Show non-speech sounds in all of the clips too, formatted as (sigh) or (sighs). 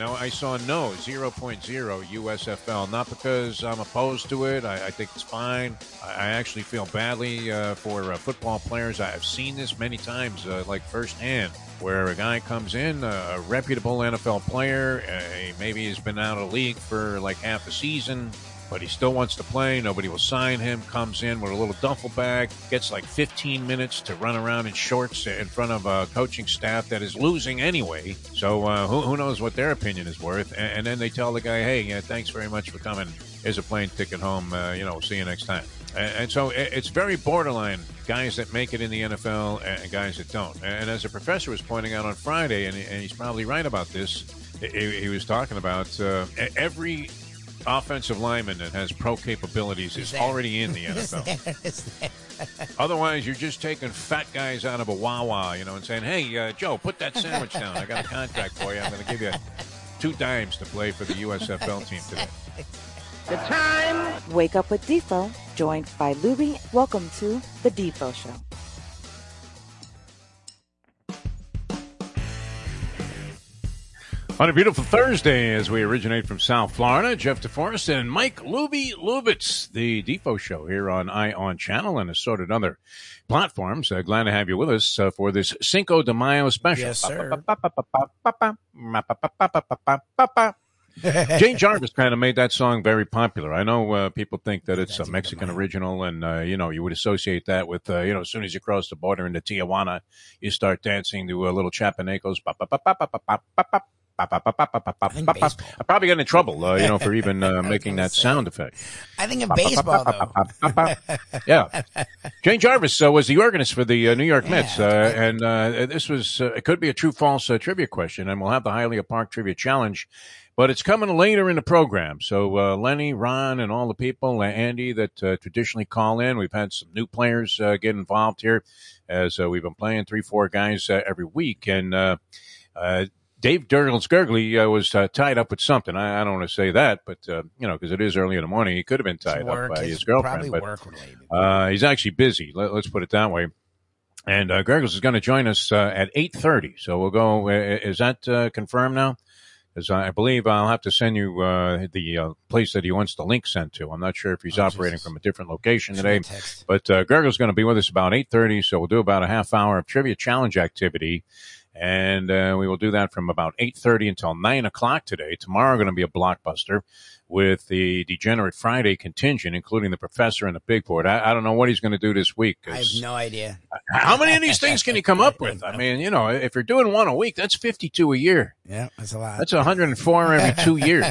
Now, I saw no 0.0 USFL, not because I'm opposed to it. I, I think it's fine. I, I actually feel badly uh, for uh, football players. I've seen this many times, uh, like firsthand, where a guy comes in, a reputable NFL player, uh, maybe he's been out of the league for like half a season, but he still wants to play. Nobody will sign him. Comes in with a little duffel bag, gets like 15 minutes to run around in shorts in front of a coaching staff that is losing anyway. So uh, who, who, knows what their opinion is worth? And, and then they tell the guy, "Hey, yeah, thanks very much for coming. Here's a plane ticket home. Uh, you know, see you next time." And, so it, it's very borderline. Guys that make it in the NFL and guys that don't. And as a professor was pointing out on Friday, and, he's probably right about this. He, he was talking about uh, every offensive lineman that has pro capabilities is, already in the (laughs) NFL. (laughs) Otherwise, you're just taking fat guys out of a Wawa, you know, and saying, "Hey, uh, Joe, put that sandwich down. I got a contract for you. I'm going to give you two dimes to play for the USFL team today." The time. Wake up with Defo, joined by Lubie. Welcome to the Defo Show. On a beautiful Thursday, as we originate from South Florida, Jeff DeForrest and Mike Lubie Lubitz, the Defo Show here on Ion Channel and assorted other platforms. Uh, glad to have you with us uh, for this Cinco de Mayo special. Yes, sir. Jane Jarvis kind of made that song very popular. I know uh, people think that it's a Mexican original, and uh, you know you would associate that with uh, you know as soon as you cross the border into Tijuana, you start dancing to a little chapanecos. I'm probably get in trouble, uh, you know, for even uh, making that sound effect. I think in baseball, yeah. Jane Jarvis uh, was the organist for the New York Mets, and this was it could be a true-false trivia question, and we'll have the Hialeah Park Trivia Challenge. But it's coming later in the program. So Lenny, Ron, and all the people, Andy, that traditionally call in. We've had some new players get involved here, as we've been playing three, four guys every week, and. Uh, Dave Durgles Gurgley uh, was uh, tied up with something. I, I don't want to say that, but uh, you know, because it is early in the morning, he could have been tied up by his girlfriend. Probably work related. Uh, he's actually busy. Let, us put it that way. And uh, Gurgles is going to join us uh, at eight thirty. So we'll go. Is that confirmed now? Because I believe I'll have to send you the place that he wants the link sent to. I'm not sure if he's oh, operating Jesus. from a different location today, but uh, Gurgles is going to be with us about eight thirty. So we'll do about a half hour of trivia challenge activity and uh, we will do that from about 8.30 until 9 o'clock today. Tomorrow going to be a blockbuster with the Degenerate Friday contingent, including the professor and the big board. I, I don't know what he's going to do this week. I have no idea. How many of these things can he come up with? I (laughs) mean, you know, if you're doing one a week, that's 52 a year. Yeah, that's a lot. That's 104 every two (laughs) years.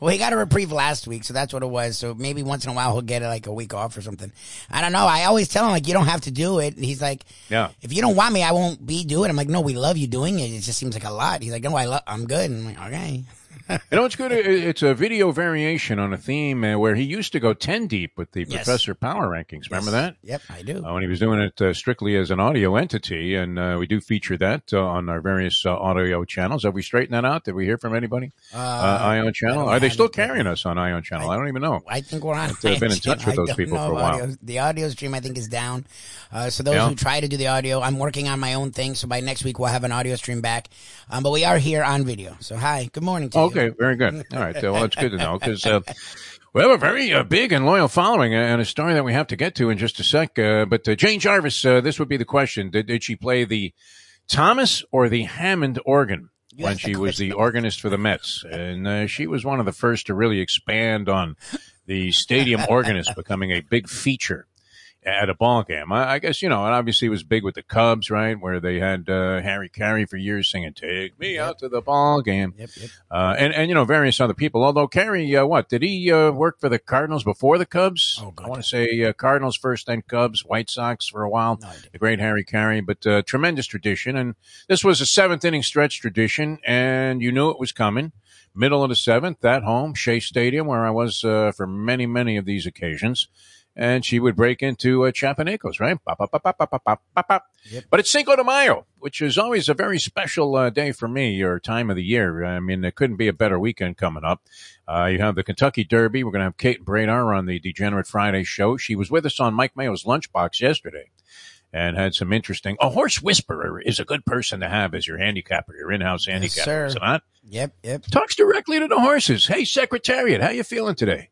well, he got a reprieve last week, so that's what it was. So maybe once in a while he'll get like a week off or something. I don't know. I always tell him like, you don't have to do it. And he's like, yeah, if you don't want me, I won't be doing it. I'm like, no, we love you doing it. It just seems like a lot. He's like, no, I love, I'm good. And I'm like, okay you know, it's good. It's a video variation on a theme uh, where he used to go 10 deep with the yes. Professor Power Rankings. Remember yes. that? Yep, I do. Uh, when he was doing it uh, strictly as an audio entity. And uh, we do feature that uh, on our various uh, audio channels. Have we straightened that out? Did we hear from anybody? Ion Channel? Are they still carrying us on Ion Channel? I, I, don't even know. I think we're on. I've been in touch with (laughs) those people for a while. Audio. The audio stream, I think, is down. so those yeah. who try to do the audio, I'm working on my own thing. So by next week, we'll have an audio stream back. Um, but we are here on video. So hi, good morning to okay, you. Okay, very good. All right. Well, it's good to know because uh, we have a very uh, big and loyal following uh, and a story that we have to get to in just a sec. Uh, but uh, Jane Jarvis, uh, this would be the question: Did, did she play the Thomas or the Hammond organ? when she was the organist for the Mets. And uh, she was one of the first to really expand on the stadium organist becoming a big feature at a ball game. I, I, guess you know, and obviously it was big with the Cubs, right, where they had uh, Harry Caray for years singing "Take Me yep. Out to the Ball Game," yep, yep. Uh, and and you know various other people. Although Caray, uh, what did he uh, work for the Cardinals before the Cubs? Oh, I want to say uh, Cardinals first, then Cubs, White Sox for a while. No the great Harry Caray, but uh, tremendous tradition, and this was a seventh inning stretch tradition, and you knew it was coming. Middle of the seventh, at home, Shea Stadium, where I was for many, many of these occasions and she would break into uh, Chapanecos, right? Yep. But it's Cinco de Mayo, which is always a very special uh, day for me or time of the year. I mean, there couldn't be a better weekend coming up. Uh, you have the Kentucky Derby. We're going to have Kate Bradar on the Degenerate Friday show. She was with us on Mike Mayo's Lunchbox yesterday. and had some interesting. A horse whisperer is a good person to have as your handicapper, your in-house handicapper, yes, is it not? Yep, yep. Talks directly to the horses. Hey, Secretariat, how you feeling today?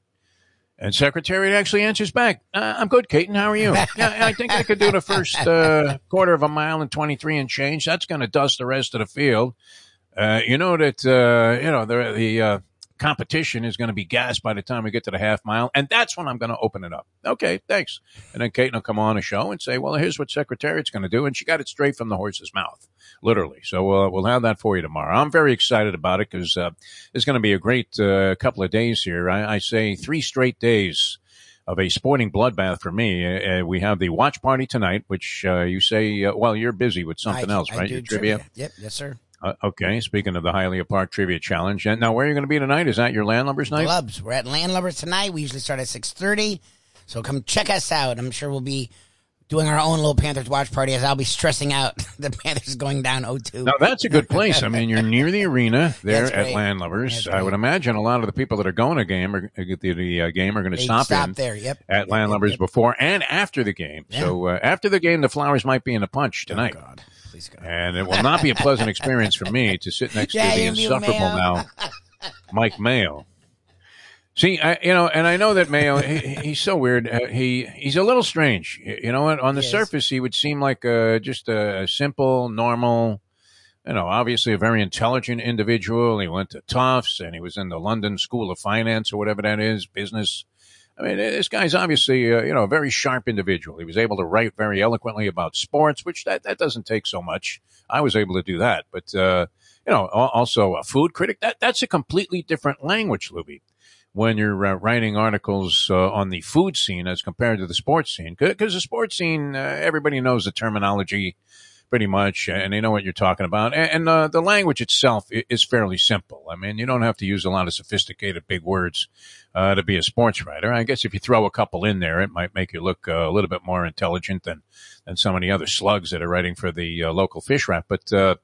And Secretariat actually answers back, uh, I'm good, Caton. How are you? (laughs) yeah, I think I could do the first uh, quarter of a mile in 23 and change. That's going to dust the rest of the field. Uh, you know that, uh, you know, the, the uh, competition is going to be gassed by the time we get to the half mile. And that's when I'm going to open it up. Okay, thanks. And then Kate will come on a show and say, well, here's what Secretariat's going to do. And she got it straight from the horse's mouth, literally. So uh, we'll have that for you tomorrow. I'm very excited about it because uh, it's going to be a great uh, couple of days here. I, I, say three straight days of a sporting bloodbath for me. Uh, uh, we have the watch party tonight, which uh, you say, well, you're busy with something I, else, I right? Your trivia. trivia. Yep, yes, sir. Uh, okay, speaking of the Hialeah Park Trivia Challenge, and now where are you going to be tonight? Is that your Landlubbers night? Clubs. We're at Landlubbers tonight. We usually start at six thirty, so come check us out. I'm sure we'll be doing our own little Panthers watch party as I'll be stressing out (laughs) the Panthers going down 0-2. Now that's a good place. I mean, you're near the arena (laughs) there at Landlubbers. I would imagine a lot of the people that are going to game or uh, the, the uh, game are going to stop, stop there. Yep. At yep, Landlubbers yep, yep. before and after the game. Yeah. So uh, after the game, the Flowers might be in a punch Oh, tonight. God. Please God. And it will not be a pleasant experience for me to sit next Yeah, to the insufferable Mayo. now Mike Mayo. See, I, you know, and I know that Mayo, he, he's so weird. Uh, he he's a little strange. You know, on the He is. surface, he would seem like uh, just a, a simple, normal, you know, obviously a very intelligent individual. He went to Tufts and he was in the London School of Finance or whatever that is, business. I mean, this guy's obviously, uh, you know, a very sharp individual. He was able to write very eloquently about sports, which that, that doesn't take so much. I was able to do that. But, uh, you know, also a food critic, that, that's a completely different language, Lubie, when you're uh, writing articles uh, on the food scene as compared to the sports scene. Because the sports scene, uh, everybody knows the terminology pretty much, and they know what you're talking about. And, and uh, the language itself is fairly simple. I mean, you don't have to use a lot of sophisticated big words uh, to be a sports writer. I guess if you throw a couple in there, it might make you look uh, a little bit more intelligent than than some of the other slugs that are writing for the uh, local fish wrap. But uh,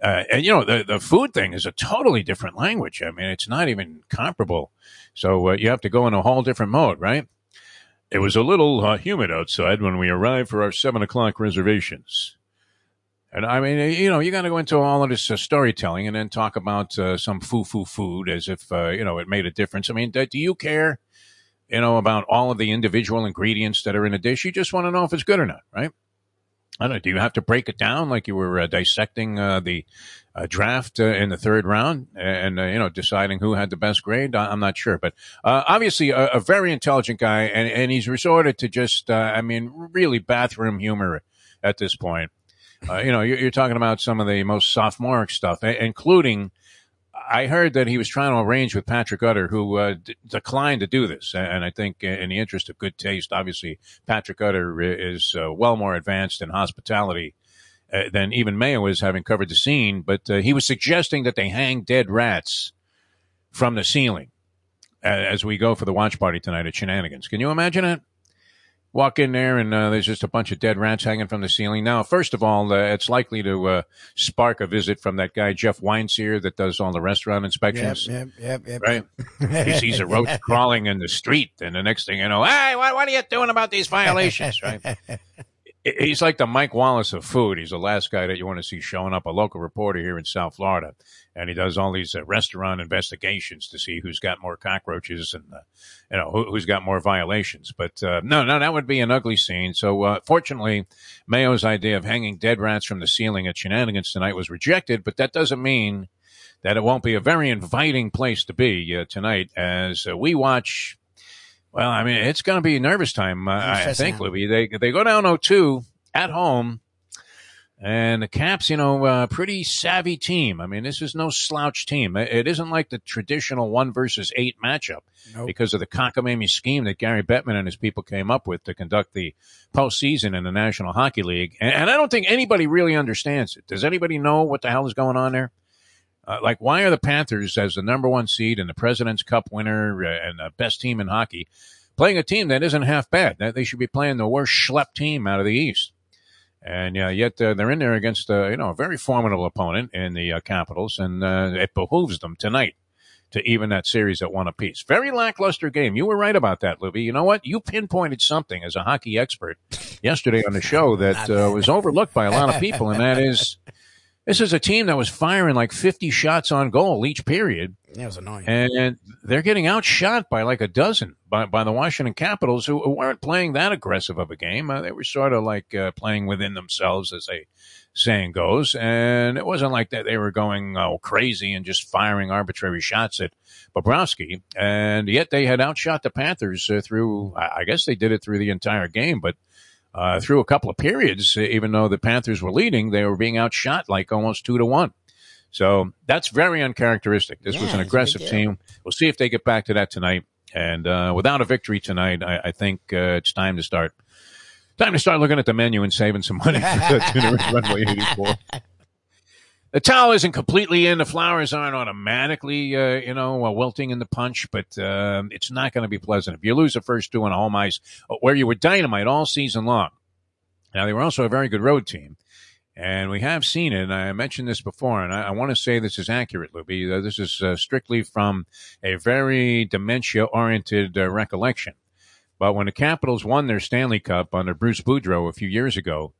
uh, and you know the the food thing is a totally different language. I mean, it's not even comparable. So you have to go in a whole different mode, right? It was a little humid outside when we arrived for our seven o'clock reservations. And I mean, you know, you got to go into all of this uh, storytelling and then talk about uh, some foo foo food as if, uh, you know, it made a difference. I mean, do do you care, you know, about all of the individual ingredients that are in a dish? You just want to know if it's good or not, right? I don't know. Do you have to break it down like you were uh, dissecting uh, the uh, draft uh, in the third round and, uh, you know, deciding who had the best grade? I- I'm not sure. But uh, obviously, a, a very intelligent guy, and, and he's resorted to just, uh, I mean, really bathroom humor at this point. Uh, you know, you're, you're talking about some of the most sophomoric stuff, including. I heard that he was trying to arrange with Patrick Utter, who uh, d- declined to do this. And I think, in the interest of good taste, obviously Patrick Utter is uh, well more advanced in hospitality uh, than even Mayo is, having covered the scene. But uh, he was suggesting that they hang dead rats from the ceiling as we go for the watch party tonight at Shenanigans. Can you imagine it? Walk in there and uh, there's just a bunch of dead rats hanging from the ceiling. Now, first of all, uh, it's likely to uh, spark a visit from that guy Jeff Weinsier that does all the restaurant inspections. yep, yep, yep. Right? (laughs) he sees a roach (laughs) crawling in the street, and the next thing you know, hey, what, what are you doing about these violations? Right? (laughs) He's like the Mike Wallace of food. He's the last guy that you want to see showing up, a local reporter here in South Florida, and he does all these uh, restaurant investigations to see who's got more cockroaches and uh, you know who, who's got more violations. But uh, no, no, that would be an ugly scene. So uh, fortunately, Mayo's idea of hanging dead rats from the ceiling at Shenanigans tonight was rejected. But that doesn't mean that it won't be a very inviting place to be uh, tonight as uh, we watch. Well, I mean, it's going to be nervous time, uh, I think, Libby. They they go down 0-2 at home, and the Caps, you know, uh, pretty savvy team. I mean, this is no slouch team. It it isn't like the traditional one versus eight matchup Nope. because of the cockamamie scheme that Gary Bettman and his people came up with to conduct the postseason in the National Hockey League. And, and I don't think anybody really understands it. Does anybody know what the hell is going on there? Uh, like, why are the Panthers, as the number one seed and the President's Cup winner uh, and the best team in hockey, playing a team that isn't half bad? That they should be playing the worst schlep team out of the East. And uh, yet uh, they're in there against uh, you know a very formidable opponent in the uh, Capitals, and it behooves them tonight to even that series at one apiece. Very lackluster game. You were right about that, Lubie. You know what? You pinpointed something as a hockey expert yesterday on the show that uh, was overlooked by a lot of people, and that is this is a team that was firing like 50 shots on goal each period. That was annoying. And they're getting outshot by like a dozen by, by the Washington Capitals, who weren't playing that aggressive of a game. Uh, they were sort of like uh, playing within themselves, as a saying goes. And it wasn't like that they were going oh, crazy and just firing arbitrary shots at Bobrovsky. And yet they had outshot the Panthers uh, through, I guess they did it through the entire game, but uh, through a couple of periods, even though the Panthers were leading, they were being outshot like almost two to one. So that's very uncharacteristic. This yeah, was an aggressive team. We'll see if they get back to that tonight. And uh, without a victory tonight, I, I think uh, it's time to start time to start looking at the menu and saving some money (laughs) for Tuna Runway 84. The towel isn't completely in. The flowers aren't automatically, uh, you know, uh, wilting in the punch, but uh, it's not going to be pleasant. If you lose the first two on home ice, uh, where you were dynamite all season long. Now, they were also a very good road team. And we have seen it. And I mentioned this before, and I, I want to say this is accurate, Lubie. Uh, this is uh, strictly from a very dementia oriented uh, recollection. But when the Capitals won their Stanley Cup under Bruce Boudreau a few years ago,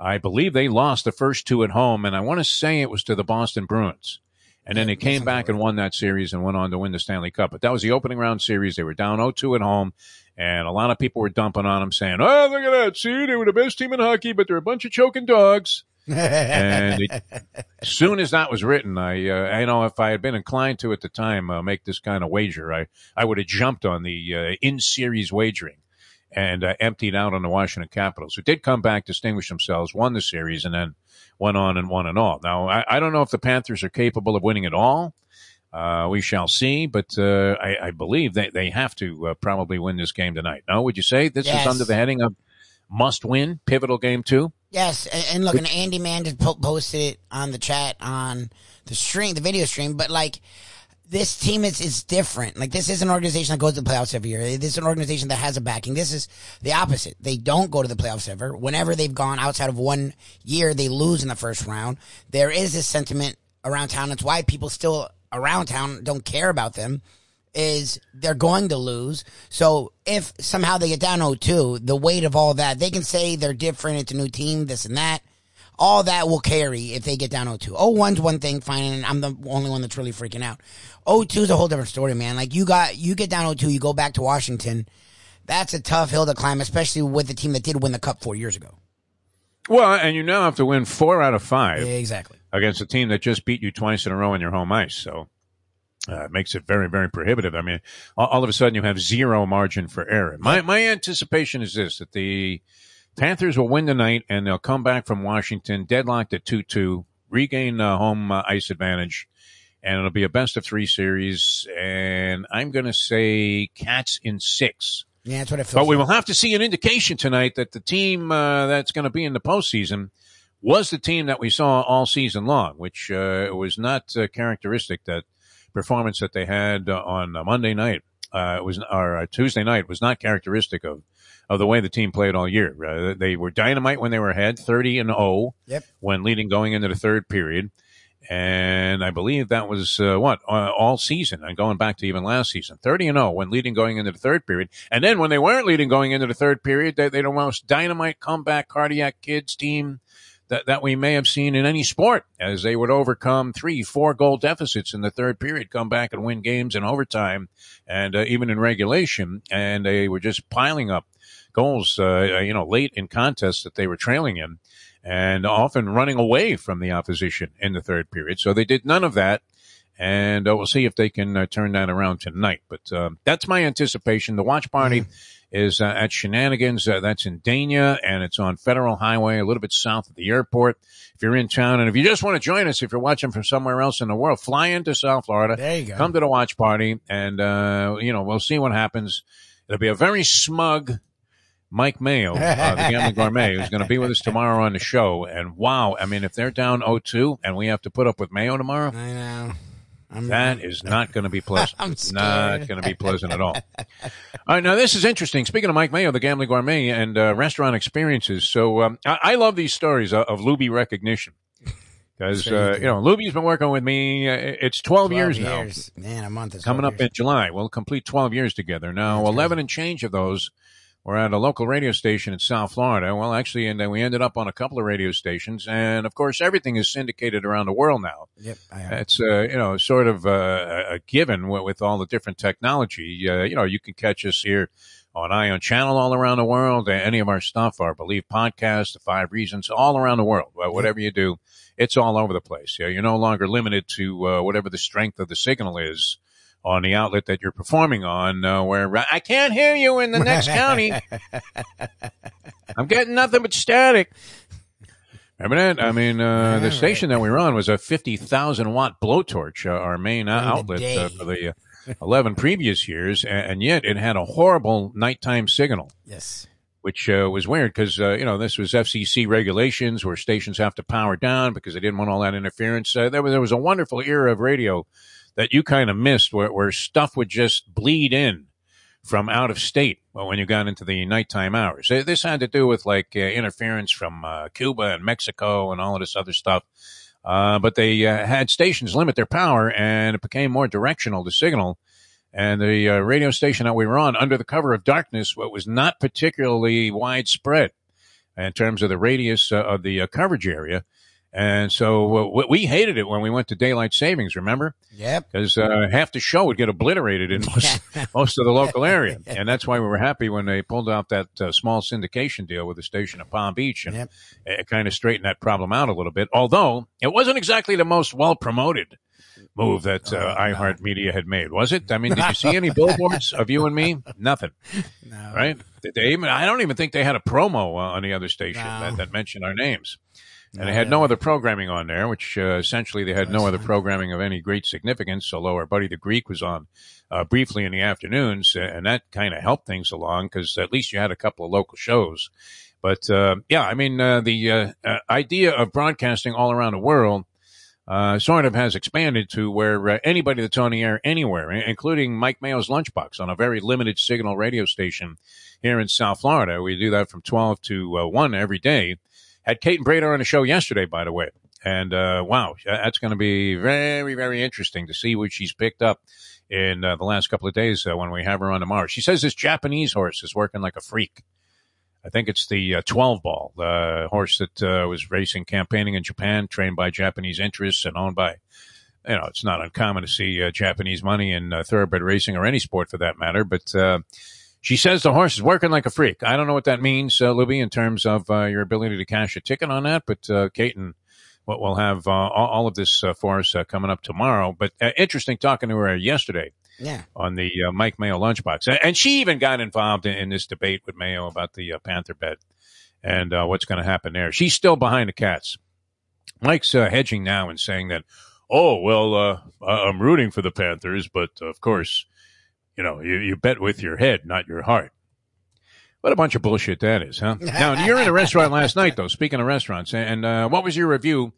I believe they lost the first two at home, and I want to say it was to the Boston Bruins. And then they came back and won that series and went on to win the Stanley Cup. But that was the opening round series. They were down 0-2 at home, and a lot of people were dumping on them, saying, "Oh, look at that! See, they were the best team in hockey, but they're a bunch of choking dogs." and it, (laughs) as soon as that was written, I, uh, I know if I had been inclined to at the time uh, make this kind of wager, I, I would have jumped on the uh, in series wagering and uh, emptied out on the Washington Capitals, who did come back, distinguish themselves, won the series, and then went on and won and all. Now, I, I don't know if the Panthers are capable of winning it all. Uh, we shall see, but uh, I, I, believe they, they have to uh, probably win this game tonight. No, would you say this yes. is under the heading of must win, pivotal game two? Yes, and, and look, and Andy Man just posted it on the chat on the stream, the video stream, but like this team is, is different. Like this is an organization that goes to the playoffs every year. This is an organization that has a backing. This is the opposite. They don't go to the playoffs ever. Whenever they've gone outside of one year, they lose in the first round. There is this sentiment around town. It's why people still around town don't care about them is they're going to lose. So if somehow they get down 0-2, the weight of all that, they can say they're different. It's a new team, this and that. All that will carry if they get down 0-2. 0-1's one thing, fine, and I'm the only one that's really freaking out. 0-2 a whole different story, man. Like you got, you get down 0-2, you go back to Washington. That's a tough hill to climb, especially with the team that did win the cup four years ago. Well, and you now have to win four out of five. Yeah, exactly. Against a team that just beat you twice in a row on your home ice. So uh, it makes it very, very prohibitive. I mean, all, all, of a sudden you have zero margin for error. My, my anticipation is this, that the Panthers will win tonight and they'll come back from Washington deadlocked at 2-2, regain uh, home uh, ice advantage, and it'll be a best of three series. And I'm going to say Cats in six. Yeah, that's what I feel. But we will have to see an indication tonight that the team uh, that's going to be in the postseason was the team that we saw all season long, which uh, was not uh, characteristic that – performance that they had uh, on Monday night. Uh, it was or uh, Tuesday night was not characteristic of of the way the team played all year. Uh, they were dynamite when they were ahead, thirty and zero oh yep. when leading going into the third period, and I believe that was uh, what uh, all season and going back to even last season, thirty and zero when leading going into the third period, and then when they weren't leading going into the third period, they they the most dynamite comeback cardiac kids team that, that we may have seen in any sport as they would overcome three, four goal deficits in the third period, come back and win games in overtime and uh, even in regulation. And they were just piling up goals, uh, you know, late in contests that they were trailing in and often running away from the opposition in the third period. So they did none of that. And uh, we'll see if they can uh, turn that around tonight. But um, that's my anticipation. The watch party. Mm-hmm is uh, at Shenanigans. Uh, that's in Dania, and it's on Federal Highway, a little bit south of the airport. If you're in town, and if you just want to join us, if you're watching from somewhere else in the world, fly into South Florida. There you go. Come to the watch party, and uh, you know we'll see what happens. It'll be a very smug Mike Mayo, uh, the Gambling Gourmet, who's going to be with us tomorrow on the show. And wow, I mean, if they're down 0-2 and we have to put up with Mayo tomorrow, I know. I'm, that is not going to be pleasant. (laughs) I'm not going to be pleasant at all. all right, now this is interesting. Speaking of Mike Mayo, the Gambling Gourmet and uh, restaurant experiences. So um, I, I, love these stories of, of Lubie recognition because you uh, you know Lubie's been working with me. Uh, it's 12, 12 years, years. Man, a month is coming up years. in July. We'll complete 12 years together. Now, That's 11 and change of those were at a local radio station in South Florida. Well, actually, and then we ended up on a couple of radio stations, and of course, everything is syndicated around the world now. Yep. It's uh, you know sort of uh, a given with, with all the different technology. Uh, you know, you can catch us here on Ion Channel all around the world. Uh, Any of our stuff, our Bleav podcast, the Five Reasons, all around the world. Well, whatever you do, it's all over the place. Yeah, you're no longer limited to uh, whatever the strength of the signal is on the outlet that you're performing on. Uh, where I can't hear you in the next (laughs) county. I'm getting nothing but static. Remember that? I mean, uh, the station that we were on was a 50,000 watt blowtorch, uh, our main uh, outlet uh, for the uh, 11 previous years, and, and yet it had a horrible nighttime signal, yes. which uh, was weird because, uh, you know, this was FCC regulations where stations have to power down because they didn't want all that interference. Uh, there, was, there was a wonderful era of radio that you kind of missed where, where stuff would just bleed in from out of state well, when you got into the nighttime hours. This had to do with like uh, interference from uh, Cuba and Mexico and all of this other stuff. Uh, but they uh, had stations limit their power and it became more directional, the signal. And the uh, radio station that we were on, under the cover of darkness, what was not particularly widespread in terms of the radius uh, of the coverage area. And so uh, we hated it when we went to daylight savings, remember? Yep. because uh, half the show would get obliterated in most, (laughs) most of the local area, (laughs) and that's why we were happy when they pulled out that uh, small syndication deal with the station at Palm Beach, and Yep. it kind of straightened that problem out a little bit. Although it wasn't exactly the most well promoted move that uh, Oh, iHeartMedia had made, was it? I mean, did you see any (laughs) billboards of you and me? Nothing, No. right? They even? I don't even think they had a promo uh, on the other station No. that, that mentioned our names. And they had no. other programming on there, which uh, essentially they had no other programming of any great significance. Although our buddy the Greek was on uh, briefly in the afternoons, and that kind of helped things along because at least you had a couple of local shows. But uh, yeah, I mean uh, the uh, uh, idea of broadcasting all around the world uh, sort of has expanded to where uh, anybody that's on the air anywhere, including Mike Mayo's Lunchbox on a very limited signal radio station here in South Florida. We do that from 12 to uh, 1 every day. Had Kate and Brader on the show yesterday, by the way. And uh, wow, that's going to be very, very interesting to see what she's picked up in uh, the last couple of days uh, when we have her on tomorrow. She says this Japanese horse is working like a freak. I think it's the uh, 12 ball, the horse that uh, was racing, campaigning in Japan, trained by Japanese interests and owned by, you know, it's not uncommon to see uh, Japanese money in uh, thoroughbred racing or any sport for that matter. But she says the horse is working like a freak. I don't know what that means, uh, Libby, in terms of uh, your ability to cash a ticket on that. But uh, Kate and what we'll have uh, all, all of this uh, for us uh, coming up tomorrow. But uh, interesting talking to her yesterday Yeah. on the uh, Mike Mayo lunchbox, and she even got involved in, in this debate with Mayo about the uh, Panther bet and uh, what's going to happen there. She's still behind the cats. Mike's uh, hedging now and saying that, oh well, uh, I'm rooting for the Panthers, but of course, you know, you, you bet with your head, not your heart. What a bunch of bullshit that is, huh? (laughs) now you're in a restaurant last night, though. Speaking of restaurants, and uh, what was your review?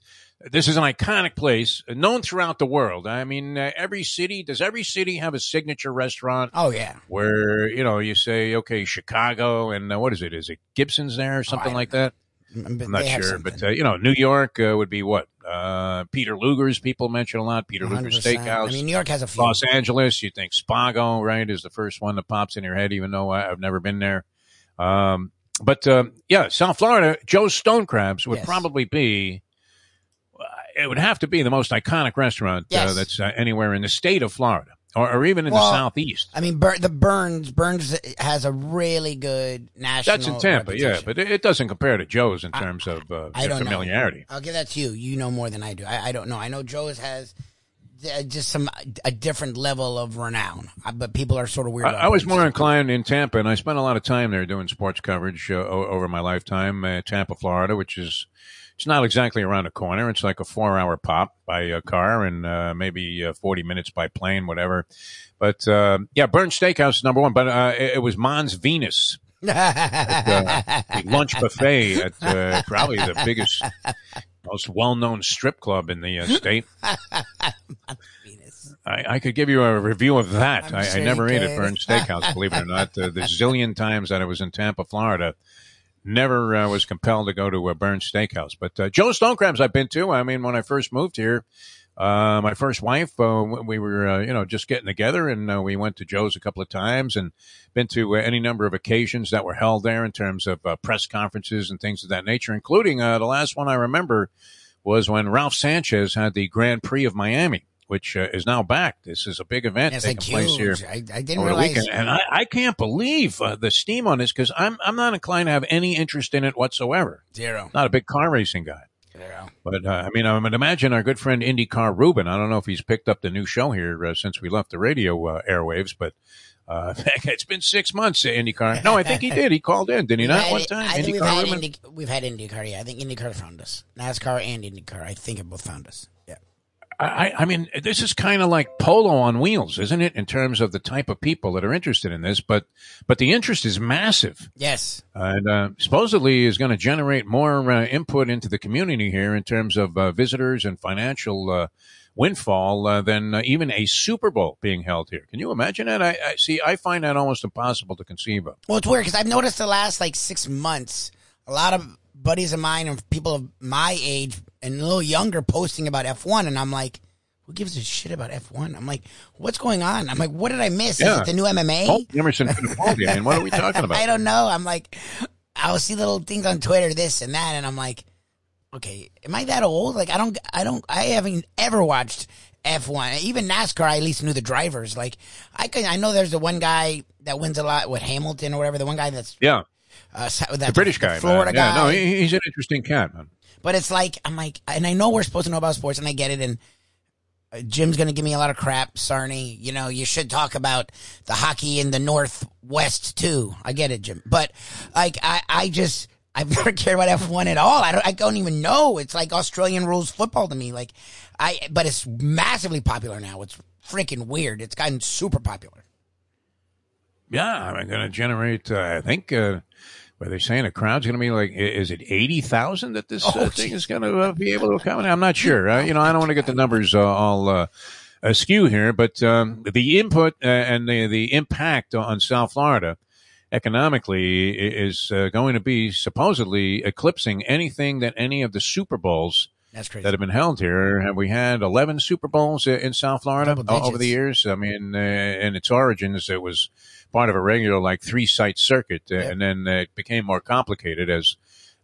This is an iconic place, known throughout the world. I mean, uh, every city does every city have a signature restaurant Oh yeah. where you know you say, okay, Chicago, and uh, what is it? Is it Gibson's there or something don't like that? I'm not sure, but uh, you know, New York uh, would be what? Uh, Peter Luger's people mention a lot. Peter Luger's Steakhouse. I mean, New York has a few. Los Angeles, you think Spago, right, is the first one that pops in your head, even though I, I've never been there. Um, but uh, yeah, South Florida, Joe's Stone Crabs would Yes. probably be. uh, It would have to be the most iconic restaurant uh, Yes. that's uh, anywhere in the state of Florida, or, or even in Well, the southeast. I mean, Bur- the Bern's Bern's has a really good national. That's in Tampa, yeah, but it, it doesn't compare to Joe's in terms of uh, I don't familiarity. know. I'll give that to you. You know more than I do. I, I don't know. I know Joe's has uh, just some a different level of renown, Uh, but people are sort of weird. I, I was more inclined in Tampa, and I spent a lot of time there doing sports coverage uh, over my lifetime. Uh, Tampa, Florida, which is it's not exactly around the corner. It's like a four-hour pop by a car and uh, maybe uh, forty minutes by plane, whatever. But uh, yeah, Bern's Steakhouse is number one. But uh, it, it was Mons Venus, uh, (laughs) lunch buffet at uh, probably the biggest, most well-known strip club in the uh, (laughs) state. Venus. I, I could give you a review of that. I'm I, never ate at. Bern's Steakhouse, believe it or not. The, the zillion times that I was in Tampa, Florida, never uh, was compelled to go to a Bern's Steakhouse. But uh, Joe Stonecrabs I've been to. I mean, when I first moved here, uh, my first wife, uh, we were, uh, you know, just getting together and uh, we went to Joe's a couple of times and been to any number of occasions that were held there in terms of press conferences and things of that nature, including the last one I remember was when Ralph Sanchez had the Grand Prix of Miami. Which is now back. This is a big event It's taking like place huge. here I, I didn't realize. weekend, and I, I can't believe uh, the steam on this because I'm I'm not inclined to have any interest in it whatsoever. Zero. Not a big car racing guy. Zero. But uh, I mean, I would imagine our good friend IndyCar Ruben. I don't know if he's picked up the new show here uh, since we left the radio uh, airwaves, but uh, (laughs) it's been six months. Uh, IndyCar. No, I think he (laughs) did. He called in, did he not? One time, I think we've had, Indy, we've had IndyCar. Yeah, I think IndyCar found us. NASCAR and IndyCar. I think have both found us. I, I mean, this is kind of like polo on wheels, isn't it? In terms of the type of people that are interested in this, but but the interest is massive. Yes. and uh, supposedly is going to generate more uh, input into the community here in terms of uh, visitors and financial uh, windfall uh, than uh, even a Super Bowl being held here. Can you imagine that? I, I see. I find that almost impossible to conceive of. Well, it's weird because I've noticed the last like six months, a lot of buddies of mine and people of my age and a little younger posting about F1, and I'm like, who gives a shit about F1? I'm like, what's going on? I'm like, what did I miss? Is Yeah. it the new MMA? Oh, Emerson Fittipaldi. I mean, what are we (laughs) talking about? I don't know. I'm like, I'll see little things on Twitter, this and that, and I'm like, okay, am I that old? Like, I don't, I don't, I haven't ever watched F1. Even NASCAR, I at least knew the drivers. Like, I can, I know there's the one guy that wins a lot with Hamilton or whatever, the one guy that's Yeah, uh, sa- that the British guy, Florida man. Yeah, guy. no, he, he's an interesting cat, man. But it's like I'm like, and I know we're supposed to know about sports, and I get it. And uh, Jim's gonna give me a lot of crap, Sarny. You know, you should talk about the hockey in the Northwest too. I get it, Jim. But like, I, I just. I've (laughs) never cared about F1 at all. I don't, I don't even know. It's like Australian rules football to me. Like, I, but it's massively popular now. It's freaking weird. It's gotten super popular. Yeah, I'm going to generate. Uh, I think. Uh, are they saying? A crowd's going to be like, is it eighty thousand that this uh, Oh, thing is going to uh, be able to accommodate? I'm not sure. Uh, you know, I don't want to get the numbers uh, all uh, askew here, but um, the input uh, and the the impact on South Florida economically is uh, going to be supposedly eclipsing anything that any of the Super Bowls that have been held here. Have we had 11 Super Bowls in South Florida over the years? I mean, uh, in its origins, it was part of a regular like three site circuit, uh, and then it became more complicated as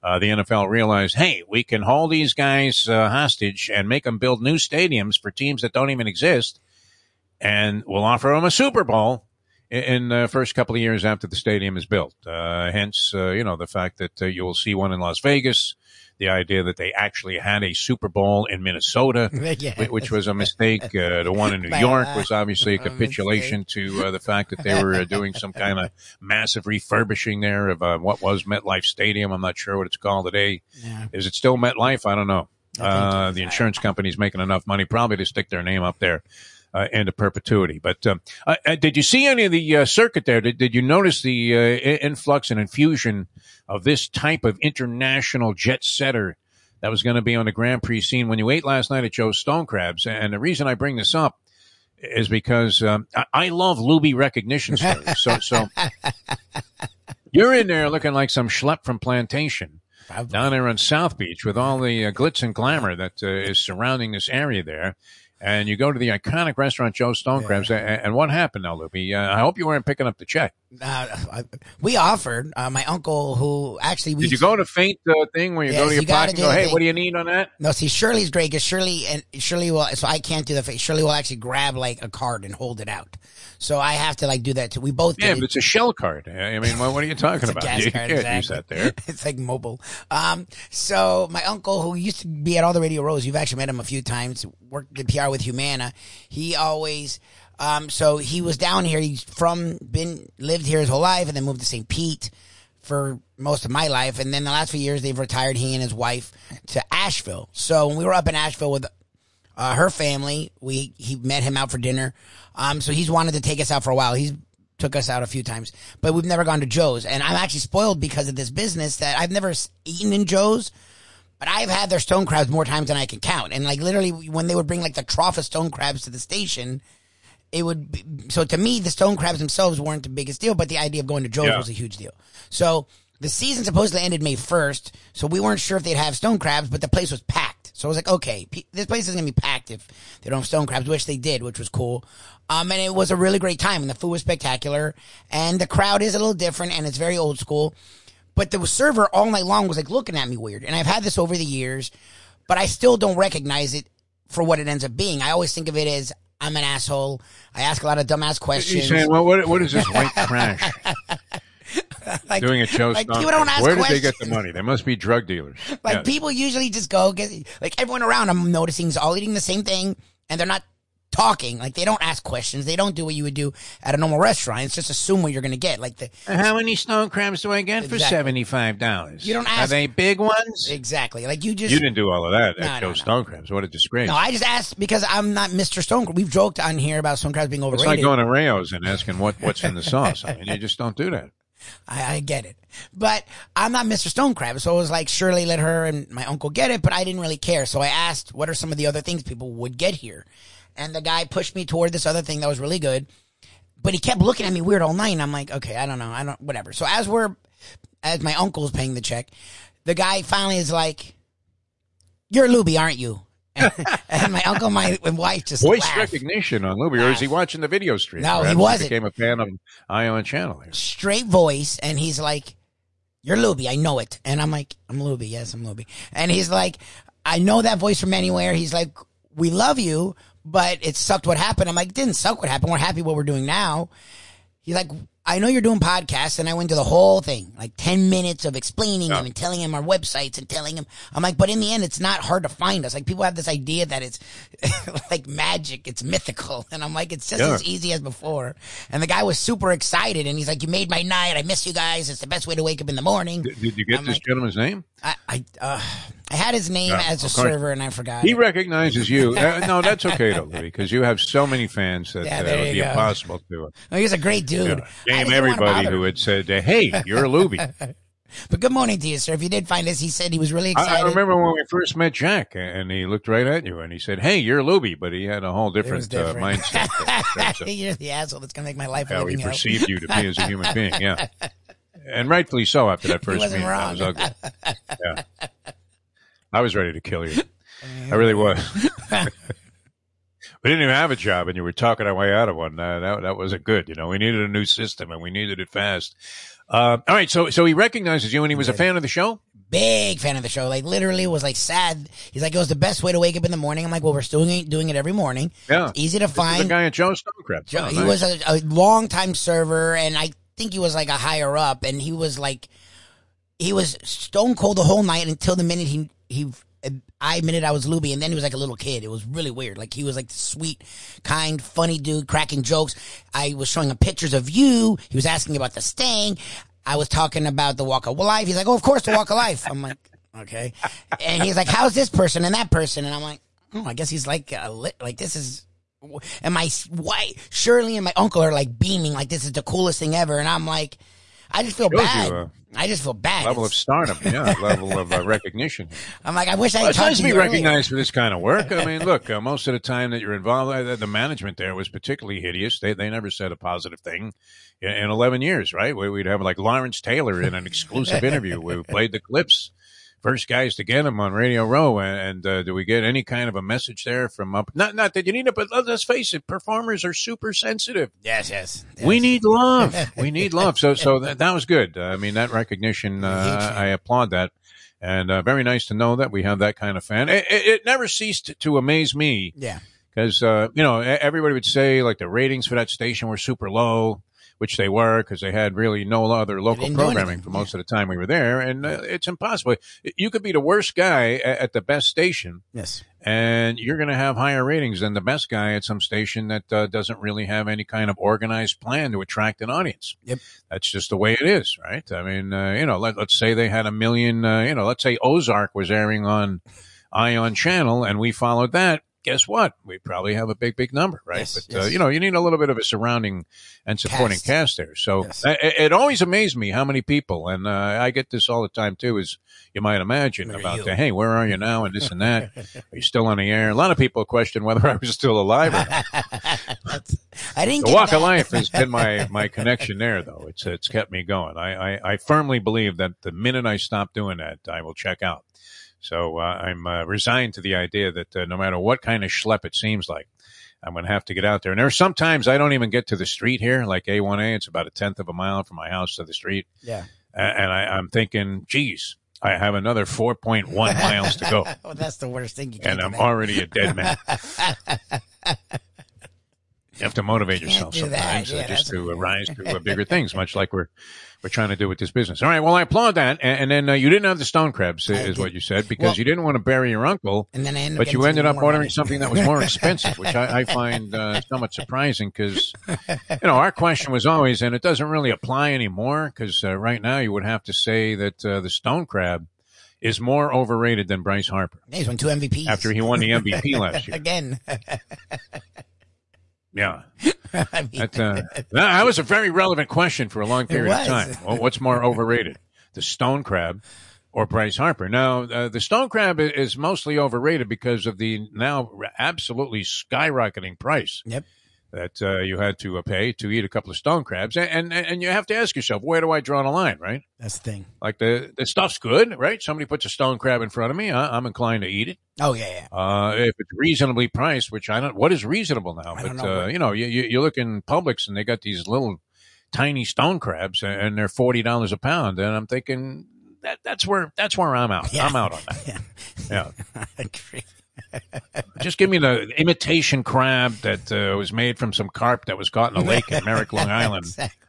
uh, the NFL realized, hey, we can hold these guys uh, hostage and make them build new stadiums for teams that don't even exist, and we'll offer them a Super Bowl in- the first couple of years after the stadium is built. Uh, hence, uh, you know, the fact that uh, you will see one in Las Vegas, the idea that they actually had a Super Bowl in Minnesota, (laughs) Yeah. which was a mistake. Uh, the one in New (laughs) York was obviously (laughs) a capitulation to uh, the fact that they were uh, doing some kind of massive refurbishing there of uh, what was MetLife Stadium. I'm not sure what it's called today. Yeah. Is it still MetLife? I don't know. Uh, the insurance company's making enough money probably to stick their name up there uh, into perpetuity. But um, uh, uh, did you see any of the uh, circuit there? Did, did you notice the uh, influx and infusion of this type of international jet setter that was going to be on the Grand Prix scene when you ate last night at Joe's Stone Crabs? And the reason I bring this up is because um, I, I love Lubie recognition (laughs) stories. So, so you're in there looking like some schlep from Plantation down there on South Beach with all the uh, glitz and glamour that uh, is surrounding this area there. And you go to the iconic restaurant Joe Stone Crabs. A- And, what happened now, Loopy? Uh, I hope you weren't picking up the check. Uh, we offered uh, my uncle, who actually we Did you go to faint uh, thing where you Yes, go to your you pocket and go, hey, thing. what do you need on that? No, see, Shirley's great because Shirley and Shirley will. So I can't do the face. Shirley will actually grab like a card and hold it out. So I have to like do that too. We both Yeah, did but it's a shell card. I mean, what, what are you (laughs) talking about? gas you card, can't exactly. use that there. (laughs) it's like mobile. Um, so my uncle, who used to be at all the Radio Rows, you've actually met him a few times. Worked the PR with Humana. He always. Um, so he was down here. He's from been lived here his whole life, and then moved to St. Pete for most of my life. And then the last few years, they've retired he and his wife to Asheville. So when we were up in Asheville with uh, her family. We he met him out for dinner. Um, so he's wanted to take us out for a while. He's took us out a few times, but we've never gone to Joe's. And I'm actually spoiled because of this business that I've never eaten in Joe's. But I've had their stone crabs more times than I can count. And like literally, when they would bring like the trough of stone crabs to the station, it would be, so to me the stone crabs themselves weren't the biggest deal, but the idea of going to Joe's Yeah. was a huge deal. So the season supposedly ended May 1st, so we weren't sure if they'd have stone crabs, but the place was packed. So I was like, okay, pe- this place is going to be packed if they don't have stone crabs, which they did, which was cool. Um, and it was a really great time and the food was spectacular and the crowd is a little different and it's very old school. But the server all night long was like looking at me weird. And I've had this over the years, but I still don't recognize it for what it ends up being. I always think of it as I'm an asshole. I ask a lot of dumbass questions. He's saying, well, what, what is this (laughs) white trash like, doing a show like, people don't ask Where did they get the money? They must be drug dealers. Like Yeah. people usually just go get like everyone around. I'm noticing is all eating the same thing, and they're not talking. Like they don't ask questions. They don't do what you would do at a normal restaurant. It's just assume what you're going to get. Like the How many stone crabs do I get for seventy-five dollars? You don't Are ask- they big ones? exactly like you just You didn't do all of that No, at no, no. Stone Crabs. What a disgrace! no. I just asked because I'm not Mr. Stone. We've joked on here about stone crabs being overrated. it's like going to Rao's and asking what what's in the sauce. I mean, you just don't do that. (laughs) I, I get it. But I'm not Mr. Stone Crab. So it was like, surely let her and my uncle get it, but I didn't really care. So I asked, what are some of the other things people would get here? And the guy pushed me toward this other thing that was really good. But he kept looking at me weird all night. And I'm like, okay, I don't know. I don't, whatever. So as we're, as my uncle's paying the check, the guy finally is like, you're Lubie, aren't you? (laughs) and my uncle, and my wife just Voice laughed. recognition on Lubie, or is he watching the video stream? No, he wasn't. Became a fan of Ion Channel. Here. straight voice and he's like, You're Lubie, I know it. And I'm like, I'm Lubie, yes, I'm Lubie. And he's like, I know that voice from anywhere. He's like, We love you, but it sucked what happened. I'm like, it didn't suck what happened. We're happy what we're doing now. He's like, I know you're doing podcasts, and I went to the whole thing, like 10 minutes of explaining Yeah. him and telling him our websites and telling him. I'm like, but in the end, it's not hard to find us. Like, people have this idea that it's (laughs) like magic, it's mythical. And I'm like, it's just Yeah. as easy as before. And the guy was super excited, and he's like, You made my night. I miss you guys. It's the best way to wake up in the morning. Did, did you get I'm this like- gentleman's name? I, I, uh, I had his name Yeah, as a server, and I forgot. He it. recognizes you. (laughs) Uh, no, that's okay though, because you have so many fans that Yeah, uh, it would be go. impossible to uh, Oh, he's a great dude. yeah, name everybody who had said, uh, "Hey, you're a Lubie." (laughs) But good morning to you, sir. If you did find us, he said he was really excited. I, remember when we first met Jack, and he looked right at you, and he said, "Hey, you're a Lubie," but he had a whole different, different. Uh, mindset (laughs) in terms You're the asshole that's gonna make my life a how he perceived you to be as a human being. Yeah, and rightfully so after that first meeting. That was ugly. Yeah, I was ready to kill you. I really was. (laughs) we didn't even have a job, and you were talking our way out of one. Uh, that that wasn't good. You know, we needed a new system, and we needed it fast. Uh, all right, so so he recognizes you, and he was a fan of the show. Big fan of the show. Like literally was like sad. He's like, it was the best way to wake up in the morning. I'm like, well, we're still doing it, doing it every morning. Yeah, It's easy to is the find. guy at Joe Stonecrab. Joe, he was a, a long time server, and I think he was like a higher up, and he was like, he was stone cold the whole night until the minute he he. I admitted I was Lubie, and then he was like a little kid. It was really weird. Like he was like sweet, kind, funny dude, cracking jokes. I was showing him pictures of you. He was asking about the sting. I was talking about the walk of life. He's like, "Oh, of course, the walk of life." I'm like, "Okay," and he's like, "How's this person and that person?" And I'm like, "Oh, I guess he's like, uh, li- like this is." And my wife, Shirley, and my uncle are like beaming, like this is the coolest thing ever. And I'm like, I just feel bad. you, uh, I just feel bad. level of It's- stardom, yeah, (laughs) level of uh, recognition. I'm like, I wish I Well, it's nice to be earlier. recognized for this kind of work. I mean, look, (laughs) uh, most of the time that you're involved, uh, the management there was particularly hideous. They they never said a positive thing in, in 11 years, right? We, we'd have like Lawrence Taylor in an exclusive interview. We played the clips. First guys to get him on Radio Row, and, uh, do we get any kind of a message there from up? Not not that you need it, but let's face it, performers are super sensitive. Yes, yes. We need love. (laughs) We need love. So, so that, that was good. Uh, I mean, that recognition, uh, I applaud that. And uh, very nice to know that we have that kind of fan. It, it, it never ceased to amaze me Yeah. because, uh, you know, everybody would say like the ratings for that station were super low, which they were because they had really no other local programming for most of the time we were there. And uh, it's impossible. You could be the worst guy a- at the best station Yes. and you're going to have higher ratings than the best guy at some station that uh, doesn't really have any kind of organized plan to attract an audience. Yep. That's just the way it is, right? I mean, uh, you know, let, let's say they had a million, uh, you know, let's say Ozark was airing on Ion Channel and we followed that. Guess what? We probably have a big, big number, right? Yes, but, uh, you know, you need a little bit of a surrounding and supporting Cast. cast, there. So Yes. uh, it, it always amazed me how many people, and uh, I get this all the time too, as you might imagine, Where about the, hey, where are you now? And this and that. (laughs) Are you still on the air? A lot of people question whether I was still alive or not. (laughs) I didn't. The walk that. of life has been my (laughs) my connection there, though. It's it's kept me going. I, I I firmly believe that the minute I stop doing that, I will check out. So uh, I'm uh, resigned to the idea that uh, no matter what kind of schlep it seems like, I'm going to have to get out there. And there are sometimes I don't even get to the street here, like A1A. It's about a tenth of a mile from my house to the street, Yeah. And I, I'm thinking, geez, I have another 4.1 miles to go, (laughs) well, that's the worst thing you can do. and. I'm already a dead man. (laughs) You have to motivate yourself sometimes uh, Yeah, just to rise to uh, bigger (laughs) things, much like we're we're trying to do with this business. All right, well, I applaud that. And, and then uh, you didn't have the stone crabs, is did- what you said, because well- you didn't want to bury your uncle. And then I ended But you ended up ordering money. something that was more expensive, which I, I find (laughs) uh, somewhat surprising because, (laughs) you know, our question was always, and it doesn't really apply anymore because uh, right now you would have to say that uh, the stone crab is more overrated than Bryce Harper Yeah, he's won two MVPs after he won the MVP last year. again. Yeah. (laughs) I mean, That, uh, that was a very relevant question for a long period of time. Well, what's more overrated, (laughs) the stone crab or Bryce Harper? Now, uh, the stone crab is mostly overrated because of the now absolutely skyrocketing price Yep. That uh, you had to uh, pay to eat a couple of stone crabs, and, and and you have to ask yourself, where do I draw the line? Right? That's the thing. Like the the stuff's good, right? Somebody puts a stone crab in front of me, I, I'm inclined to eat it. Oh yeah, yeah. Uh, if it's reasonably priced, which I don't, what is reasonable now? I But, don't know. uh, you know, you, you, look in Publix and they got these little tiny stone crabs and they're $40 a pound. And I'm thinking that that's where, that's where I'm out. Yeah. I'm out on that. (laughs) Yeah. Yeah. (laughs) I agree. Just give me the imitation crab that uh, was made from some carp that was caught in a lake in Merrick, Long (laughs) Island. Exactly.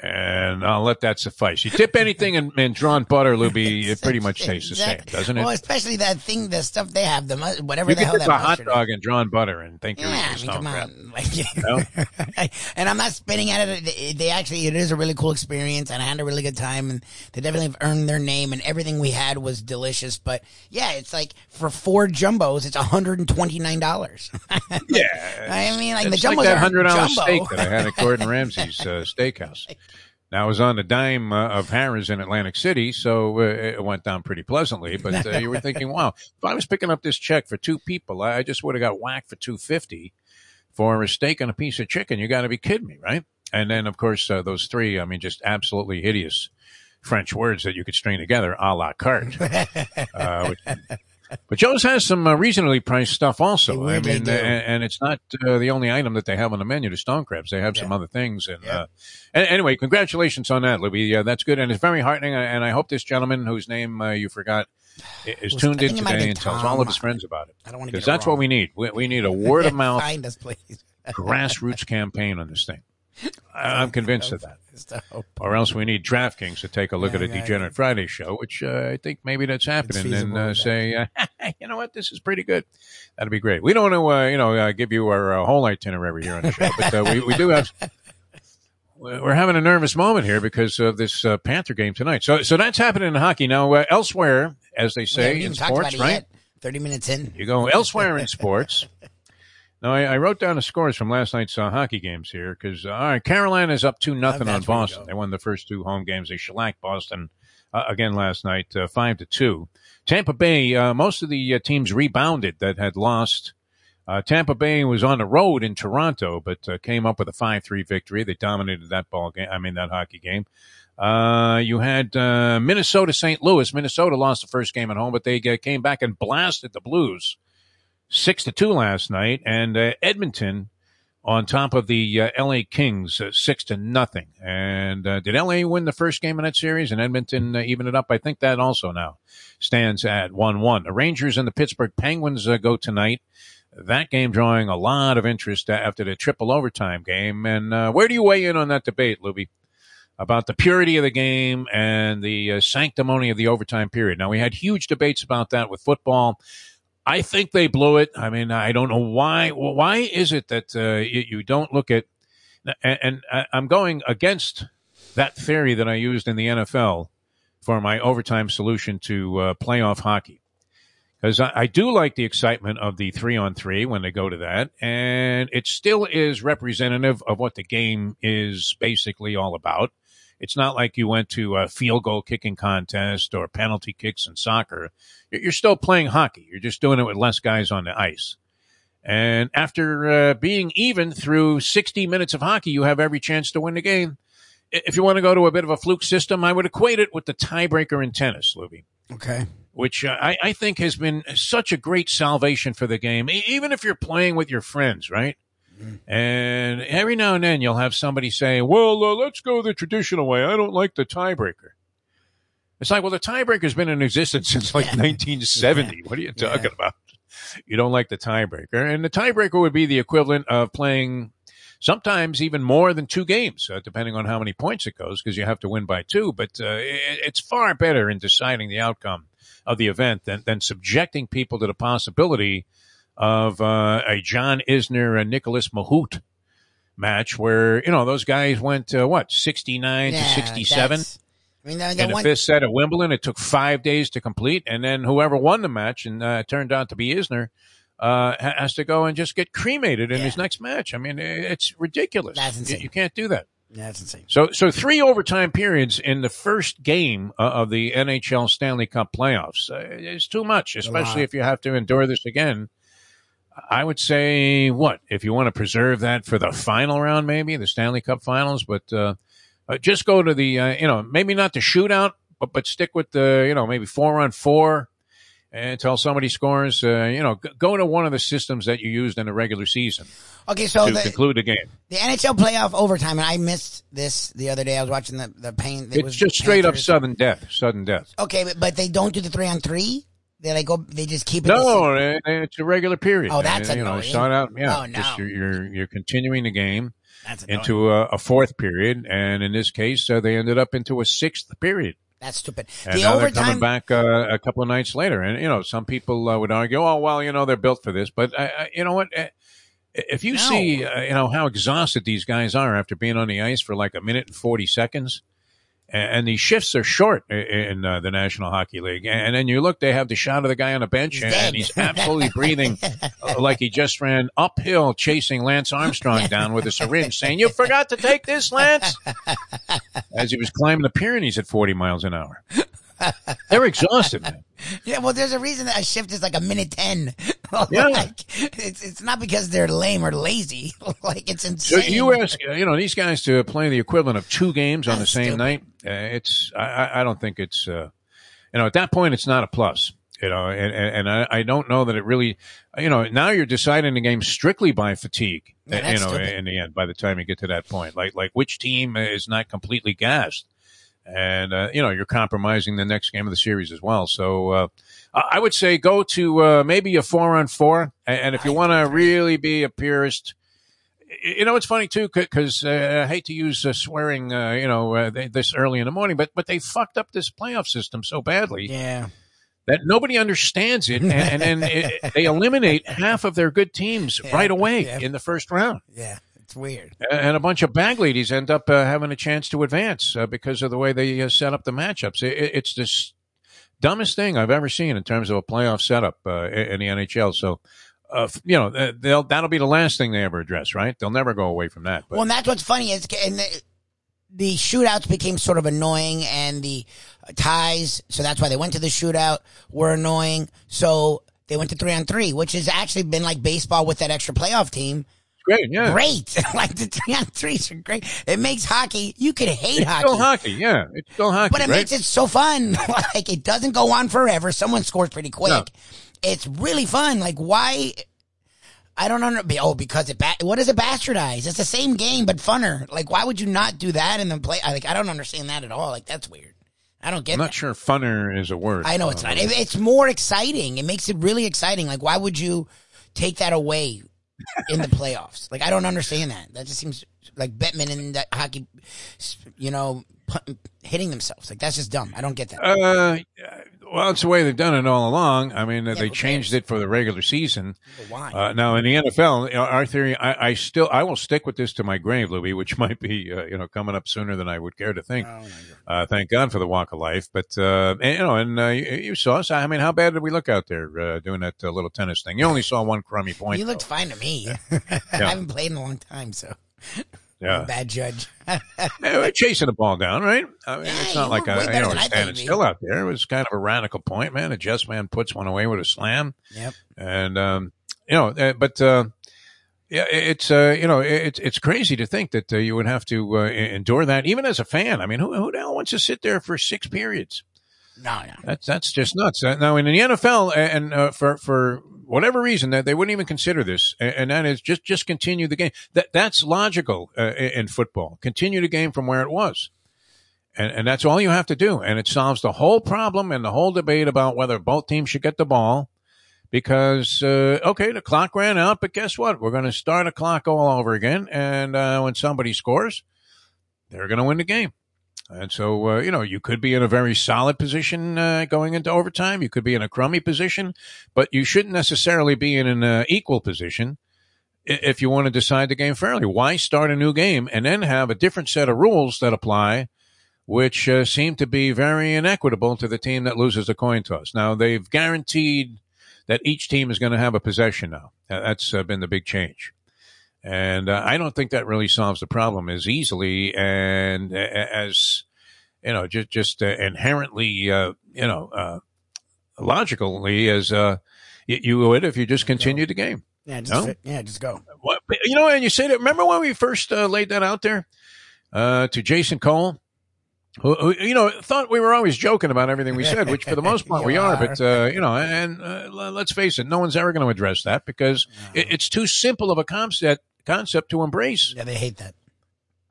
And I'll let that suffice. You dip anything in, in drawn butter, Lubie, (laughs) it pretty much tastes the same, doesn't it? Well, especially that thing, the stuff they have, the mu- whatever you the hell that a hot is. dog in drawn butter and think you're Yeah, eating I mean, come on. (laughs) (laughs) Like, and I'm not spitting at it. They, actually, it is a really cool experience, and I had a really good time, and they definitely have earned their name, and everything we had was delicious. But yeah, it's like for four jumbos, it's $129. Yeah. I mean, like the jumbos like that hundred dollar jumbo. steak that I had at Gordon Ramsay's uh, steakhouse. Now I was on the dime uh, of Harrah's in Atlantic City, so uh, it went down pretty pleasantly. But uh, you were thinking, wow, if I was picking up this check for two people, I I just would have got whacked for two fifty for a steak and a piece of chicken. You got to be kidding me, right? And then, of course, uh, those three, I mean, just absolutely hideous French words that you could string together a la carte. (laughs) uh, which, but Joe's has some uh, reasonably priced stuff also. They I mean, and, and it's not uh, the only item that they have on the menu, to stone crabs. They have some other things. And Yeah. uh, anyway, congratulations on that, Libby. Uh, that's good. And it's very heartening. uh, And I hope this gentleman whose name uh, you forgot is Was- tuned in think it might have today and tells all of his friends about it. I don't want to Because that's what we need. We, we need a (laughs) word of mouth Find us, please. (laughs) grassroots campaign on this thing. I'm convinced of that. Or else we need DraftKings to take a look Yeah, at a yeah, Degenerate Friday show, which uh, I think maybe that's happening, and uh, say, uh, (laughs) you know what, this is pretty good. That'd be great. We don't want to, uh, you know, uh, give you our uh, whole itinerary here on the show, but uh, we, we do have. (laughs) We're having a nervous moment here because of this uh, Panther game tonight. So, so that's happening in hockey now. Uh, elsewhere, as they say in sports, right? yet. Thirty minutes in. You go elsewhere in sports. (laughs) Now, I, I wrote down the scores from last night's uh, hockey games here because, uh, all right, Carolina's up 2 nothing on that's where you Boston. They won the first two home games. They shellacked Boston uh, again last night, uh, 5 to 2. Tampa Bay, uh, most of the uh, teams rebounded that had lost. Uh, Tampa Bay was on the road in Toronto, but uh, came up with a 5 3 victory. They dominated that ball game, I mean, that hockey game. Uh, you had uh, Minnesota St. Louis. Minnesota lost the first game at home, but they uh, came back and blasted the Blues six to two last night, and uh, Edmonton on top of the uh, L.A. Kings uh, six to nothing. And uh, did L.A. win the first game in that series, and Edmonton uh, even it up? I think that also now stands at one-one. The Rangers and the Pittsburgh Penguins go tonight. That game drawing a lot of interest after the triple overtime game. And where do you weigh in on that debate, Lubie? About the purity of the game and the uh, sanctimony of the overtime period. Now, we had huge debates about that with football. I think they blew it. I mean, I don't know why. Why is it that uh, you, don't look at? And, and I'm going against that theory that I used in the NFL for my overtime solution to uh, playoff hockey, because I, I do like the excitement of the three on three when they go to that, and it still is representative of what the game is basically all about. It's not like you went to a field goal kicking contest or penalty kicks in soccer. You're still playing hockey. You're just doing it with less guys on the ice. And after uh, being even through 60 minutes of hockey, you have every chance to win the game. If you want to go to a bit of a fluke system, I would equate it with the tiebreaker in tennis, Lubie Okay. which uh, I, I think has been such a great salvation for the game, even if you're playing with your friends, right? And every now and then you'll have somebody say, well, uh, let's go the traditional way. I don't like the tiebreaker. It's like, well, the tiebreaker's been in existence (laughs) since like 1970. What are you talking about? You don't like the tiebreaker. And the tiebreaker would be the equivalent of playing sometimes even more than two games, uh, depending on how many points it goes, because you have to win by two. But uh, it, it's far better in deciding the outcome of the event than, than subjecting people to the possibility of uh, a John Isner and Nicolas Mahut match where, you know, those guys went, uh, what, 69 to 67? that's- I mean, the, the in the one, fifth set at Wimbledon. It took five days to complete, and then whoever won the match, and uh, it turned out to be Isner, uh, has to go and just get cremated in Yeah. his next match. I mean, it's ridiculous. That's You- insane. You, can't do that. yeah, that's insane. So, so three overtime periods in the first game uh, of the NHL Stanley Cup playoffs uh, is too much, especially if you have to endure this again. I would say what if you want to preserve that for the final round, maybe the Stanley Cup Finals, but uh, uh, just go to the uh, you know maybe not the shootout, but but stick with the you know maybe four on four until somebody scores. Uh, you know, go to one of the systems that you used in the regular season Okay, so to the, conclude the game. the NHL playoff overtime, and I missed this the other day. I was watching the the pain. it It's was just straight up sudden death, sudden death. Okay, but, but they don't do the three on three. They like go. They just keep it. No, same- eh, it's a regular period. Oh, that's Eh, you know, annoying. start out, yeah, Oh, no. just you're, you're you're continuing the game into a, a fourth period, and in this case, uh, they ended up into a sixth period, that's stupid. and the now they're coming back uh, a couple of nights later. And you know, some people uh, would argue, "Oh, well, you know, they're built for this," but you know what? Eh, If you No. see, uh, you know, how exhausted these guys are after being on the ice for like a minute and forty seconds, and, and these shifts are short in uh, the National Hockey League, and then you look, they have the shot of the guy on the bench, He's and, and he's absolutely breathing (laughs) uh, like he just ran uphill chasing Lance Armstrong down with a syringe, saying, "You forgot to take this, Lance," (laughs) as he was climbing the Pyrenees at forty miles an hour. (laughs) They're exhausted, man. Yeah, well, there's a reason that a shift is like a minute ten. (laughs) Yeah. like, it's it's not because they're lame or lazy. (laughs) like it's So insane. you ask, uh, you know, these guys to play the equivalent of two games on the same stupid. night. Uh, it's, I- I, I don't think it's, uh, you know, at that point, it's not a plus. You know, and, and, and I, I don't know that it really, you know, now you're deciding the game strictly by fatigue. Yeah, you know, stupid. in the end, by the time you get to that point, like like which team is not completely gassed, and uh, you know, you're compromising the next game of the series as well. So. uh I would say go to uh, maybe a four on four, and if you want to really be a purist, you know, it's funny too because uh, I hate to use uh, swearing, uh, you know, uh, this early in the morning, but but they fucked up this playoff system so badly yeah. that nobody understands it, and, and then it, they eliminate half of their good teams (laughs) Yeah, right away yeah. in the first round, Yeah. It's weird. and a bunch of bag ladies end up uh, having a chance to advance uh, because of the way they uh, set up the matchups. It, it- it's this dumbest thing I've ever seen in terms of a playoff setup uh, in the NHL. So. Uh, you know, uh, they'll, that'll be the last thing they ever address, right? They'll never go away from that. But Well, and that's what's funny is and the, the shootouts became sort of annoying, and the ties. So that's why they went to the shootout. Were annoying. So they went to three on three, which has actually been like baseball with that extra playoff team. Great, yeah. Great, (laughs) like the three on threes are great. It makes hockey. You could hate It's hockey. still hockey, yeah. It's still hockey, But it right? makes it so fun. (laughs) like it doesn't go on forever. Someone scores pretty quick. No. It's really fun. Like why? I don't know. Oh, because it ba- what is it bastardized? It's the same game but funner. Like why would you not do that in the play? I- Like I don't understand that at all. Like that's weird. I don't get it. I'm that. not sure funner is a word. I know it's Uh, not. It, it's more exciting. It makes it really exciting. Like why would you take that away in the playoffs? Like I don't understand that. That just seems like Bettman and that hockey, you know, hitting themselves. Like that's just dumb. I don't get that. Uh, well, it's the way they've done it all along. I mean, they changed cares? it for the regular season. Why? Uh, now in the NFL, our theory, I, I still, I will stick with this to my grave, Louis, which (laughs) might be, uh, you know, coming up sooner than I would care to think. Oh. Uh, thank God for the walk of life. But, uh, and, you know, and, uh, you, you saw us. I mean, how bad did we look out there, uh, doing that uh, little tennis thing? You only saw one crummy point. You looked though. fine to me. (laughs) I haven't played in a long time, so Yeah. bad judge. (laughs) Yeah, chasing the ball down, right? I mean, it's not like a, you know, I standing still out there. It was kind of a radical point, man. A just man puts one away with a slam. yep. And, um, you know, uh, but uh, yeah, it's uh, you know, it's it's crazy to think that uh, you would have to uh, endure that, even as a fan. I mean, who who the hell wants to sit there for six periods? No, no. That's that's just nuts. Uh, now in the NFL, and uh, for for whatever reason that they wouldn't even consider this, and, that is just just continue the game. That that's logical uh, in football. Continue the game from where it was. And, and that's all you have to do. And it solves the whole problem and the whole debate about whether both teams should get the ball because uh, okay, the clock ran out, but guess what? We're going to start a clock all over again, and uh, when somebody scores, they're going to win the game. And so, uh, you know, you could be in a very solid position uh, going into overtime. You could be in a crummy position, but you shouldn't necessarily be in an uh, equal position if you want to decide the game fairly. Why start a new game and then have a different set of rules that apply, which uh, seem to be very inequitable to the team that loses the coin toss? Now, they've guaranteed that each team is going to have a possession now. That's uh, been the big change. And uh, I don't think that really solves the problem as easily and as, you know, just, just uh, inherently, uh, you know, uh, logically as uh, you would if you just continue the game. Yeah, just, no? yeah, just go. What, you know, and you say that, remember when we first laid that out there to Jason Cole? Who, who, you know, thought we were always joking about everything we said, which for the most part (laughs) we are. are. But uh, you know, and uh, let's face it, no one's ever going to address that because no. it, it's too simple of a concept concept to embrace. Yeah, they hate that.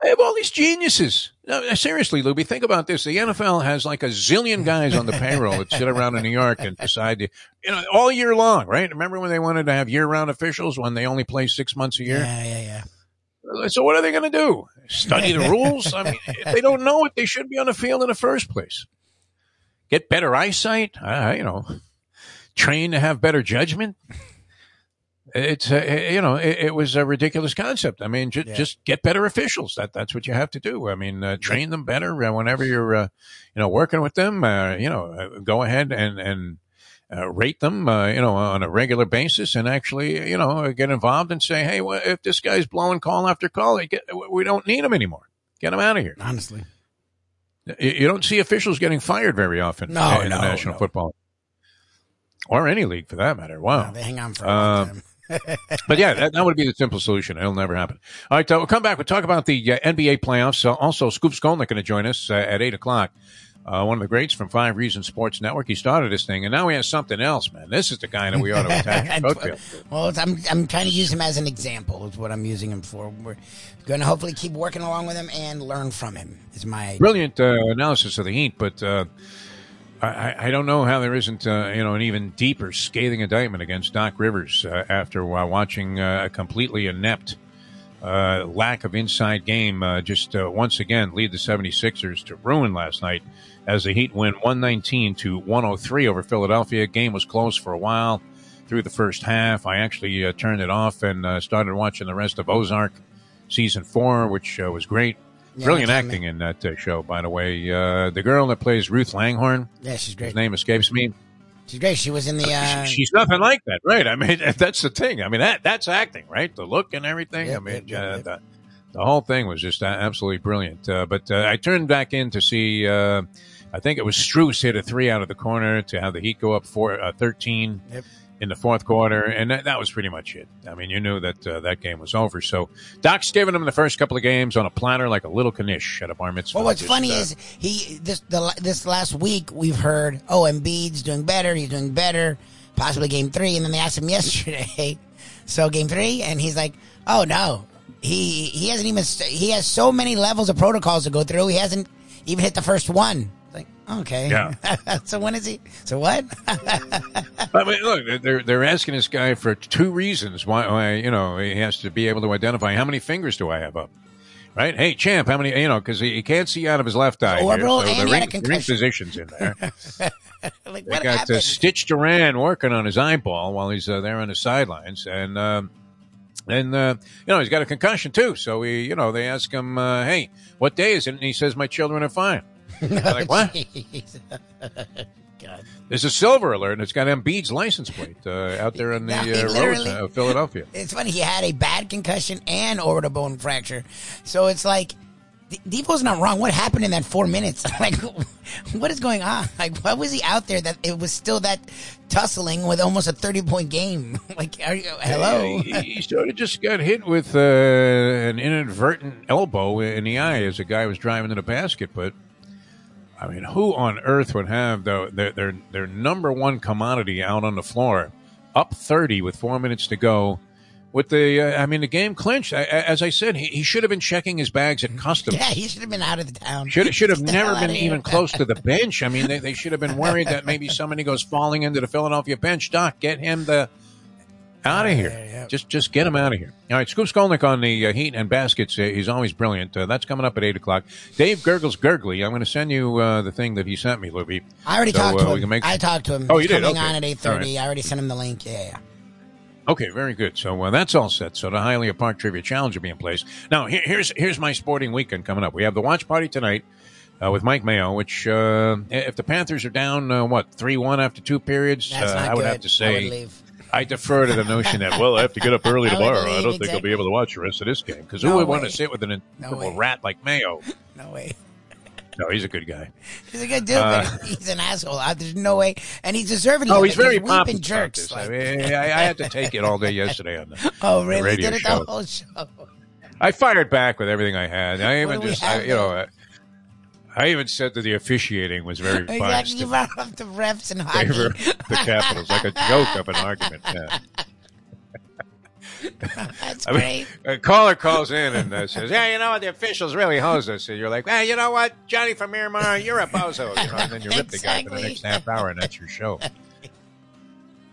They have all these geniuses. No, seriously, Lubie, think about this. The NFL has like a zillion guys on the (laughs) payroll that sit around in New York and decide to, you know, all year long, right? Remember when they wanted to have year-round officials when they only play six months a year? Yeah, yeah, yeah. So what are they going to do? Study the (laughs) rules? I mean, if they don't know it. They should be on the field in the first place. Get better eyesight. Uh, you know, train to have better judgment. It's uh, you know it, it, was a ridiculous concept. I mean, ju- yeah. just get better officials. That that's what you have to do. I mean, uh, train them better whenever you're uh, you know working with them. Uh, you know, uh, go ahead and and uh, rate them, uh, you know, on a regular basis, and actually, you know, get involved and say, hey, well, if this guy's blowing call after call, get, we don't need him anymore. Get him out of here. Honestly, you don't see officials getting fired very often. No, in no, the national no. football, or any league for that matter. Wow, no, they hang on for a long uh, time. but yeah, that, that, would be the simple solution. It'll never happen. All right, uh, we'll come back. We'll talk about the uh, NBA playoffs. Uh, also, Scoop Skolnick going to join us uh, at 8 o'clock uh, one of the greats from Five Reasons Sports Network. He started this thing, and now he has something else, man. This is the guy that we ought to (laughs) attack. well, I'm I'm trying to use him as an example. Is what I'm using him for. We're going to hopefully keep working along with him and learn from him. Is my brilliant uh, analysis of the Heat, but. Uh, I, I, don't know how there isn't, uh, you know, an even deeper scathing indictment against Doc Rivers uh, after uh, watching a completely inept uh, lack of inside game uh, just uh, once again lead the 76ers to ruin last night as the Heat win 119 to 103 over Philadelphia. Game was close for a while through the first half. I actually uh, turned it off and uh, started watching the rest of Ozark season four, which uh, was great. Yeah, Brilliant acting in that uh, show, by the way. Uh, the girl that plays Ruth Langmore. Yeah, she's great. His name escapes me. She's great. She was in the. Uh... She's nothing like that, right? I mean, (laughs) that's the thing. I mean, that that's acting, right? The look and everything. Yep, I mean, yep, yep, the, the, whole thing was just absolutely brilliant. but I turned back in to see I think it was Strus hit a three out of the corner to have the Heat go up four, uh, 13 yep. in the fourth quarter. And that, that, was pretty much it. I mean, you knew that uh, that game was over. So Doc's giving him the first couple of games on a platter like a little knish at a bar mitzvah. Well, what's Just, funny uh, is he this the, this last week we've heard, oh, Embiid's doing better. He's doing better. Possibly game three. And then they asked him (laughs) yesterday, so game three? And he's like, oh, no. He he hasn't even he has so many levels of protocols to go through. He hasn't even hit the first one. Okay. Yeah. (laughs) so when is he? So what? (laughs) I mean, look, they're they're asking this guy for two reasons why, why you know he has to be able to identify how many fingers do I have up. Right? Hey, champ, how many? You know, because he, he, can't see out of his left eye. Orbital here, so the ring, ring physicians in there. (laughs) like, they got uh, Stitch Duran working on his eyeball while he's uh, there on the sidelines, and um, and uh, you know he's got a concussion too. So he, you know, they ask him, uh, "Hey, what day is it?" And he says, "My children are fine." Like what? (laughs) God. There's a silver alert, and it's got Embiid's license plate uh, out there on (laughs) the uh, roads of Philadelphia. It's funny. He had a bad concussion and orbital bone fracture, so it's like D- Defo's not wrong. What happened in that four minutes? (laughs) like, what is going on? Like, why was he out there that it was still that tussling with almost a 30 point game? like, are you, hello? he, he sort of just got hit with uh, an inadvertent elbow in the eye as the guy was driving to the basket. But I mean, who on earth would have the, their, their their number one commodity out on the floor, up thirty with four minutes to go? With the, uh, I mean, the game clinched. I, as I said, he, he should have been checking his bags at customs. yeah, he should have been out of the town. Should should have (laughs) never been even close to the bench. I mean, they, they should have been worried that maybe somebody goes falling into the Philadelphia bench. Doc, get him the out of here. yeah, yeah. Just just get him out of here. All right, Scoop Skolnick on the uh, Heat and baskets. Uh, he's always brilliant. Uh, that's coming up at eight o'clock. Dave Gurgles Gurgly. I'm going to send you uh, the thing that he sent me, Lubie. I already So, talked uh, to him. make- I talked to him. Oh, He's you did? coming Okay. on at 8.30. All right. I already sent him the link. Yeah, yeah. Okay, very good. So uh, that's all set. So the Hialeah Park Trivia Challenge will be in place. Now, here, here's here's my sporting weekend coming up. We have the watch party tonight uh, with Mike Mayo. Which, uh, if the Panthers are down, uh, what three one after two periods, That's uh, not I would good. have to I say would leave. I defer to the notion that well, I have to get up early tomorrow. I leave, don't think I'll be able to watch the rest of this game because No who would want to sit with an way. incredible rat like Mayo? (laughs) No way. No, he's a good guy. He's a good dude, Uh, but (laughs) he's an asshole. Uh, There's no way. And he's deserving Oh, he's it. very weeping popping jerks. I, mean, (laughs) I, I had to take it all day yesterday on the, oh, the really? radio Did it show. the whole show? I fired back with everything I had. I even just, I, you know, I, even said that the officiating was very (laughs) Exactly. biased You brought up the refs and (laughs) hockey. of the Capitals, like a joke of an argument. Yeah. (laughs) That's I mean, great. a caller calls in and uh, says, "Yeah, you know what? The officials really hose us." And you're like, "Well, you know what, Johnny from Miramar, you're a bozo." You know, and then you rip the guy for the next half hour, and that's your show.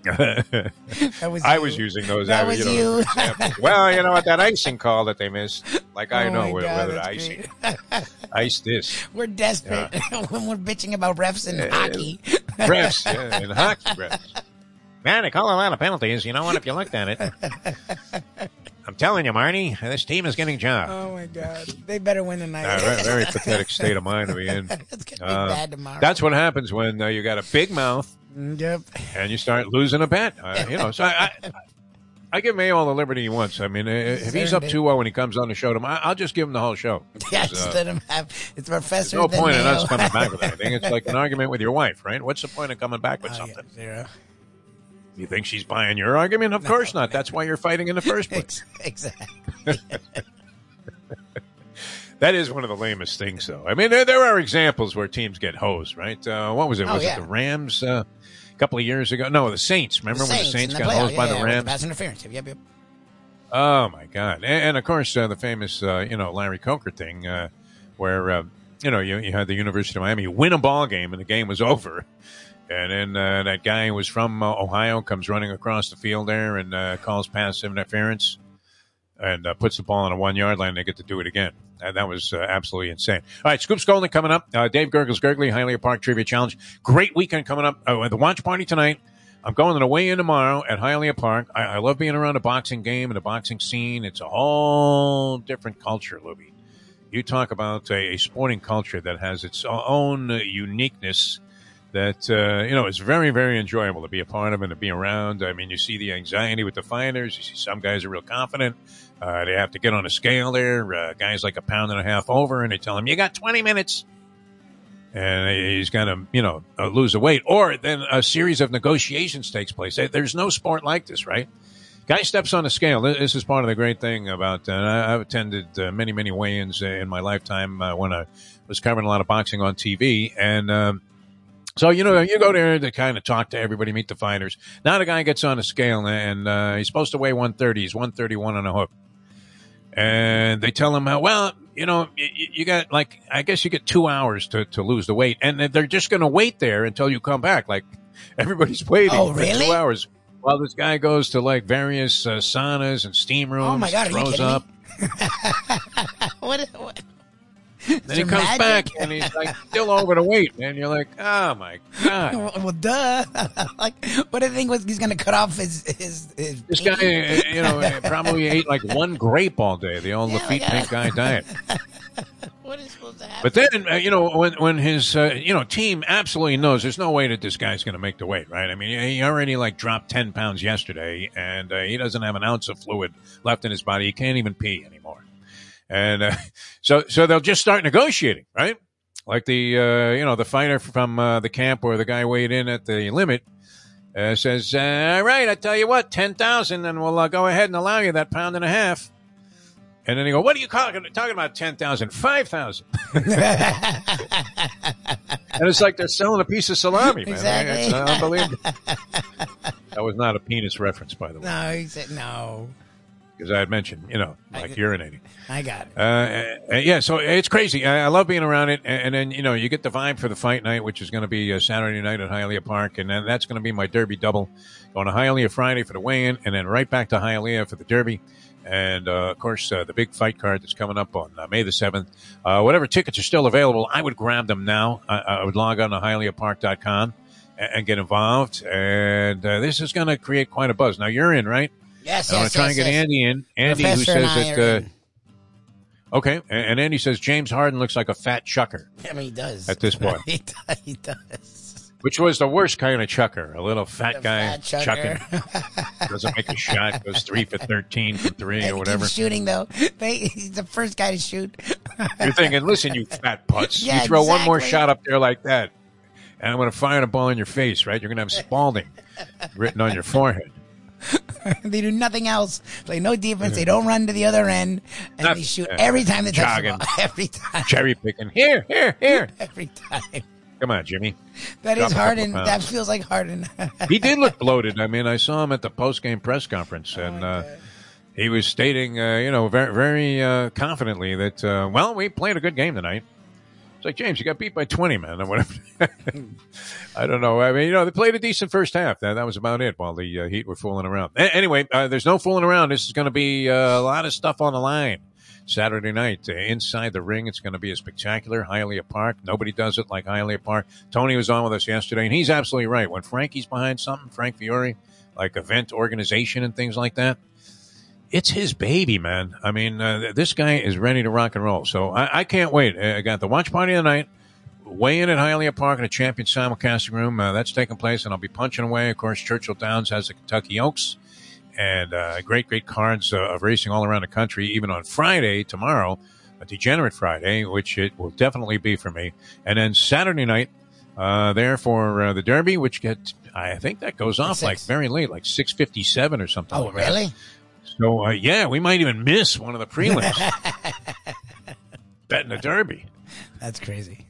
(laughs) That was I you. was using those. That uh, was you. Know, you. (laughs) well, you know what? That icing call that they missed, like I Oh know whether, God, whether icing, (laughs) ice this. We're desperate when we're bitching about refs and hockey. refs, yeah, and hockey refs. Man, they call a lot of penalties. You know what? If you looked at it, I'm telling you, Marty, this team is getting job. Oh my god, they better win tonight. Uh, very, very pathetic state of mind to be in. it's gonna be Uh, bad tomorrow. That's what happens when uh, you got a big mouth yep. and you start losing a bet. Uh, you know, so I, I, I give Mayo all the liberty he wants. I mean, uh, if he's up earned it. 2 0 when he comes on the show tomorrow, I'll just give him the whole show. (laughs) Yeah, just uh, let him have. It's professor. no point in Mayo. us coming back with (laughs) anything. It's like an argument with your wife, right? What's the point of coming back with Oh, yeah, something? zero. You think she's buying your argument? Of course not. That's why you're fighting in the first place. Exactly. (laughs) That is one of the lamest things, though. I mean, there, there are examples where teams get hosed, right? Uh, what was it? Oh, Was yeah. it the Rams uh, a couple of years ago? No, the Saints. Remember when the Saints Saints in got playoff, hosed by yeah, the yeah, with Rams? pass interference. Yep, yep. Oh my God! And, and of course, uh, the famous, uh, you know, Larry Coker thing, uh, where uh, you know you, you had the University of Miami you win a ball game and the game was (laughs) over, and then uh, that guy who was from uh, Ohio comes running across the field there and uh, calls pass interference, and uh, puts the ball on a one yard line. They get to do it again. And that was uh, absolutely insane. All right, Scoops Skolnick coming up. Uh, Dave Gurgles Gurgly, Hialeah Park Trivia Challenge. Great weekend coming up. Uh, the watch party tonight. I'm going to the weigh-in tomorrow at Hialeah Park. I, I love being around a boxing game and a boxing scene. It's a whole different culture, Lubie. You talk about a, a sporting culture that has its own uniqueness that, uh, you know, is very, very enjoyable to be a part of and to be around. I mean, you see the anxiety with the fighters. You see some guys are real confident. Uh, they have to get on a scale there. Uh, guys like a pound and a half over, and they tell him, you got 20 minutes and he's going to, you know, uh, lose a weight. Or then a series of negotiations takes place. There's no sport like this, right? Guy steps on a scale. This is part of the great thing about. Uh, I've attended uh, many, many weigh-ins in my lifetime when I was covering a lot of boxing on TV, and um, so you know you go there to kind of talk to everybody, meet the fighters. Now the guy gets on a scale, and uh, he's supposed to weigh 130. He's 131 on a hook, and they tell him, uh, well, you know, you, you got like I guess you get two hours to to lose the weight, and they're just going to wait there until you come back. Like (laughs) everybody's waiting Oh, for really? two hours. While this guy goes to like various uh, saunas and steam rooms, Oh my god, are you kidding up, me? (laughs) what, what? Then he comes magic? back and he's like still over the weight, and you're like, oh my god, Well, (laughs) well, duh. (laughs) like, what do you think was he's going to cut off his his? his this guy, uh, you know, probably (laughs) ate like one grape all day, the old Yeah, Lafitte yeah. pink guy diet. What is supposed to happen? But then, uh, you know, when when his uh, you know team absolutely knows there's no way that this guy's going to make the weight, right? I mean, he already like dropped ten pounds yesterday, and uh, he doesn't have an ounce of fluid left in his body. He can't even pee anymore. And uh, so so they'll just start negotiating, right? Like the uh, you know the fighter from uh, the camp or the guy weighed in at the limit uh, says, uh, "All right, I tell you what, ten thousand, and we'll uh, go ahead and allow you that pound and a half." And then they go, "What are you talking, talking about? Ten thousand, five thousand? (laughs) and it's like they're selling a piece of salami, man. Exactly. It's unbelievable. that was not a penis reference, by the way, no, he said no. Because I had mentioned, you know, like urinating. I got it. Uh, yeah, so it's crazy. I, I love being around it, and, and then you know you get the vibe for the fight night, which is going to be uh, Saturday night at Hialeah Park, and then that's going to be my Derby double, going to Hialeah Friday for the weigh-in, and then right back to Hialeah for the Derby, and uh, of course uh, the big fight card that's coming up on uh, May the seventh. Uh, whatever tickets are still available, I would grab them now. I, I would log on to HialeahPark.com and, and get involved, and uh, this is going to create quite a buzz. Now you're in, right? Yes, I want yes, to try yes, and get yes. Andy in. Andy, Professor who says that. Uh, okay, and, and Andy says James Harden looks like a fat chucker, I mean, he does at this (laughs) point. he, does, he does. which was the worst kind of chucker. A little fat The guy fat chucker. chucking, (laughs) doesn't make a shot, goes three for thirteen from three or whatever. shooting though. They, he's the first guy to shoot. You're thinking, listen, you (laughs) fat putz, Yeah, you throw one more shot up there like that, and I'm going to fire the ball in your face. Right? You're going to have Spalding written on your forehead. (laughs) they do nothing else. Play no defense. They don't run to the other end, and Not- they shoot uh, every time they touch the ball. (laughs) Every time. Cherry picking. Here, here, here. (laughs) Every time. Come on, Jimmy. That Drop is Harden. That feels like Harden. he did look bloated. I mean, I saw him at the post game press conference, and uh, he was stating, uh, you know, very, very uh, confidently that, uh, well, we played a good game tonight. It's like James, you got beat by twenty, man, or whatever. (laughs) I don't know. I mean, you know, they played a decent first half. That, that was about it. While the uh, Heat were fooling around. A- anyway, uh, there's no fooling around. This is going to be uh, a lot of stuff on the line. Saturday night uh, inside the ring. It's going to be a spectacular Hialeah Park. Nobody does it like Hialeah Park. Tony was on with us yesterday, and he's absolutely right. When Frankie's behind something, Frank Fiore, like event organization and things like that, it's his baby, man. I mean, uh, this guy is ready to rock and roll. So I, I can't wait. Uh, I got the watch party tonight. Weigh in at Hialeah Park in the champion simulcasting room. Uh, that's taking place, and I'll be punching away. Of course, Churchill Downs has the Kentucky Oaks and uh, great, great cards uh, of racing all around the country, even on Friday, tomorrow, a Degenerate Friday, which it will definitely be for me. And then Saturday night, uh, there for uh, the Derby, which gets, I think that goes off Six. like very late, like 6.57 or something oh, like that. really? So, uh, yeah, we might even miss one of the prelims. (laughs) Betting the Derby. That's crazy.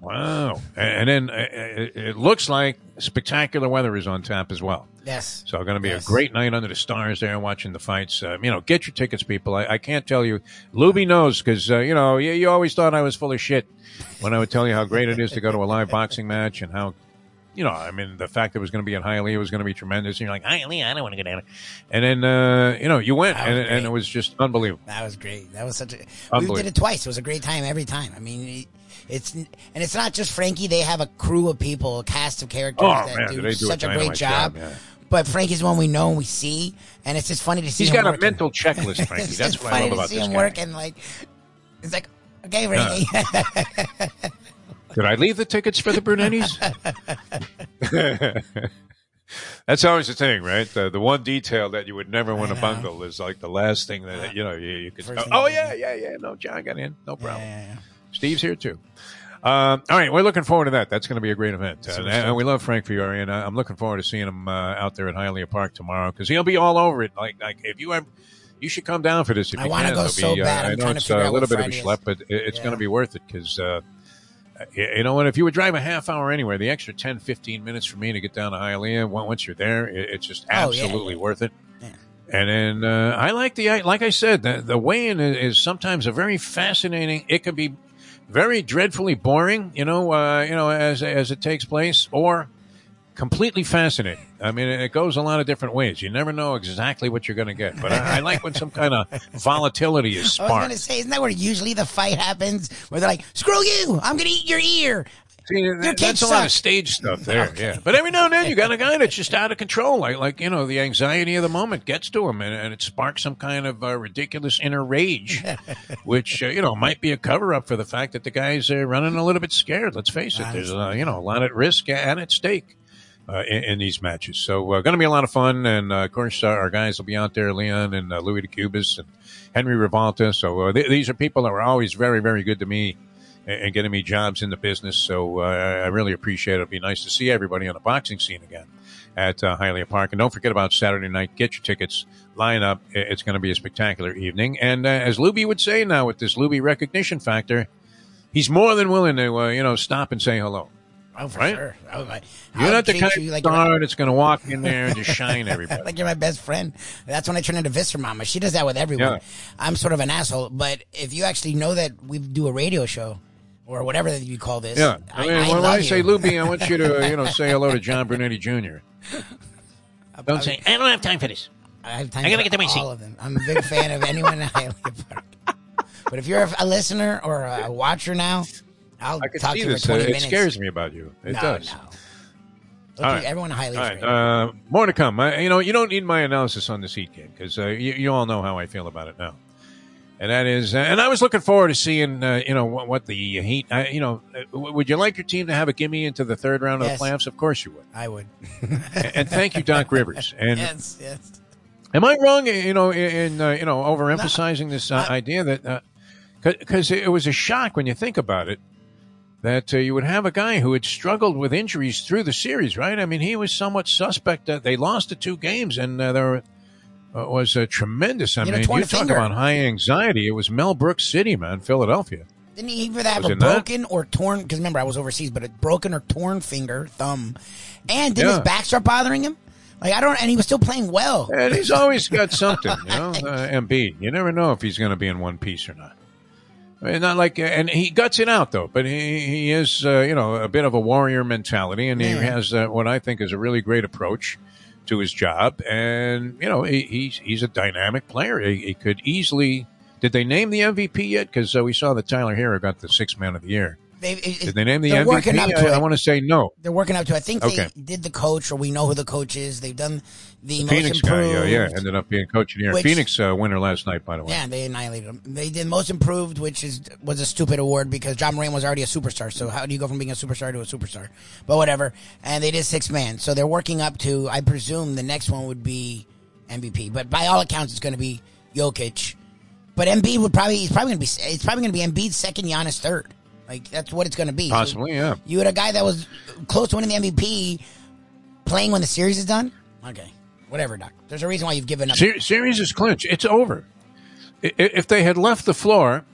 Wow. And, and then uh, it, it looks like spectacular weather is on tap as well. Yes. So going to be Yes. a great night under the stars there watching the fights. Uh, you know, get your tickets, people. I, I can't tell you. Lubie knows because, uh, you know, you, you always thought I was full of shit when I would tell you how great it is to go to a live boxing match and how, you know, I mean, the fact that it was going to be in Hialeah was going to be tremendous. And you're like, Hialeah, I don't want to go down. And then, uh, you know, you went and, and it was just unbelievable. That was great. That was such a. We did it twice. It was a great time every time. I mean, it's and it's not just Frankie. They have a crew of people, a cast of characters Oh, that man, do do such a, great job. job, yeah. But Frankie's one we know and we see, and it's just funny to see. He's got a mental checklist, (laughs) Frankie. That's what I love to about see this him guy. working. Like it's like, okay, Frankie. (laughs) Did I leave the tickets for the Brunettis? (laughs) That's always the thing, right? The, the one detail that you would never want to bungle is like the last thing that you know you, you could. First Oh, oh yeah, yeah, yeah. No, John got in. No problem. Yeah, yeah, yeah. Steve's here too. Um, all right, we're looking forward to that. That's going to be a great event, Super and, and we love Frank Fiore, and I- I'm looking forward to seeing him uh, out there at Hialeah Park tomorrow because he'll be all over it. Like, like if you have, you should come down for this. If I you wanna go It'll so be, uh, bad. I'm I know trying to it's figure uh, a little what bit of a Friday is. but it, it's going to be worth it because. You know what? If you would drive a half hour anywhere, the extra 10, 15 minutes for me to get down to Hialeah, once you're there, it's just Oh, absolutely yeah. worth it. Yeah. And then uh, I like the like I said, the, the weigh-in is, is sometimes a very fascinating. It can be very dreadfully boring, you know, uh, you know, as as it takes place, or completely fascinating. I mean, it goes a lot of different ways. You never know exactly what you're going to get, but I, I like when some kind of volatility is sparked. I was gonna say, isn't that where usually the fight happens? Where they're like, "Screw you! I'm gonna eat your ear." See, that- that's a lot of stage stuff there, yeah. But every now and then you got a guy that's just out of control, like like you know the anxiety of the moment gets to him, and, and it sparks some kind of uh, ridiculous inner rage, (laughs) which uh, you know might be a cover up for the fact that the guy's uh, running a little bit scared. Let's face it, there's uh, you know a lot at risk and at stake. Uh, in, in, these matches. So uh, going to be a lot of fun, and uh, of course our guys will be out there, Leon and uh, Louis de Cubas and Henry Rivalta. So uh, th- these are people that were always very, very good to me and, and getting me jobs in the business. So uh, I really appreciate it. It'll be nice to see everybody on the boxing scene again at uh, Hialeah Park. And don't forget about Saturday night. Get your tickets. Line up. It's going to be a spectacular evening. And uh, as Lubie would say now with this Lubie recognition factor, he's more than willing to, uh, you know, stop and say hello. Oh, for Right? sure. Oh, my, You're I'll not the treat kind you of like you're my- star that's going to walk in there and just (laughs) shine everybody. like you're my best friend. That's when I turn into Visser Mama. She does that with everyone. Yeah. I'm sort of an asshole, but if you actually know that we do a radio show or whatever that you call this, Yeah. I mean, when love I you. say Lubie, I want you to, you know, say hello to (laughs) John Brunetti Jr. Don't say, I don't have time for this. I have time I gotta for get to my all seat. of them. I'm a big fan of anyone in Hialeah Park. But if you're a, a listener or a watcher now, I'll I can talk see to you this. for Uh, 20 it minutes. scares me about you. It no, does. No. All right. Everyone highly All right. Uh, more to come. I, you know, you don't need my analysis on this Heat game because uh, you, you all know how I feel about it now. And that is, uh, and I was looking forward to seeing, uh, you know, what, what the Heat. I, you know, uh, would you like your team to have a gimme into the third round Yes. of the playoffs? Of course you would. I would. and, thank you, Doc Rivers. (laughs) And yes, yes. Am I wrong? You know, in uh, you know, overemphasizing this uh, idea that because it was a shock when you think about it that uh, you would have a guy who had struggled with injuries through the series, right? I mean, he was somewhat suspect that they lost the two games, and uh, there uh, was a tremendous. I a mean, torn you talk finger. about high anxiety. It was Mel Brooks City, man, Philadelphia. Didn't he either have Was a broken or torn? Because remember, I was overseas, but a broken or torn finger, thumb, and did his back start bothering him? Like I don't, and he was still playing well. And he's always got (laughs) something, you know. Uh, Embiid, you never know if he's going to be in one piece or not. Mean, not like, and he guts it out though. But he he is, uh, you know, a bit of a warrior mentality, and he Yeah. has uh, what I think is a really great approach to his job. And you know, he, he's he's a dynamic player. He, he could easily. Did they name the MVP yet? Because uh, we saw that Tyler Herro got the sixth man of the year. They, Did they name the MVP? working up to I, it. want to say no. They're working up to. I think Okay. they did the coach, or we know who the coach is. They've done the, most Phoenix guy, improved. yeah, yeah, ended up being coach of the. Which- Phoenix uh, winner last night, by the way. Yeah, they annihilated them. They did most improved, which is was a stupid award because Ja Morant was already a superstar. So how do you go from being a superstar to a superstar? But whatever. And they did six man, so they're working up to. I presume the next one would be MVP, but by all accounts, it's going to be Jokic. But Embiid would probably he's probably going to be it's probably going to be Embiid second, Giannis third. Like that's what it's going to be. So Possibly, yeah. you had a guy that was close to winning the MVP, playing when the series is done. Okay, whatever, Doc. There's a reason why you've given up. Ser- series is clinched. It's over. If they had left the floor,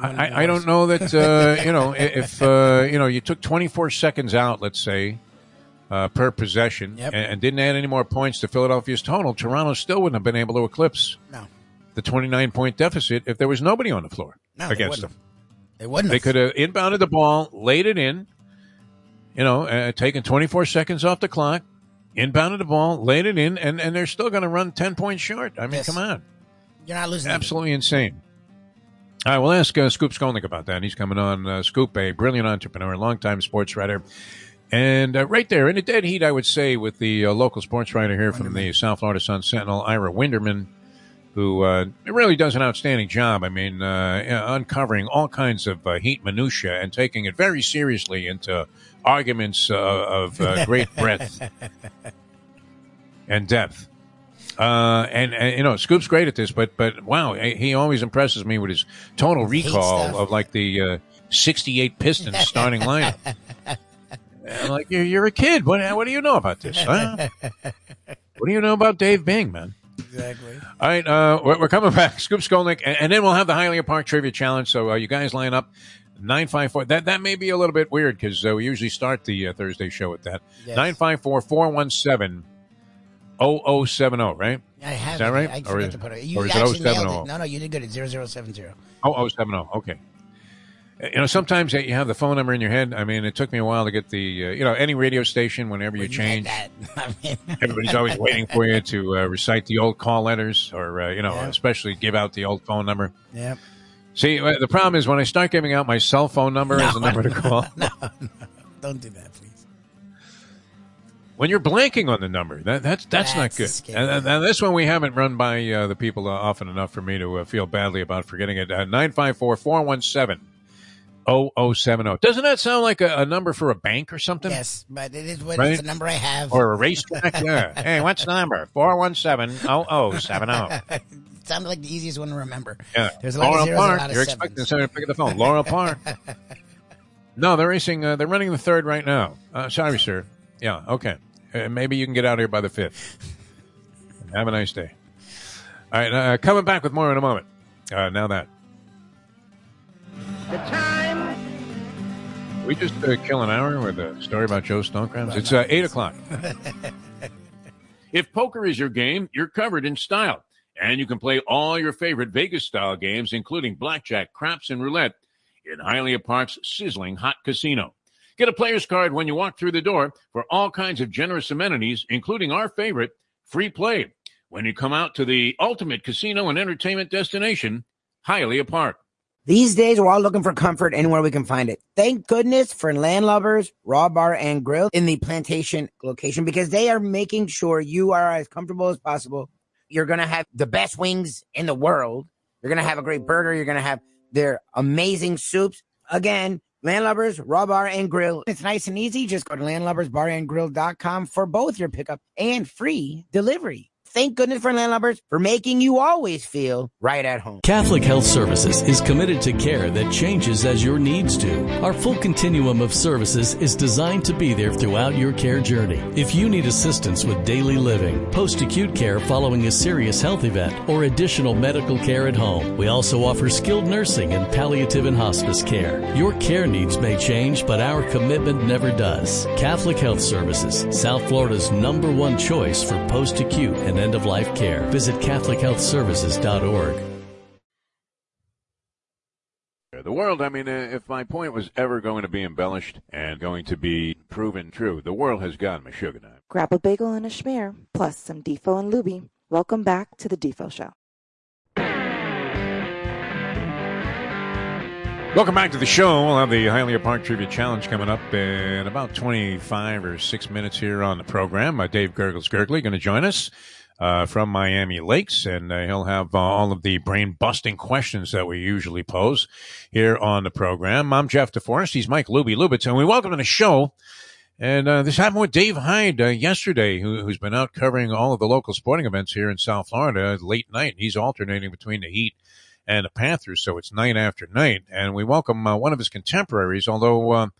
I, I- I don't know that uh, you know if uh, you know you took 24 seconds out, let's say, uh, per possession, Yep. and, and didn't add any more points to Philadelphia's total, Toronto still wouldn't have been able to eclipse No, the 29 point deficit if there was nobody on the floor No, against them. They wouldn't. They have. could have inbounded the ball, laid it in, you know, uh, taken 24 seconds off the clock, inbounded the ball, laid it in, and, and they're still going to run 10 points short. I mean, Yes. come on. You're not losing. Absolutely insane. All right, we'll ask uh, Scoop Skolnick about that. He's coming on. Uh, Scoop, a brilliant entrepreneur, longtime sports writer. And uh, right there in the dead heat, I would say, with the uh, local sports writer here from the South Florida Sun Sentinel, Ira Winderman, who uh, really does an outstanding job. I mean, uh, uncovering all kinds of uh, heat minutia and taking it very seriously into arguments uh, of uh, great (laughs) breadth and depth. Uh, and, and you know, Scoop's great at this, but but wow, he always impresses me with his total recall of like the uh, '68 Pistons starting (laughs) lineup. I'm like, you're, you're a kid. What what do you know about this? Huh? (laughs) what do you know about Dave Bing, man? Exactly. All right, uh, we're, we're coming back. (laughs) Scoop Skolnick, and, and then we'll have the Hialeah Park Trivia Challenge. So uh, you guys line up. Nine five four. That that may be a little bit weird because uh, we usually start the uh, Thursday show with that. Yes. Nine five four four one seven zero zero seven zero. Right? I have Is that it. right? I Or is- to put it. You or is it 070? it. No, no, you did good. It's 0070. Oh oh seven zero. Okay you know, sometimes you have the phone number in your head. I mean, it took me a while to get the, uh, you know, any radio station, whenever you, you change, (laughs) I mean, everybody's always waiting for you to uh, recite the old call letters or, uh, you know, yeah. especially give out the old phone number. Yeah. See, uh, the problem is when I start giving out my cell phone number no, as a number to call. (laughs) No, no, don't do that, please. When you're blanking on the number, that, that's, that's, that's not good. And, and this one we haven't run by uh, the people uh, often enough for me to feel badly about forgetting it. 954 417. 0070. Doesn't that sound like a, a number for a bank or something? Yes, but it is what Right? it's the number I have. Or a racetrack? yeah. (laughs) Hey, what's the number? 417-0070. (laughs) it sounded like the easiest one to remember. Yeah. There's a lot of Laurel zeros and a Park. lot of You're sevens. expecting somebody to pick up the phone. Laurel Park. (laughs) no, they're racing. Uh, they're running the third right now. Uh, sorry, sir. Yeah. Okay. Uh, maybe you can get out here by the fifth. Have a nice day. All right. Uh, coming back with more in a moment. Uh, now that. We just uh, kill an hour with a story about Joe Stonecrams. It's uh, eight o'clock. (laughs) if poker is your game, you're covered in style, and you can play all your favorite Vegas-style games, including blackjack, craps, and roulette, in Hialeah Park's sizzling hot casino. Get a player's card when you walk through the door for all kinds of generous amenities, including our favorite, free play. When you come out to the ultimate casino and entertainment destination, Hialeah Park. These days, we're all looking for comfort anywhere we can find it. Thank goodness for Landlubbers Raw Bar and Grill in the plantation location because they are making sure you are as comfortable as possible. You're going to have the best wings in the world. You're going to have a great burger. You're going to have their amazing soups. Again, Landlubbers Raw Bar and Grill. It's nice and easy. Just go to landlubbersbarandgrill.com for both your pickup and free delivery. Thank goodness for Landlubbers for making you always feel right at home. Catholic Health Services is committed to care that changes as your needs do. Our full continuum of services is designed to be there throughout your care journey. If you need assistance with daily living, post acute care following a serious health event, or additional medical care at home, we also offer skilled nursing and palliative and hospice care. Your care needs may change, but our commitment never does. Catholic Health Services, South Florida's number one choice for post acute and end of life care. Visit CatholicHealthServices.org. The world, I mean, uh, if my point was ever going to be embellished and going to be proven true, the world has gotten me sugar now. Grab a bagel and a schmear, plus some Defo and Lubie. Welcome back to the Defo Show. Welcome back to the show. We'll have the Hialeah Park Trivia Challenge coming up in about 25 or 6 minutes here on the program. Uh, Dave Gurgles Gurgley going to join us uh, from Miami Lakes, and uh, he'll have uh, all of the brain busting questions that we usually pose here on the program. I'm Jeff DeForrest. He's Mike Lubie Lubitz, and we welcome to the show. And uh, this happened with Dave Hyde uh, yesterday, who, who's been out covering all of the local sporting events here in South Florida late night. He's alternating between the Heat and the Panthers, so it's night after night. And we welcome uh, one of his contemporaries, although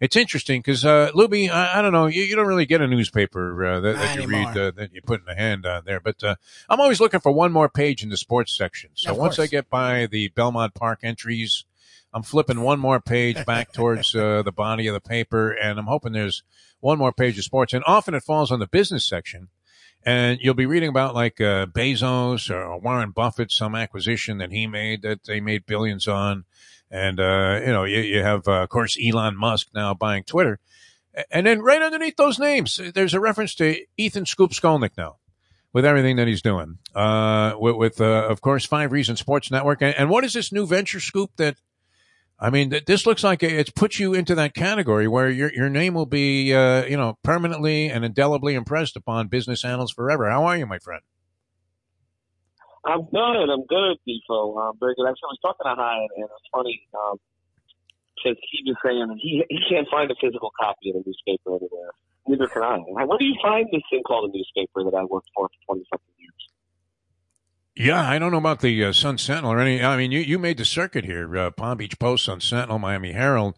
it's interesting because uh, Lubie, I, I don't know, you, you don't really get a newspaper uh, that, that you read uh, that you put in the hand on there, but uh, I'm always looking for one more page in the sports section. So Of once I get by the Belmont Park entries, I'm flipping one more page back (laughs) towards uh, the body of the paper, and I'm hoping there's one more page of sports. And often it falls on the business section and you'll be reading about like uh, Bezos or Warren Buffett, some acquisition that he made that they made billions on, and uh, you know you, you have uh, of course Elon Musk now buying Twitter, and then right underneath those names, there's a reference to Ethan Scoop Skolnick now. With everything that he's doing, uh, with, with uh, of course Five Reasons Sports Network, and, and what is this new venture scoop that I mean, th- this looks like it's put you into that category where your your name will be, uh, you know, permanently and indelibly impressed upon business annals forever. How are you, my friend? I'm good. I'm good, Defo. Um, very good. Actually, I was talking to Hyde, and it's funny because he was saying he he can't find a physical copy of the newspaper anywhere. Neither can I. Like, Where do you find this thing called a newspaper that I worked for for twenty something years? Yeah, I don't know about the uh, Sun Sentinel or any. I mean, you, you made the circuit here: uh, Palm Beach Post, Sun Sentinel, Miami Herald.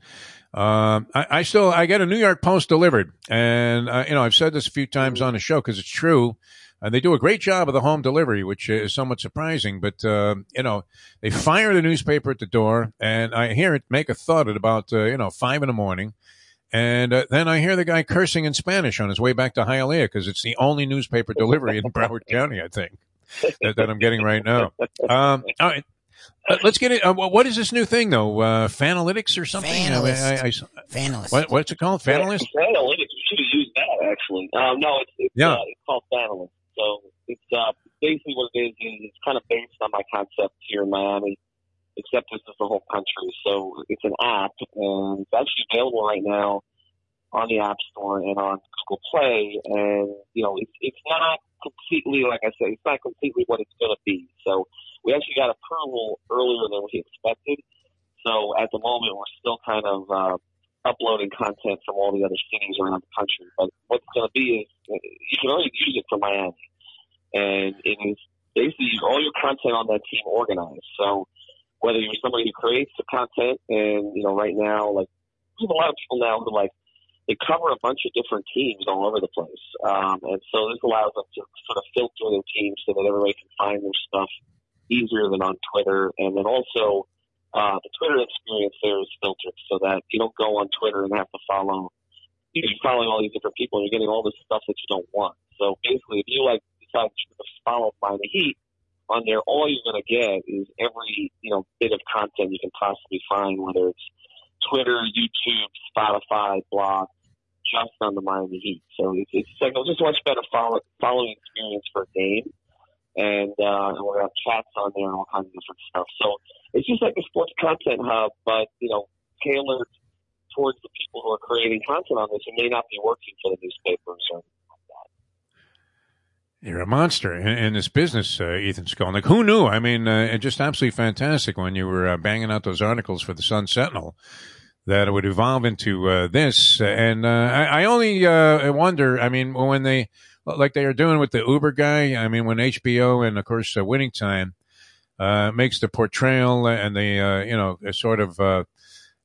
Um, I, I still I get a New York Post delivered, and uh, you know I've said this a few times on the show because it's true. And they do a great job of the home delivery, which is somewhat surprising. But uh, you know, they fire the newspaper at the door, and I hear it make a thud at about uh, you know five in the morning. And uh, then I hear the guy cursing in Spanish on his way back to Hialeah because it's the only newspaper delivery in Broward (laughs) County, I think, that, that I'm getting right now. Um, all right. Uh, let's get it. Uh, what is this new thing, though? Uh, Fanalytics or something? I- Fanalist. I- I- Fanalist. what, what's it called? Fanalist? Analytics. You should have used that actually. Um, no, it's it's, Yeah. uh, it's called Analyst. So it's uh, basically what it is is it's kind of based on my concept here in Miami, except this is the whole country. So it's an app, and it's actually available right now on the App Store and on Google Play. And you know, it's it's not completely like I said, it's not completely what it's going to be. So we actually got approval earlier than we expected. so at the moment, we're still kind of uh, uploading content from all the other cities around the country. But what's going to be is you can only use it for Miami, and it is basically all your content on that team organized. So whether you're somebody who creates the content, and you know, right now, like we have a lot of people now who like they cover a bunch of different teams all over the place, um, and so this allows them to sort of filter their teams so that everybody can find their stuff easier than on Twitter, and then also uh, the Twitter experience there is filtered so that you don't go on Twitter and have to follow. You're following all these different people, and you're getting all this stuff that you don't want. So basically, if you like decide to follow the Heat on there, all you're going to get is every you know bit of content you can possibly find, whether it's Twitter, YouTube, Spotify, blog, just on the Miami Heat. So it's, it's like just much better follow, following experience for a game and uh, gonna have chats on there and all kinds of different stuff. So it's just like a sports content hub, but you know, tailored towards the people who are creating content on this who may not be working for the newspapers or that. you're a monster in, in this business, uh, Ethan Skolnick. Who knew? I mean, uh, just absolutely fantastic when you were uh, banging out those articles for the Sun Sentinel that it would evolve into uh, this. And uh, I, I, only uh, wonder, I mean, when they like they are doing with the Uber guy. I mean, when HBO and of course uh, Winning Time uh, makes the portrayal and the uh, you know sort of uh,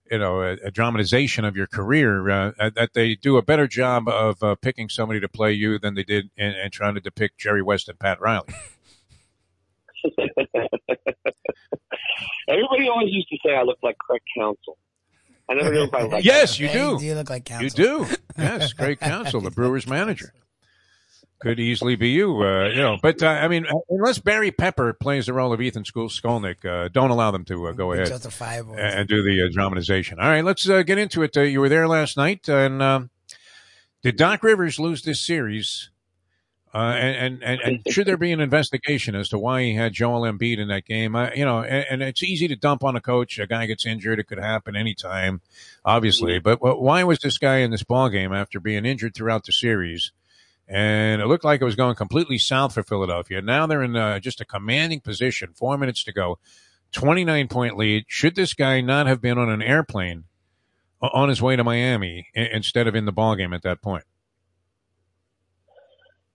you know a, a, dramatization of your career uh, that they do a better job of uh, picking somebody to play you than they did in, in trying to depict Jerry West and Pat Riley. (laughs) Everybody always used to say I look like Craig Counsell. I never knew if I like. Yes, you do. You look like Counsell. You do. Yes, Craig Counsell, the (laughs) Brewers manager could easily be you, uh, you know. But uh, I mean, unless Barry Pepper plays the role of Ethan Scoop Skolnick, uh, don't allow them to uh, go ahead and do the uh, dramatization. All right, let's uh, get into it. you were there last night, and um, did Doc Rivers lose this series? And, and, and, and, should there be an investigation as to why he had Joel Embiid in that game? you know, and, and, it's easy to dump on a coach. A guy gets injured; it could happen anytime, obviously. But why was this guy in this ball game after being injured throughout the series? And it looked like it was going completely south for Philadelphia. Now they're in uh, just a commanding position. Four minutes to go, twenty-nine point lead. Should this guy not have been on an airplane on his way to Miami instead of in the ball game at that point?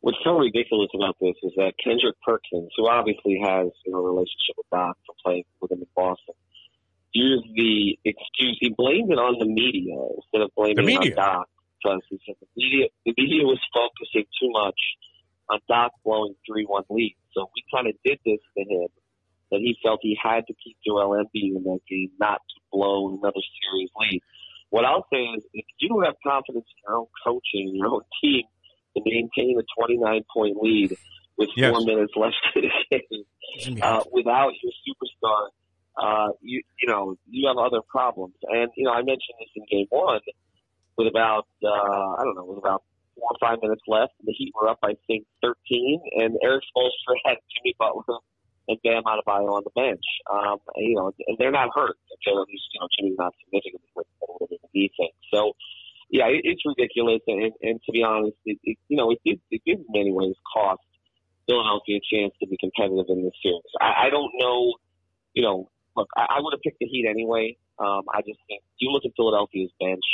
What's so ridiculous about this is that Kendrick Perkins, who obviously has you know, a relationship with Doc for playing with him in Boston, used the excuse. He blamed it on the media instead of blaming it on Doc because he said the media, the media was focusing too much on Doc blowing 3-1 lead. So we kind of did this to him that he felt he had to keep Joel Embiid in that game, not to blow another series lead. What I'll say is, if you don't have confidence in your own coaching, your own team, to maintain a 29 point lead with yes. four minutes left in the game, uh, without your superstar, uh, you you know you have other problems. And you know I mentioned this in game one with about uh, I don't know, with about four or five minutes left. The Heat were up, I think, 13, and Erik Spoelstra (laughs) had Jimmy Butler and Bam Adebayo on the bench. Um, and, you know, and they're not hurt. Until at least you know Jimmy's not significantly hurt in the defense. So. Yeah, it, it's ridiculous, and, and to be honest, it, it, you know, it did, it did in many ways cost Philadelphia a chance to be competitive in this series. I, I don't know, you know, look, I, I would have picked the Heat anyway. Um, I just think you look at Philadelphia's bench,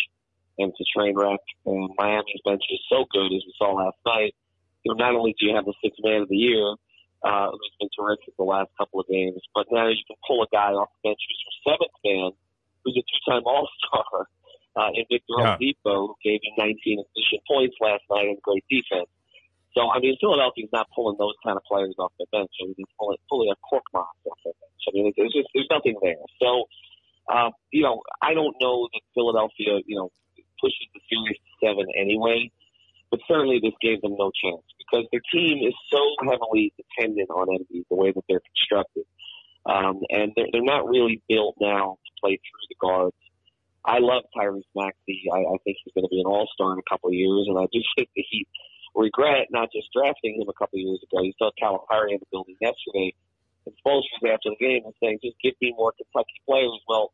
and a train wreck. And Miami's bench is so good, as we saw last night. You know, not only do you have the sixth man of the year, uh, who's been terrific the last couple of games, but now you can pull a guy off the bench who's your seventh man, who's a two-time All-Star, (laughs) uh, in Victor yeah. Oladipo, who gave you 19 efficient points last night and great defense. So, I mean, Philadelphia's not pulling those kind of players off the bench. I mean, they're pulling, pulling a cork off the bench. I mean, there's just, there's nothing there. So, um, you know, I don't know that Philadelphia, you know, pushes the series to seven anyway. But certainly this gave them no chance because their team is so heavily dependent on Embiid the way that they're constructed. Um, and they're, they're not really built now to play through the guards. I love Tyrese Maxey. I, I think he's going to be an all-star in a couple of years, and I do (laughs) think that he regret not just drafting him a couple of years ago. You saw Calipari in the building yesterday, and Spoelstra after the game was saying, "Just give me more Kentucky players." Well,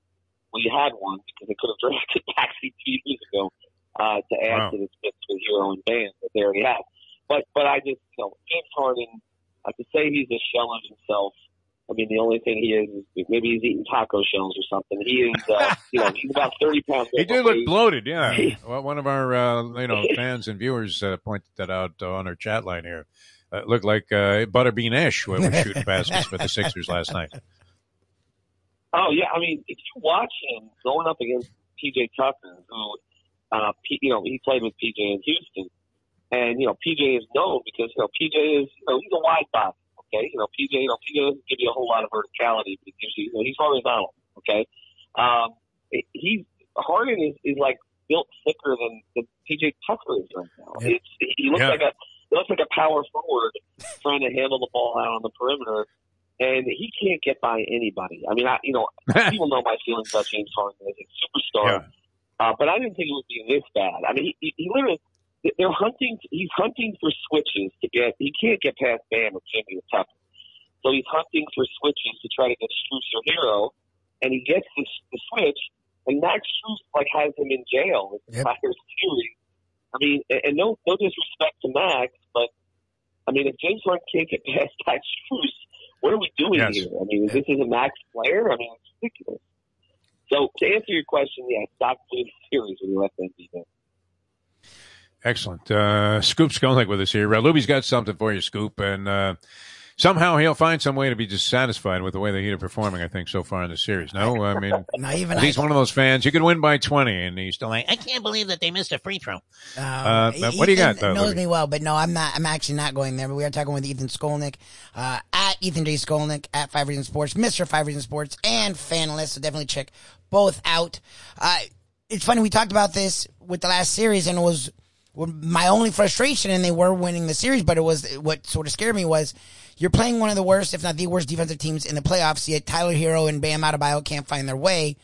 we had one because they could have (laughs) drafted Maxey two years ago uh, to add wow. to this mix with Herro and Bam that they already have. But but I just you know James Harden uh, to say he's a shell of himself I mean, the only thing he is, is maybe he's eating taco shells or something. He is, uh, (laughs) you know, he's about 30 pounds. He did look bloated, yeah. (laughs) well, one of our, uh, you know, fans and viewers uh, pointed that out on our chat line here. Uh, looked like uh, Butterbean Ish when we were shooting passes for the Sixers last night. Oh, yeah. I mean, if you watch him going up against PJ Tucker, who, uh, P, you know, he played with PJ in Houston, and, you know, PJ is known because, you know, PJ is, you know, he's a wide body Okay, you know PJ, you know PJ doesn't give you a whole lot of verticality, but gives you, you know, he's horizontal. Okay, um, he's Harden is, is like built thicker than, than PJ Tucker is right now. Yeah. It's he looks yeah. like a he looks like a power forward trying to handle the ball out on the perimeter, and he can't get by anybody. I mean, I you know (laughs) people know my feelings about James Harden as a superstar, yeah. uh, but I didn't think it would be this bad. I mean, he, he literally they're hunting. He's hunting for switches to get. He can't get past Bam or Jimmy or Tucker, so he's hunting for switches to try to get Strus or Herro, and he gets the, the switch, and Max Strus like has him in jail. Yep. series. I mean, and, and no no disrespect to Max, but I mean, if James Harden can't get past (laughs) Max Strus, what are we doing yes. here? I mean, this is a Max player. I mean, it's ridiculous. So to answer your question, yeah, stop the series when you them there. Excellent. Uh, Scoop Skolnick with us here. Lubie's got something for you, Scoop, and uh, somehow he'll find some way to be dissatisfied with the way the Heat are performing. I think so far in the series. No, I mean, (laughs) not even he's I, one of those fans. You could win by twenty, and he's still like, I can't believe that they missed a free throw. Uh, uh, what do you got? Though, knows Lubie? me well, but no, I'm not. I'm actually not going there. But we are talking with Ethan Skolnick uh, at Ethan J Skolnick at Five Reasons Sports, Mister Five Reasons Sports, and Fanalist. So definitely check both out. Uh, it's funny we talked about this with the last series, and it was my only frustration, and they were winning the series, but it was what sort of scared me was you're playing one of the worst, if not the worst, defensive teams in the playoffs. Yet Tyler Herro and Bam Adebayo can't find their way.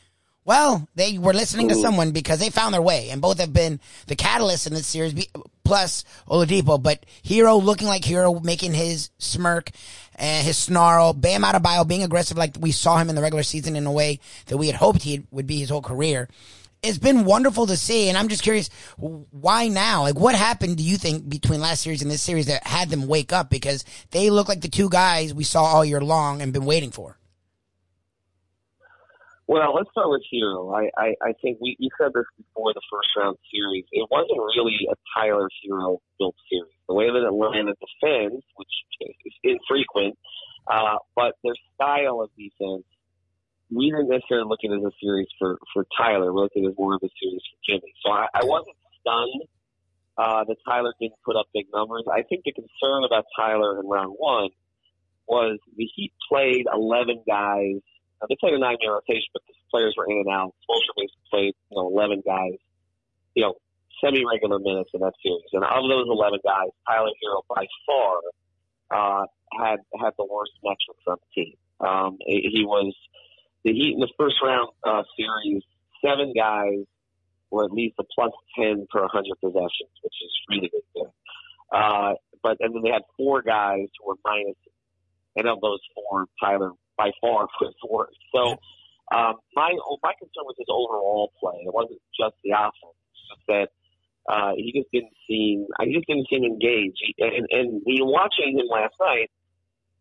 Well, they were listening to someone because they found their way, and both have been the catalyst in this series. Plus Oladipo, but Herro looking like Herro, making his smirk and his snarl. Bam Adebayo being aggressive, like we saw him in the regular season in a way that we had hoped he would be his whole career it's been wonderful to see, and I'm just curious why now? Like, what happened? Do you think between last series and this series that had them wake up because they look like the two guys we saw all year long and been waiting for? Well, let's start with Herro. I, I, I think we you said this before the first round series. It wasn't really a Tyler Herro built series. The way that Atlanta defends, which is infrequent, uh, but their style of defense we didn't necessarily look at a series for, for Tyler. We looked at it as more of a series for Jimmy. So I, I wasn't stunned uh, that Tyler didn't put up big numbers. I think the concern about Tyler in round one was the Heat played 11 guys. Now, they played a nine-man rotation, but the players were in and out. Spoelstra basically played, you know, 11 guys, you know, semi-regular minutes in that series. And of those 11 guys, Tyler Herro by far uh, had had the worst metrics on the team. Um, he was the Heat in the first round uh, series, seven guys were at least a plus 10 per 100 possessions, which is really good. Uh, but, and then they had four guys who were minus, and of those four, Tyler by far (laughs) was worse. So, um, my, my concern was his overall play. It wasn't just the offense. It's just that, uh, he just didn't seem, he just didn't seem engaged. And, and when watching him last night,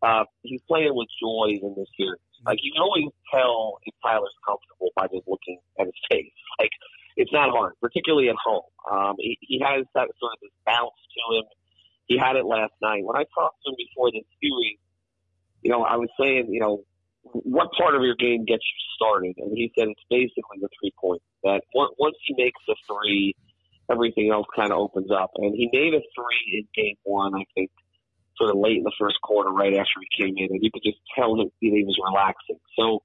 uh, he's playing with joy in this series. Like you can always tell if Tyler's comfortable by just looking at his face. (laughs) Like it's not hard, particularly at home. Um, he, he has that sort of this bounce to him. He had it last night. When I talked to him before the series, you know, I was saying, you know, what part of your game gets you started? And he said it's basically the three points. That once he makes a three, everything else kind of opens up. And he made a three in game one, I think, sort of late in the first quarter, right after he came in, and you could just tell him he was relaxing. So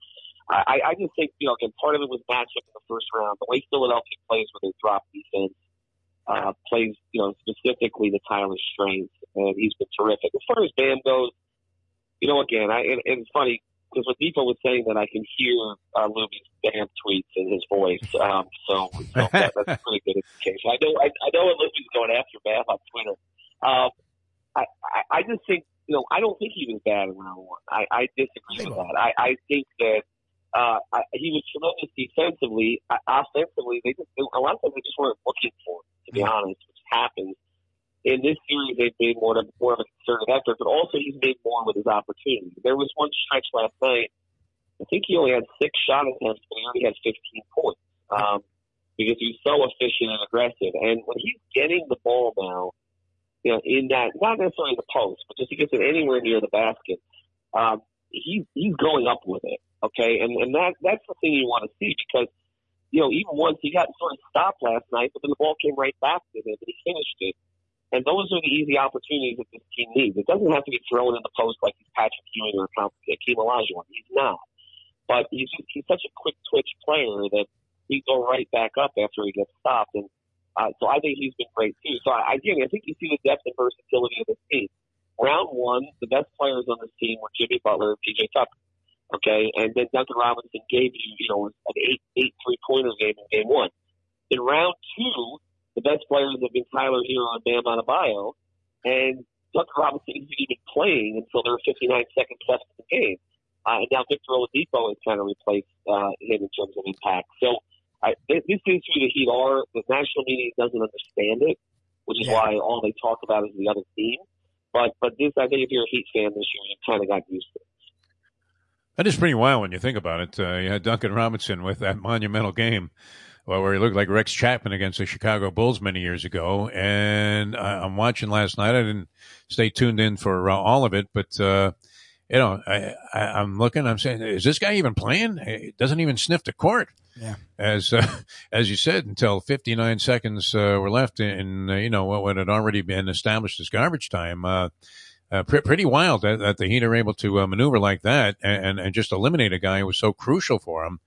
I, I just think, you know, again, part of it was matchup in the first round. The way Philadelphia plays with their drop defense uh, plays, you know, specifically to Tyler's strengths, and he's been terrific. As far as Bam goes, you know, again, I, and, and it's funny because what Defo was saying that I can hear uh, Lubie's Bam tweets in his voice. Um, so, so that, that's a (laughs) pretty good indication. I know, I, I know what Lubie's going after Bam on Twitter. Um, I, I, I just think, you know, I don't think he was bad in round one. I, I disagree with that. I, I think that uh, I, he was tremendous defensively. Uh, offensively, they just a lot of times they just weren't looking for him. To be honest, which happens. in this series they've made more of, more of a concerted effort, but also he's made more with his opportunities. There was one stretch last night. I think he only had six shot attempts, but he only had 15 points um, because he was so efficient and aggressive. And when he's getting the ball now, you know, in that not necessarily the post, but just he gets it anywhere near the basket, um, he's he's going up with it. Okay, and and that that's the thing you want to see because you know even once he got sort of stopped last night, but then the ball came right back to him and he finished it. And those are the easy opportunities that this team needs. It doesn't have to be thrown in the post like he's Patrick Ewing or Hakeem Olajuwon. He's not. But he's he's such a quick twitch player that he go right back up after he gets stopped. And so I think he's been great too. So I, again, I think you see the depth and versatility of this team. Round one, the best players on this team were Jimmy Butler and PJ Tucker. Okay, and then Duncan Robinson gave you, you know, an eight eight three pointers game in game one. In round two, the best players have been Tyler Herro and Bam Adebayo, and Duncan Robinson isn't even playing until there are 59 seconds left in the game. Uh, and now Victor Oladipo has kind of replaced uh, him in terms of impact. So I, this is who the Heat are. The national media doesn't understand it, which is yeah. why all they talk about is the other team. But but this, I think, if you're a Heat fan this year, you kind of got used to it. That is pretty wild when you think about it. Uh, you had Duncan Robinson with that monumental game well, where he looked like Rex Chapman against the Chicago Bulls many years ago. And I, am watching last night. I didn't stay tuned in for uh, all of it, but, uh, you know, I, I, am looking, I'm saying, is this guy even playing? He doesn't even sniff the court. Yeah. As, uh, (laughs) as you said, until 59 seconds, uh, were left in, uh, you know, what, what had already been established as garbage time. Uh, uh, pr- pretty wild that, that, the Heat are able to uh, maneuver like that and, and just eliminate a guy who was so crucial for them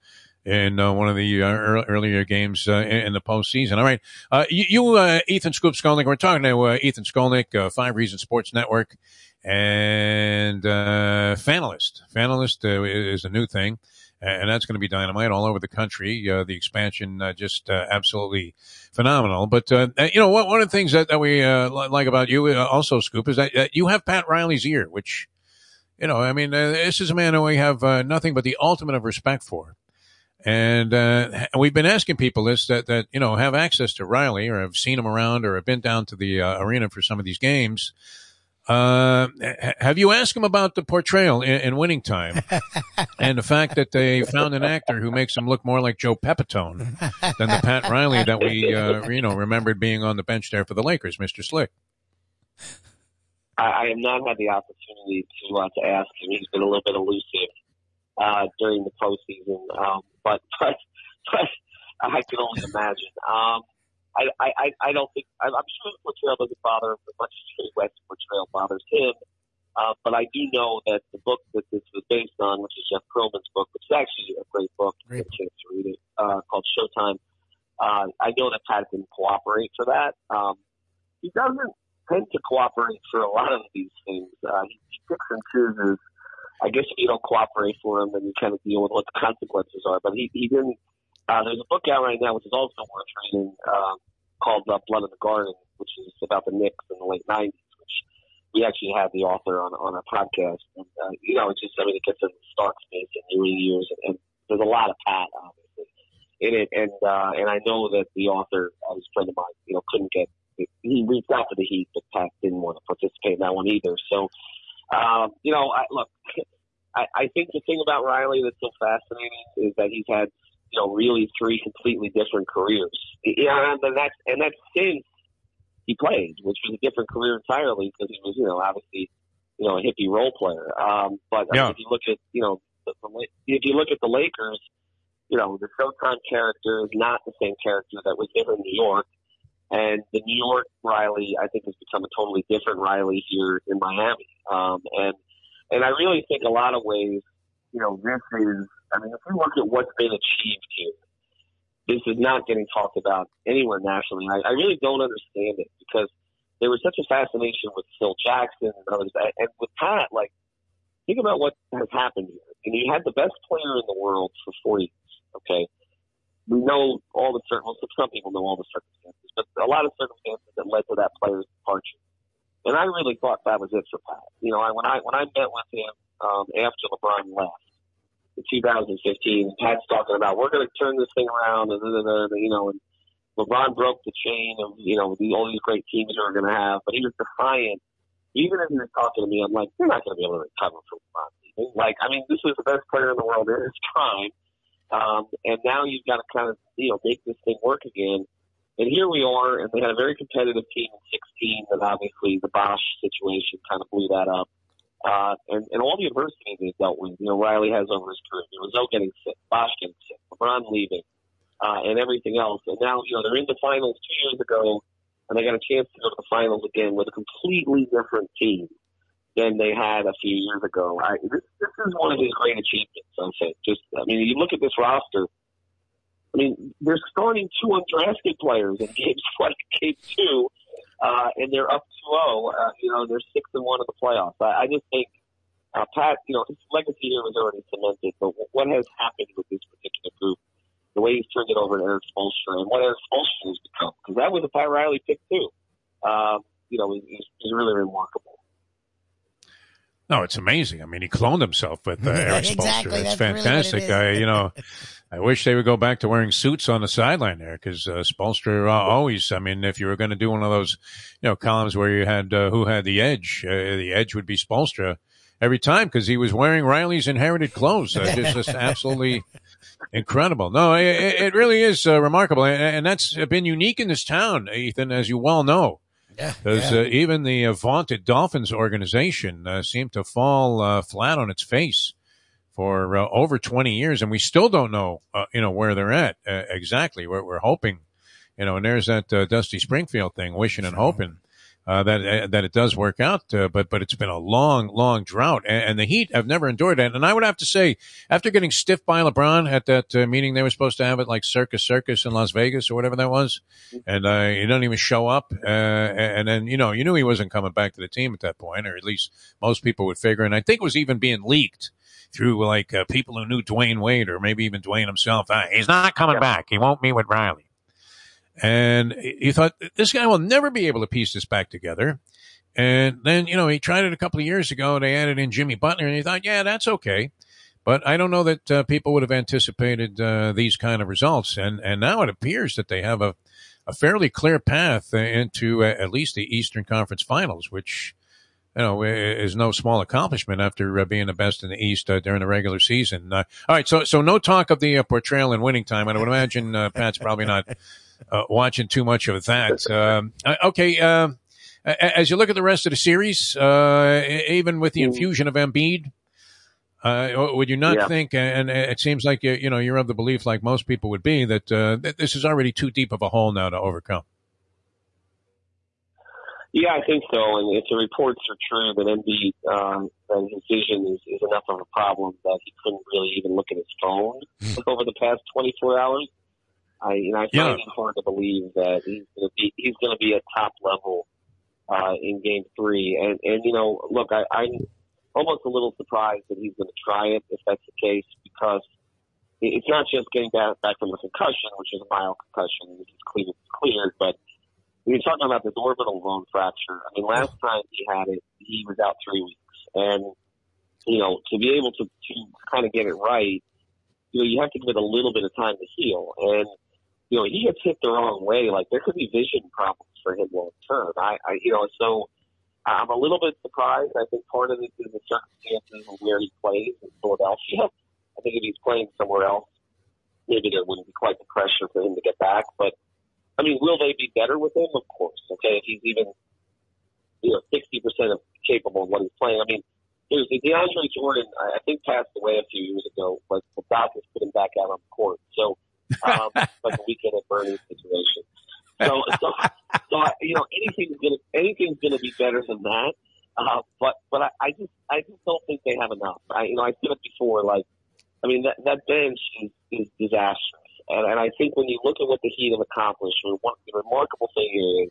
in uh, one of the uh, earlier games uh, in the postseason. All right, uh, you, you uh, Ethan Scoop Skolnick. We're talking to uh, Ethan Skolnick, Five Reasons Sports Network, and uh, Fanalist. Fanalist uh, is a new thing, and that's going to be dynamite all over the country. Uh, the expansion just absolutely phenomenal. But you know, one, one of the things that, that we like about you, also Scoop, is that you have Pat Riley's ear, which. You know, I mean, this is a man who we have nothing but the ultimate of respect for and uh, we've been asking people this that, that, you know, have access to Riley or have seen him around or have been down to the uh, arena for some of these games. Uh, have you asked him about the portrayal in, in winning time (laughs) and the fact that they found an actor who makes him look more like Joe Pepitone than the Pat Riley that we, uh, you know, remembered being on the bench there for the Lakers, Mr. Slick? I, I have not had the opportunity to, uh, to ask him. He's been a little bit elusive uh, during the postseason. Um, but, (laughs) but, but I can only imagine. Um, I, I, I don't think, I'm sure the portrayal doesn't bother him as much as Jerry West's portrayal bothers him. Uh, but I do know that the book that this was based on, which is Jeff Pearlman's book, which is actually a great book, great. get a chance to read it, uh, called Showtime. Uh, I know that Pat didn't cooperate for that. Um, he doesn't tend to cooperate for a lot of these things. Uh, he, he picks and chooses I guess if you don't cooperate for him, then you kind of deal with what the consequences are. But he, he didn't. Uh, there's a book out right now, which is also worth reading, um, called uh, Blood in the Garden, which is about the Knicks in the late 90s, which we actually had the author on, on our podcast. And, uh, you know, it's just, mean, it gets into Stark space in new years, and, and there's a lot of Pat, obviously, in it. And, uh, and I know that the author, uh, a friend of mine, you know, couldn't get, he reached out to the Heat, but Pat didn't want to participate in that one either. So, um, you know, I, look, (laughs) I, I think the thing about Riley that's so fascinating is that he's had, you know, really three completely different careers. Yeah, and that's and that's since he played, which was a different career entirely because he was, you know, obviously, you know, a hippie role player. Um, but yeah. if you look at, you know, the, the, if you look at the Lakers, you know, the Showtime character is not the same character that was there in New York. And the New York Riley, I think, has become a totally different Riley here in Miami. Um, and and I really think a lot of ways, you know, this is. I mean, if you look at what's been achieved here, this is not getting talked about anywhere nationally. I, I really don't understand it because there was such a fascination with Phil Jackson and others, and with Pat. Like, think about what has happened here. And you had the best player in the world for four years. Okay, we know all the circumstances. Some people know all the circumstances, but a lot of circumstances that led to that player's departure. And I really thought that was it for Pat. You know, I, when I when I met with him um, after LeBron left in 2015, Pat's talking about we're going to turn this thing around, and, and, and, you know, and LeBron broke the chain of you know the, all these great teams are going to have, but he was defiant. Even if he was talking to me, I'm like, you're not going to be able to recover from LeBron. Like, I mean, this was the best player in the world in his prime, um, and now you've got to kind of you know make this thing work again. And here we are, and they had a very competitive team in 16, and obviously the Bosh situation kind of blew that up. Uh, and, and all the adversity they dealt with, you know, Riley has over his career. Rizzo getting sick, Bosh getting sick, LeBron leaving, uh, and everything else. And now, you know, they're in the finals two years ago, and they got a chance to go to the finals again with a completely different team than they had a few years ago. I, this, this is one of his great achievements, I think. Just, I mean, you look at this roster, I mean, they're starting two undrafted players in games (laughs) one game two, uh, and they're up 2-0. Uh, you know, they're six and one in the playoffs. I, I just think uh, Pat, you know, his legacy here was already cemented. But what has happened with this particular group, the way he's turned it over to Erik Spoelstra, and what Erik Spoelstra has become, because that was a Pat Riley pick too. Um, you know, is, is really remarkable. No, it's amazing. I mean, he cloned himself with uh, (laughs) Erik Exactly, Spoelstra. It's that's really what it fantastic. I, you know, (laughs) I wish they would go back to wearing suits on the sideline there because uh, Spoelstra uh, always. I mean, if you were going to do one of those, you know, columns where you had uh, who had the edge, uh, the edge would be Spoelstra every time because he was wearing Riley's inherited clothes. Uh, just, just absolutely (laughs) incredible. No, it, it really is uh, remarkable, and, and that's been unique in this town, Ethan, as you well know. Yeah, Because yeah. uh, even the vaunted Dolphins organization seemed to fall flat on its face for uh, over 20 years, and we still don't know, uh, you know, where they're at uh, exactly. We're, we're hoping, you know, and there's that uh, Dusty Springfield thing, wishing and hoping uh, that uh, that it does work out. Uh, but but it's been a long, long drought, and, and the Heat I've never endured it. And I would have to say, after getting stiffed by LeBron at that uh, meeting they were supposed to have at like Circus Circus in Las Vegas or whatever that was, and uh, he doesn't even show up. Uh, and then you know you knew he wasn't coming back to the team at that point, or at least most people would figure. And I think it was even being leaked through like uh, people who knew Dwyane Wade or maybe even Dwyane himself. Ah, he's not coming back. He won't meet with Riley. And you thought this guy will never be able to piece this back together. And then, you know, he tried it a couple of years ago. They added in Jimmy Butler and he thought, yeah, that's okay. But I don't know that uh, people would have anticipated uh, these kind of results. And, and now it appears that they have a, a fairly clear path uh, into uh, at least the Eastern Conference Finals, which, you know, is no small accomplishment after uh, being the best in the East uh, during the regular season. Uh, all right, so so no talk of the uh, portrayal in winning time, and I would imagine uh, Pat's probably not uh, watching too much of that. Um, okay, uh, as you look at the rest of the series, even with the infusion of Embiid, uh, would you not Yeah. think? And it seems like you, you know you're of the belief, like most people would be, that, uh, that this is already too deep of a hole now to overcome. Yeah, I think so. And if the reports are true that Embiid, um, that his vision is, is enough of a problem that he couldn't really even look at his phone (laughs) over the past 24 hours, I, you know, I Yeah. find it hard to believe that he's going to be he's going to be at top level uh, in Game Three. And and you know, look, I, I'm almost a little surprised that he's going to try it if that's the case because it's not just getting back back from a concussion, which is a mild concussion, which is cleared, it's cleared, but when you're talking about this orbital bone fracture, I mean, last time he had it, he was out three weeks. And, you know, to be able to, to kind of get it right, you know, you have to give it a little bit of time to heal. And, you know, he gets hit the wrong way. Like, there could be vision problems for him long term. I, I, you know, so I'm a little bit surprised. I think part of this is the circumstances of where he plays in Philadelphia. (laughs) I think if he's playing somewhere else, maybe there wouldn't be quite the pressure for him to get back. But I mean, will they be better with him? Of course. Okay, if he's even you know sixty percent of capable of what he's playing. I mean, there's the DeAndre Jordan. I I think passed away a few years ago, but the Falcons put him back out on the court. So um, (laughs) like a weekend at Bernie's situation. So, so, so I, you know, anything's gonna anything's gonna be better than that. Uh, but but I, I just I just don't think they have enough. I you know I said it before. Like I mean that that bench is, is disastrous, and, and I think when you look at what the Heat have accomplished, and what the remarkable thing is,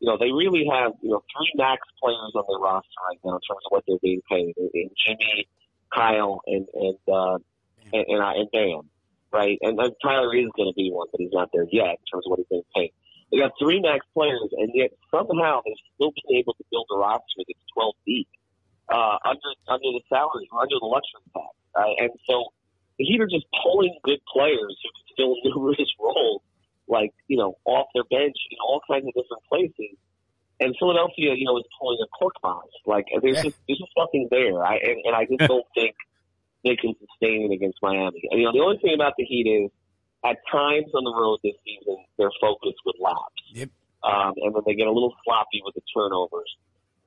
you know, they really have you know three max players on their roster right now in terms of what they're being paid. And Jimmy, Kyle, and and uh, and and, uh, and Bam, right? And then Tyler is going to be one, but he's not there yet in terms of what he's being paid. They got three max players, and yet somehow they've still been able to build a roster that's 12 deep uh, under under the salary, under the luxury tax. Uh, and so the Heat are just pulling good players who can fill numerous (laughs) roles like you know off their bench in all kinds of different places. And Philadelphia, you know, is pulling a cork box. Like there's Yeah. just there's just nothing there. I and, and I just don't think they can sustain it against Miami. And, you know, the only thing about the Heat is at times on the road this season their focus would lapse. Yep. Um, and then they get a little sloppy with the turnovers.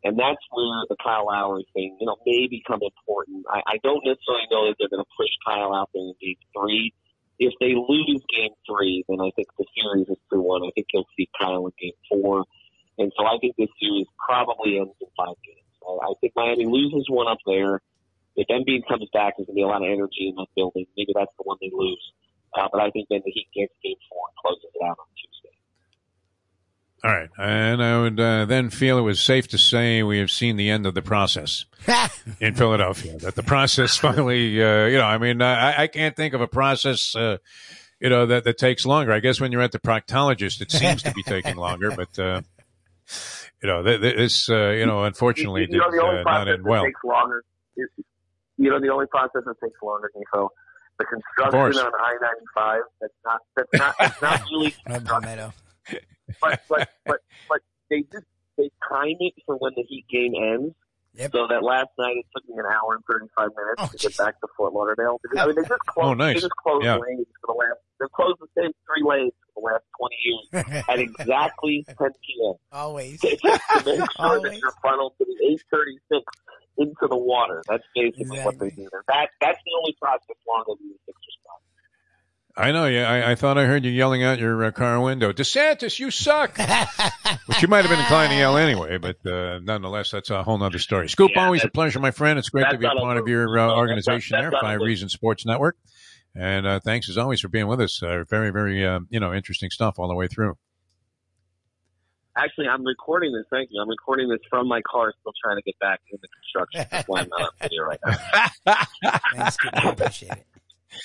And that's where the Kyle Lowry thing, you know, may become important. I, I don't necessarily know that they're going to push Kyle out there in game three. If they lose game three, then I think the series is 2 1. I think you'll see Kyle in game four. And so I think this series probably ends in five games. I, I think Miami loses one up there. If Embiid comes back, there's going to be a lot of energy in that building. Maybe that's the one they lose. Uh, but I think then the Heat gets game four and closes it out on Tuesday. All right. And I would uh, then feel it was safe to say we have seen the end of the process (laughs) in Philadelphia. That the process (laughs) finally, uh, you know, I mean, I, I can't think of a process, uh, you know, that, that takes longer. I guess when you're at the proctologist, it seems to be taking longer, but, uh, you know, th- th- this, uh, you know, unfortunately you, you know, did the only uh, not process end well. that takes longer is, you know, the only process that takes longer, Nico, the construction on I-95. That's not, that's not, that's not (laughs) really Right, construction. Palmetto. But but (laughs) but but they just they time it for when the Heat game ends. Yep. So that last night it took me an hour and thirty five minutes Oh, to get back to Fort Lauderdale. I mean, they just (laughs) oh, closed. Oh, nice. They just closed Yeah. lanes for the last. They've closed the same three lanes for the last twenty years (laughs) at exactly ten p.m. Always. to make sure that Always. you're funneled to the eight thirty six into the water. That's basically what they do. there. That that's the only process longer than the Sixers process. I know. Yeah, I, I thought I heard you yelling out your uh, car window, DeSantis, you suck. (laughs) Which you might have been inclined to yell anyway, but uh, nonetheless, that's a whole other story. Scoop, Yeah, always a pleasure, my friend. It's great to be a part of your uh, No, that's organization that's there, Five loop. Reasons Sports Network. And uh, thanks as always for being with us. Uh, very, very, uh, you know, interesting stuff all the way through. Actually, I'm recording this. Thank you. I'm recording this from my car, still trying to get back in the construction. That's why I'm not on video right now. (laughs) Thanks, Scoop. I appreciate it. (laughs)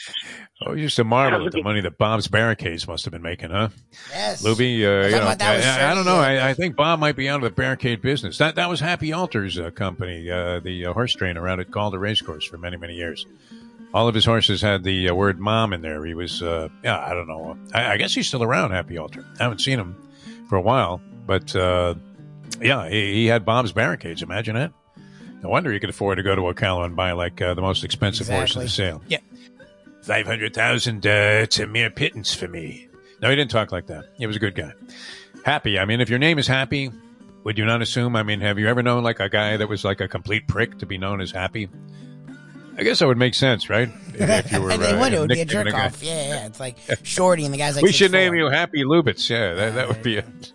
Oh, you used to marvel at the money that Bob's barricades must have been making, huh? Yes. Lubie, uh, I you thought know, about that was I, I- I don't know. I, I think Bob might be out of the barricade business. That that was Happy Alters uh, company, uh, the uh, horse trainer out at Calder Racecourse for many many years. All of his horses had the uh, word "mom" in there. He was, uh, yeah, I don't know. I, I guess he's still around, Happy Alter. I haven't seen him for a while, but uh, yeah, he, he had Bob's barricades. Imagine that. No wonder he could afford to go to Ocala and buy like uh, the most expensive horse in the sale. Yeah, five hundred thousand. Uh, it's a mere pittance for me. No, he didn't talk like that. He was a good guy. Happy. I mean, if your name is Happy, would you not assume? I mean, have you ever known like a guy that was like a complete prick to be known as Happy? I guess that would make sense, right? If, (laughs) if you were, they uh, would. It would be a jerk off. Yeah, yeah. It's like (laughs) Shorty and the guy's like. we should 6'4". name you Happy Lubitz. Yeah, that, that would be it.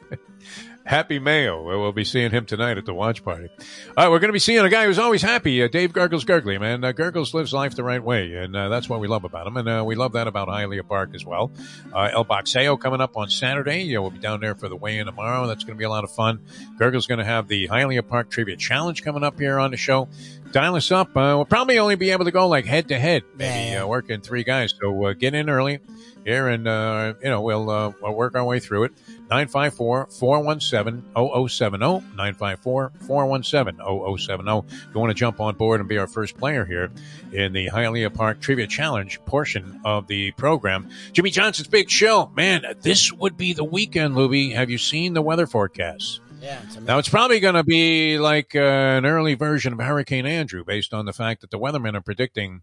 Happy Mayo. Well, be seeing him tonight at the watch party. All right, we're going to be seeing a guy who's always happy, uh, Dave Gurgles Gurgley, man. Uh, Gurgles lives life the right way, and uh, that's what we love about him. And uh, we love that about Hialeah Park as well. Uh, El Boxeo coming up on Saturday. Yeah, we'll be down there for the weigh-in tomorrow. That's going to be a lot of fun. Gurgles going to have the Hialeah Park Trivia Challenge coming up here on the show. Dial us up. Uh, we'll probably only be able to go like head to head, maybe. Uh, working three guys. So uh, get in early here, and uh, you know we'll uh, we'll work our way through it. 954-417-0070, 954-417-0070. If you want to jump on board and be our first player here in the Hialeah Park Trivia Challenge portion of the program. Jimmy Johnson's Big Show. Man, this would be the weekend, Lubie. Have you seen the weather forecast? Yeah. It's. Now it's probably going to be like uh, an early version of Hurricane Andrew, based on the fact that the weathermen are predicting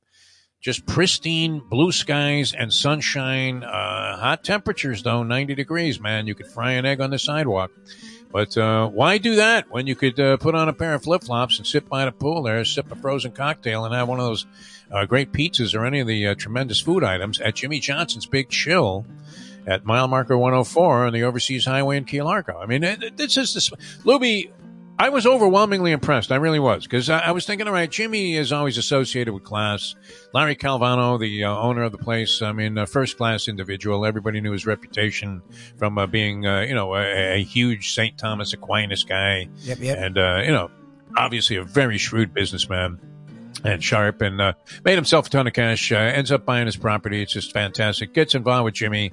just pristine blue skies and sunshine. Uh, hot temperatures, though, 90 degrees, man. You could fry an egg on the sidewalk. But uh, why do that when you could uh, put on a pair of flip flops and sit by the pool there, sip a frozen cocktail, and have one of those uh, great pizzas or any of the uh, tremendous food items at Jimmy Johnson's Big Chill at mile marker 104 on the Overseas Highway in Key Largo. I mean, this is this. Lubie, I was overwhelmingly impressed. I really was because I, I was thinking, all right, Jimmy is always associated with class. Larry Calvano, the uh, owner of the place, I mean, a first class individual. Everybody knew his reputation from uh, being, uh, you know, a, a huge St. Thomas Aquinas guy Yep. Yep. and uh, you know, obviously a very shrewd businessman and sharp, and uh, made himself a ton of cash. Uh, ends up buying his property. It's just fantastic. Gets involved with Jimmy,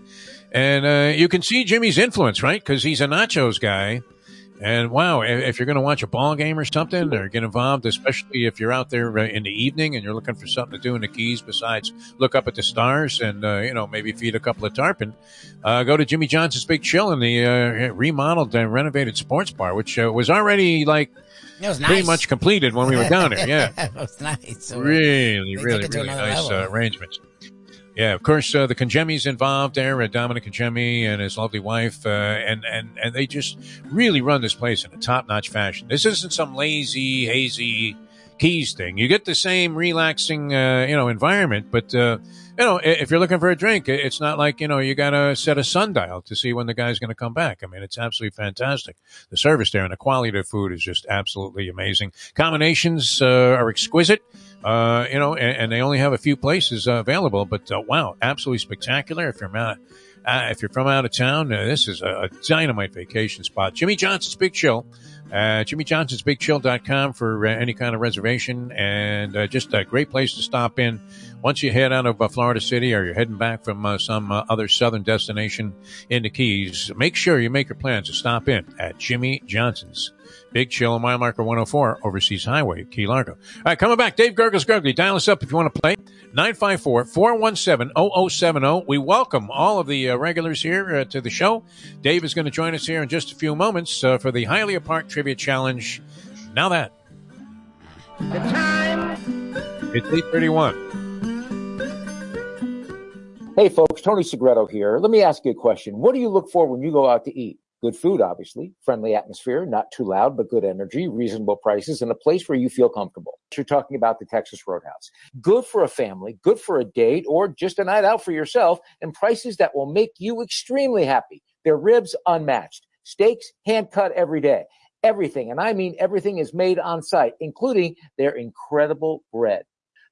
and uh, you can see Jimmy's influence, right? Because he's a nachos guy. And wow, if, you're going to watch a ball game or something, or get involved, especially if you're out there uh, in the evening and you're looking for something to do in the Keys besides look up at the stars and uh, you know maybe feed a couple of tarpon, uh, go to Jimmy Johnson's Big Chill in the uh, remodeled and renovated sports bar, which uh, was already like It was pretty much completed when we were down there. Yeah. (laughs) it was nice. So, really, really, took it to really nice uh, arrangements. Yeah, of course, uh, the Congemis involved there, uh, Dominic Congemi and his lovely wife, uh, and and and they just really run this place in a top notch fashion. This isn't some lazy, hazy keys thing. You get the same relaxing, uh, you know, environment, but. Uh, you know, if you're looking for a drink, it's not like, you know, you got to set a sundial to see when the guy's going to come back. I mean, it's absolutely fantastic. The service there and the quality of food is just absolutely amazing. Combinations uh, are exquisite. Uh, you know, and, and they only have a few places uh, available, but uh, wow, absolutely spectacular. If you're out, uh, if you're from out of town, uh, this is a, a dynamite vacation spot. Jimmy Johnson's Big Chill. Uh, JimmyJohnson'sBigChill.com for uh, any kind of reservation and just a great place to stop in once you head out of Florida City or you're heading back from some other southern destination in the Keys. Make sure you make your plans to stop in at Jimmy Johnson's Big Chill on mile marker 104 Overseas Highway, Key Largo. All right, coming back. Dave Gurgles Gurgly. Dial us up if you want to play. 954-417-0070. We welcome all of the uh, regulars here uh, to the show. Dave is going to join us here in just a few moments uh, for the Hialeah Park Trivia Challenge. Now that. The time. It's 831. Hey folks, Tony Segreto here. Let me ask you a question. What do you look for when you go out to eat? Good food, obviously, friendly atmosphere, not too loud, but good energy, reasonable prices, and a place where you feel comfortable. You're talking about the Texas Roadhouse. Good for a family, good for a date, or just a night out for yourself, and prices that will make you extremely happy. Their ribs unmatched, steaks hand cut every day. Everything, and I mean everything, is made on site, including their incredible bread.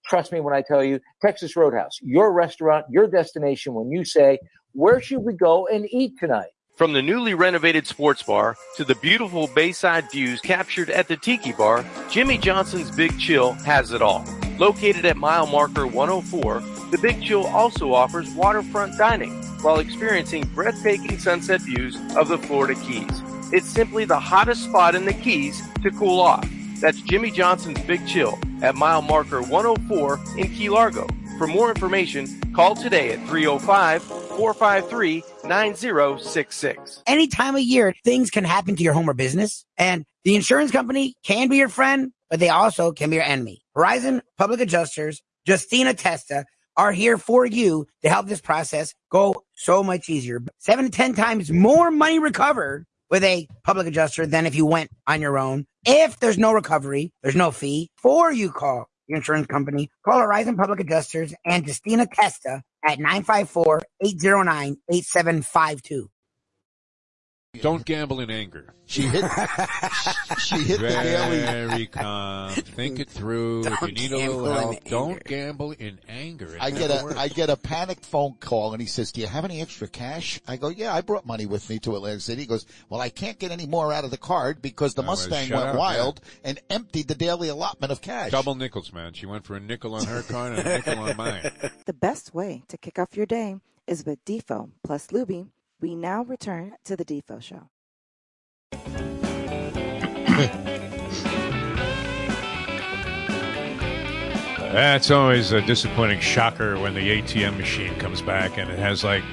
Trust me when I tell you, Texas Roadhouse, your restaurant, your destination when you say, where should we go and eat tonight? From the newly renovated sports bar to the beautiful bayside views captured at the Tiki Bar, Jimmy Johnson's Big Chill has it all. Located at mile marker 104, the Big Chill also offers waterfront dining while experiencing breathtaking sunset views of the Florida Keys. It's simply the hottest spot in the Keys to cool off. That's Jimmy Johnson's Big Chill at mile marker 104 in Key Largo. For more information, call today at 305 453 9066. Any time of year, things can happen to your home or business, and the insurance company can be your friend, but they also can be your enemy. Horizon Public Adjusters, Justina Testa, are here for you to help this process go so much easier. Seven to 10 times more money recovered with a public adjuster than if you went on your own. If there's no recovery, there's no fee. for you call your insurance company, call Horizon Public Adjusters and Justina Testa at 954-809-8752. Don't gamble in anger. She hit. she hit the daily. Very calm. (laughs) Think it through. if you Don't need a gamble little in help, anger. don't gamble in anger. It I get never a works. I get a panicked phone call and he says, "Do you have any extra cash?" I go, "Yeah, I brought money with me to Atlantic City." He goes, "Well, I can't get any more out of the card because the Oh, Mustang went up, wild and emptied the daily allotment of cash." Double nickels, man. She went for a nickel on her card and a nickel on mine. (laughs) The best way to kick off your day is with Defo plus Lubie. We now return to the Defo Show. That's always a disappointing shocker when the ATM machine comes back and it has like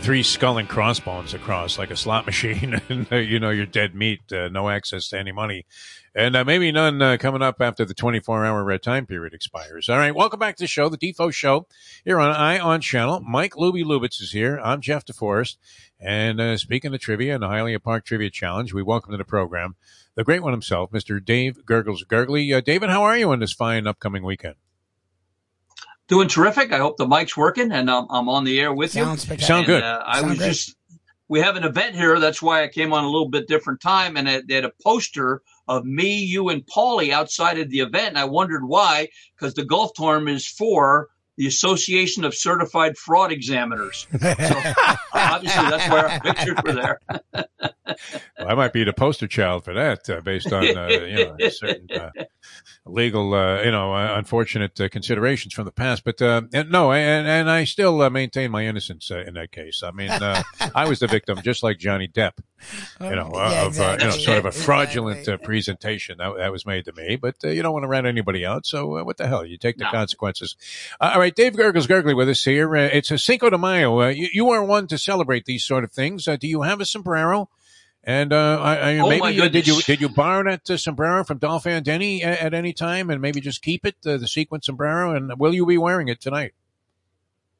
three skull and crossbones across, like a slot (laughs) machine, and uh, you know you're dead meat, uh, no access to any money, and uh, maybe none uh, coming up after the 24 hour red time period expires. All right, welcome back to the show, the Defo Show, here on I on Channel. Mike Lubie Lubitz is here. I'm Jeff DeForrest, and uh, speaking of trivia and the Hialeah Park Trivia Challenge, we welcome to the program the great one himself, Mr. Dave Gurgles Gurgly. Uh, David, how are you on this fine upcoming weekend? Doing terrific. I hope the mic's working and I'm, I'm on the air with you. Sounds spectacular. Sound good. Uh, I Sound was great. just, we have an event here. That's why I came on a little bit different time. And it, they had a poster of me, you, and Paulie outside of the event. And I wondered why, because the golf tournament is for the Association of Certified Fraud Examiners. So (laughs) obviously that's why our pictures were there. (laughs) well, I might be the poster child for that, uh, based on uh, you know (laughs) certain uh, legal, uh, you know, uh, unfortunate uh, considerations from the past. But uh, and no, and and I still uh, maintain my innocence uh, in that case. I mean, uh, I was the victim, just like Johnny Depp. (laughs) You know, uh, Yeah, of uh, you know, sort of a fraudulent uh, presentation that, that was made to me. But uh, you don't want to rat anybody out, so uh, what the hell? You take the No. consequences. Uh, all right, Dave Gurgles Gurgley with us here. Uh, it's a Cinco de Mayo. Uh, you, you are one to celebrate these sort of things. Uh, do you have a sombrero? And uh, I, I, Oh, maybe uh, did you did you borrow that uh, sombrero from Dolphin Denny at, at any time, and maybe just keep it uh, the sequin sombrero? And will you be wearing it tonight?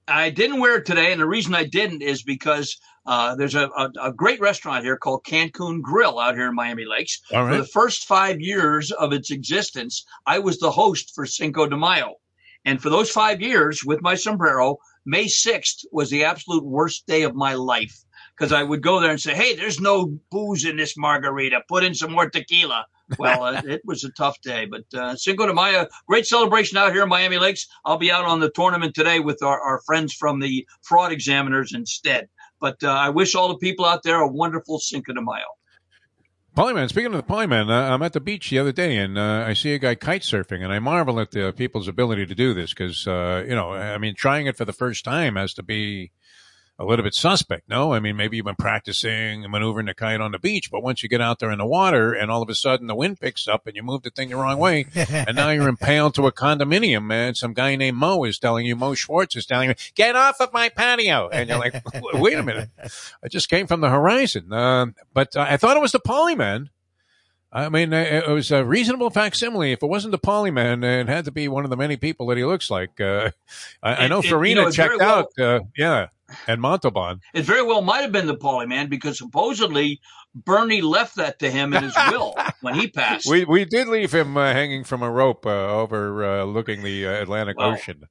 I didn't wear it today, and the reason I didn't is because uh, there's a, a, a great restaurant here called Cancun Grill out here in Miami Lakes. All For the first five years of its existence, I was the host for Cinco de Mayo. And for those five years with my sombrero, May 6th was the absolute worst day of my life because I would go there and say, Hey, there's no booze in this margarita. Put in some more tequila. Well, (laughs) uh, it was a tough day, but uh, Cinco de Mayo, great celebration out here in Miami Lakes. I'll be out on the tournament today with our, our friends from the fraud examiners instead. But uh, I wish all the people out there a wonderful Cinco de Mayo. Polyman, speaking of the Polyman, uh, I'm at the beach the other day and uh, I see a guy kite surfing, and I marvel at the people's ability to do this because, uh, you know, I mean, trying it for the first time has to be a little bit suspect, no? I mean, maybe you've been practicing maneuvering the kite on the beach, but once you get out there in the water and all of a sudden the wind picks up and you move the thing the wrong way, (laughs) and now you're impaled to a condominium, and some guy named Mo is telling you, Mo Schwartz is telling you, get off of my patio. And you're like, (laughs) wait a minute. I just came from the horizon. Uh, but uh, I thought it was the Polyman. I mean, it was a reasonable facsimile. If it wasn't the Polyman, it had to be one of the many people that he looks like. Uh, I, I know it- you Farina know, checked well- out, uh, yeah, and Montalban. It very well might have been the Paulie man because supposedly Bernie left that to him in his (laughs) will when he passed. We we did leave him uh, hanging from a rope uh, over uh, the uh, Atlantic Wow. Ocean.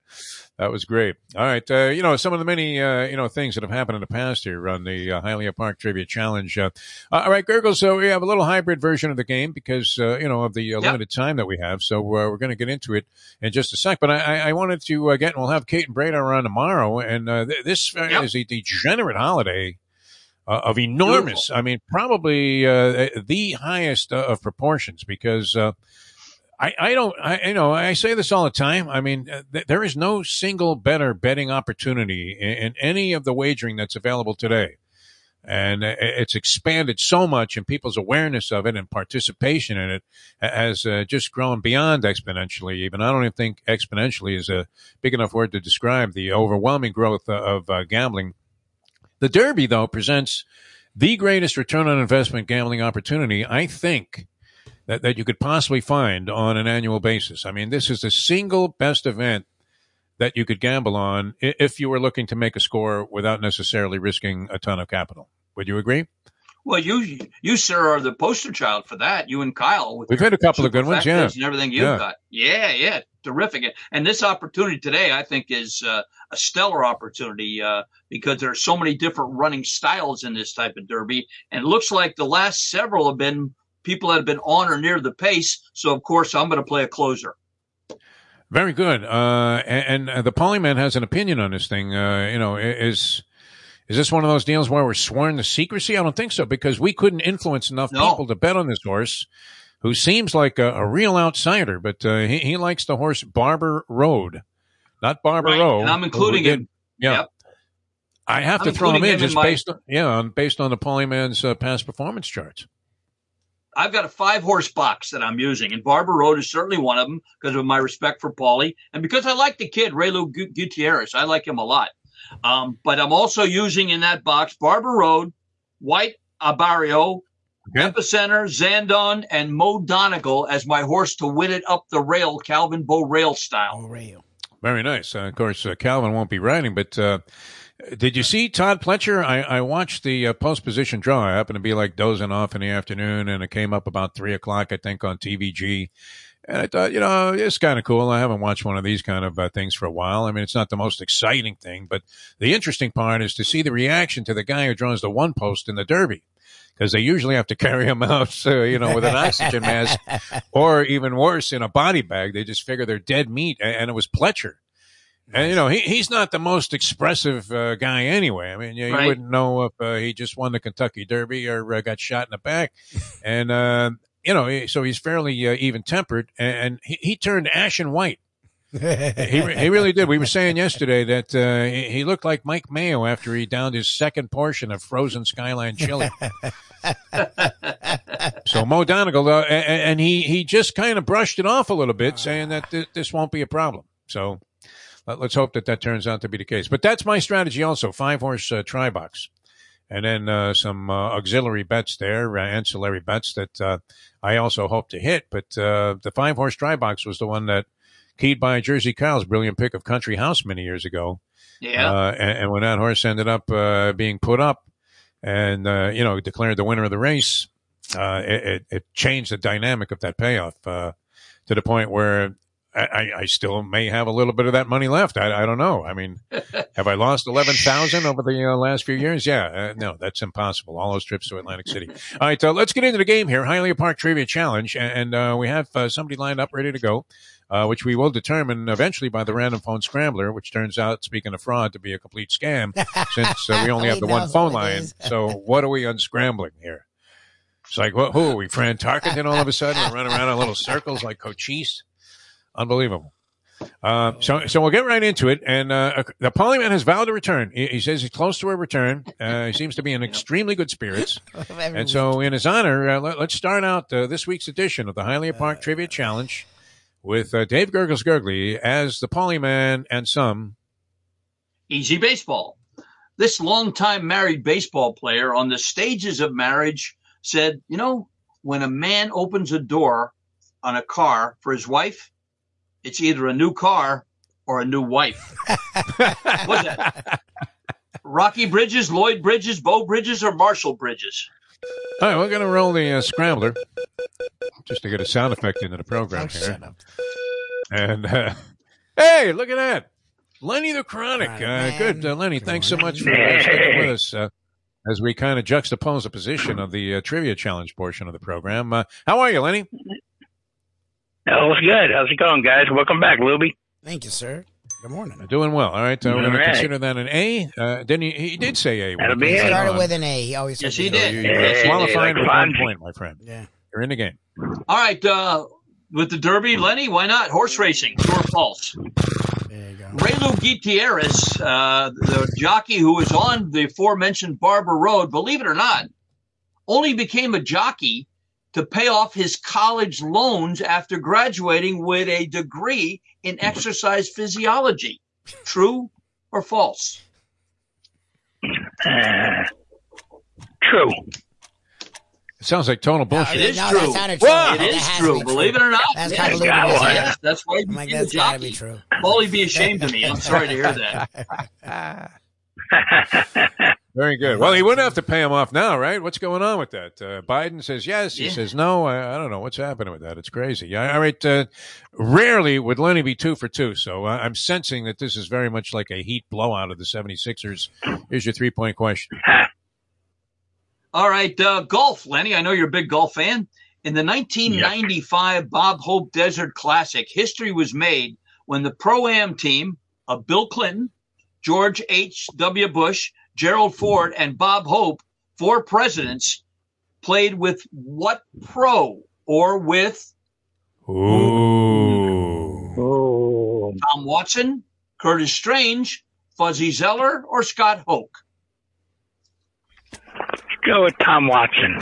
That was great. All right, uh, you know some of the many uh, you know things that have happened in the past here on the uh, Hialeah Park Trivia Challenge. Uh, all right, Gurgle. So we have a little hybrid version of the game because uh, you know of the uh, limited time that we have. So uh, we're going to get into it in just a sec. But I, I I wanted to uh, get. and We'll have Kate and Breda on tomorrow, and uh, th- this uh, Yep. is a degenerate holiday uh, of enormous. I mean, probably uh, the highest uh, of proportions because. I, I don't, I, you know, I say this all the time. I mean, uh, th- there is no single better betting opportunity in, in any of the wagering that's available today. And uh, it's expanded so much and people's awareness of it and participation in it has uh, just grown beyond exponentially. Even I don't even think exponentially is a big enough word to describe the overwhelming growth uh, of uh, gambling. The Derby, though, presents the greatest return on investment gambling opportunity, I think, that, that you could possibly find on an annual basis. I mean, this is the single best event that you could gamble on if you were looking to make a score without necessarily risking a ton of capital. Would you agree? Well, you you sir are the poster child for that. You and Kyle. With We've had a couple of good ones, yeah. and everything you've Yeah. got. Yeah, yeah, terrific. And this opportunity today, I think, is uh, a stellar opportunity uh, because there are so many different running styles in this type of derby, and it looks like the last several have been people that have been on or near the pace. So, of course, I'm going to play a closer. Very good. Uh, and, and uh, the Polyman has an opinion on this thing. Uh, you know, is is this one of those deals where we're sworn to secrecy? I don't think so because we couldn't influence enough No. people to bet on this horse, who seems like a, a real outsider. But uh, he, he likes the horse Barber Road, not Barber Right, Row. and I'm including him. Yeah. Yep. I have I'm to throw him in him just my- based on yeah, on, based on the Polyman's uh, past performance charts. I've got a five horse box that I'm using, and Barber Road is certainly one of them because of my respect for Paulie and because I like the kid, Reylu Gutierrez. I like him a lot. Um, but I'm also using in that box Barber Road, White Abarrio, Epicenter, Zandon, and Mo Donegal as my horse to win it up the rail, Calvin Borel style. rail. Very nice. Uh, of course, uh, Calvin won't be riding, but uh, did you see Todd Pletcher? I, I watched the uh, post position draw. I happened to be like dozing off in the afternoon, and it came up about three o'clock, I think, on TVG. And I thought, you know, it's kind of cool. I haven't watched one of these kind of uh, things for a while. I mean, it's not the most exciting thing, but the interesting part is to see the reaction to the guy who draws the one post in the Derby. Because they usually have to (laughs) carry him out, uh, you know, with an oxygen mask, or even worse, in a body bag. They just figure they're dead meat. And, and it was Pletcher And you know he, he's not the most expressive uh, guy anyway. I mean, you, you wouldn't know if uh, he just won the Kentucky Derby or uh, got shot in the back. (laughs) and uh, you know, so he's fairly uh, even tempered, and, and he, he turned ashen white. he he really did. We were saying yesterday that uh, he, he looked like Mike Mayo after he downed his second portion of frozen Skyline chili. so Mo Donegal, uh, and, and he he just kind of brushed it off a little bit, saying that th- this won't be a problem. So let, let's hope that that turns out to be the case. But that's my strategy also: five horse uh, try box, and then uh, some uh, auxiliary bets there, uh, ancillary bets that uh, I also hope to hit. But uh, the five horse try box was the one that keyed by Jersey Kyle's brilliant pick of Country House many years ago. Yeah. Uh, and, and when that horse ended up uh, being put up and, uh, you know, declared the winner of the race, uh, it, it, it changed the dynamic of that payoff uh, to the point where I, I- still may have a little bit of that money left. I, I don't know. I mean, (laughs) have I lost 11,000 over the uh, last few years? Yeah. Uh, no, that's impossible. All those trips to Atlantic City. All right. Uh, let's get into the game here. Hialeah Park Trivia Challenge. And, uh, we have uh, somebody lined up ready to go uh, which we will determine eventually by the random phone scrambler, which turns out, speaking of fraud, to be a complete scam (laughs) since uh, we only have the one phone line. So what are we unscrambling here? It's like, who are we, Fran Tarkenton all of a sudden? We run around in little circles like Cochise? Unbelievable. Uh, so, so we'll get right into it. And uh, the Polyman has vowed to return. He, he says he's close to a return. Uh, he seems to be in (laughs) extremely good spirits. (laughs) And so, in his honor, uh, let, us start out uh, this week's edition of the Hialeah Park Trivia Challenge with uh, Dave Gurgles Gurgley as the Polyman and some. Easy baseball. This longtime married baseball player on the stages of marriage said, you know, when a man opens a door on a car for his wife, it's either a new car or a new wife. (laughs) What's that? Rocky Bridges, Lloyd Bridges, Bo Bridges, or Marshall Bridges? All right, we're going to roll the uh, scrambler just to get a sound effect into the program here. And uh, hey, look at that. Lenny the Chronic. Uh, good. Uh, Lenny, thanks so much for uh, sticking with us uh, as we kind of juxtapose the position of the uh, trivia challenge portion of the program. Uh, how are you, Lenny? Oh, it's good. How's it going, guys? Welcome back, Lubie. Thank you, sir. Good morning. Doing well. All right. Uh, we're All going to consider that an A. Uh, then he, he did say A. That'll be He it. started with an A. He always Yes, starts he with an did. A. You, you're Yes, he did. qualifying Like with one point, my friend. Yeah. You're in the game. All right, uh, with the Derby, Lenny, why not? Horse racing, true or false? There you go. Reylu Gutierrez, uh, the jockey who was on the aforementioned Barber Road, believe it or not, only became a jockey to pay off his college loans after graduating with a degree in exercise physiology. True or false? Uh, (sighs) true. It sounds like total bullshit. It is no, true. That sounded Wow. true. It That is true. be Believe it or not. That's Yes, kind of got ludicrous. yes, that's why he I'm like, became a that's got to be jockey. true. Paulie be ashamed of me. I'm sorry to hear that. (laughs) (laughs) Very good. Well, he wouldn't have to pay him off now, right? What's going on with that? Uh, Biden says yes. He Yeah. says no. I, I don't know what's happening with that. It's crazy. Yeah, all right. Uh, rarely would Lenny be two for two. So uh, I'm sensing that this is very much like a heat blowout of the 76ers. Here's your three point question. (laughs) All right, uh, golf, Lenny. I know you're a big golf fan. In the 1995 Bob Hope Desert Classic, history was made when the Pro Am team of Bill Clinton, George H.W. Bush, Gerald Ford, and Bob Hope, four presidents, played with what pro or with Ooh. Oh, Tom Watson, Curtis Strange, Fuzzy Zoeller, or Scott Hoch? Let's go with Tom Watson.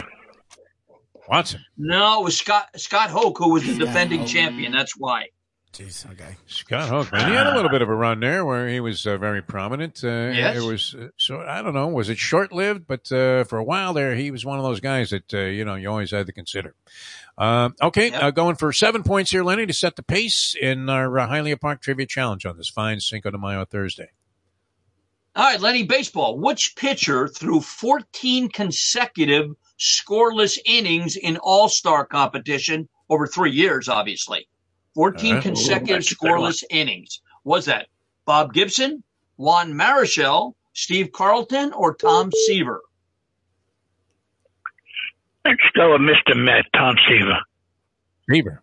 Watson. No, it was Scott Scott Hoch who was the defending Hoch. champion. That's why. Jeez, okay. Scott Hochman. He had a little bit of a run there where he was uh, very prominent. Uh, Yes. It was, uh, so I don't know, was it short lived? But uh, for a while there, he was one of those guys that, uh, you know, you always had to consider. Uh, okay, Yep. uh, going for seven points here, Lenny, to set the pace in our uh, Hialeah Park Trivia Challenge on this fine Cinco de Mayo Thursday. All right, Lenny, baseball. Which pitcher threw 14 consecutive scoreless innings in All Star competition over three years, obviously? 14 All right. consecutive Ooh, that's a good one. scoreless innings. Was that Bob Gibson, Juan Marichal, Steve Carlton, or Tom Seaver? Let's go with Mr. Met, Tom Seaver. Reaver.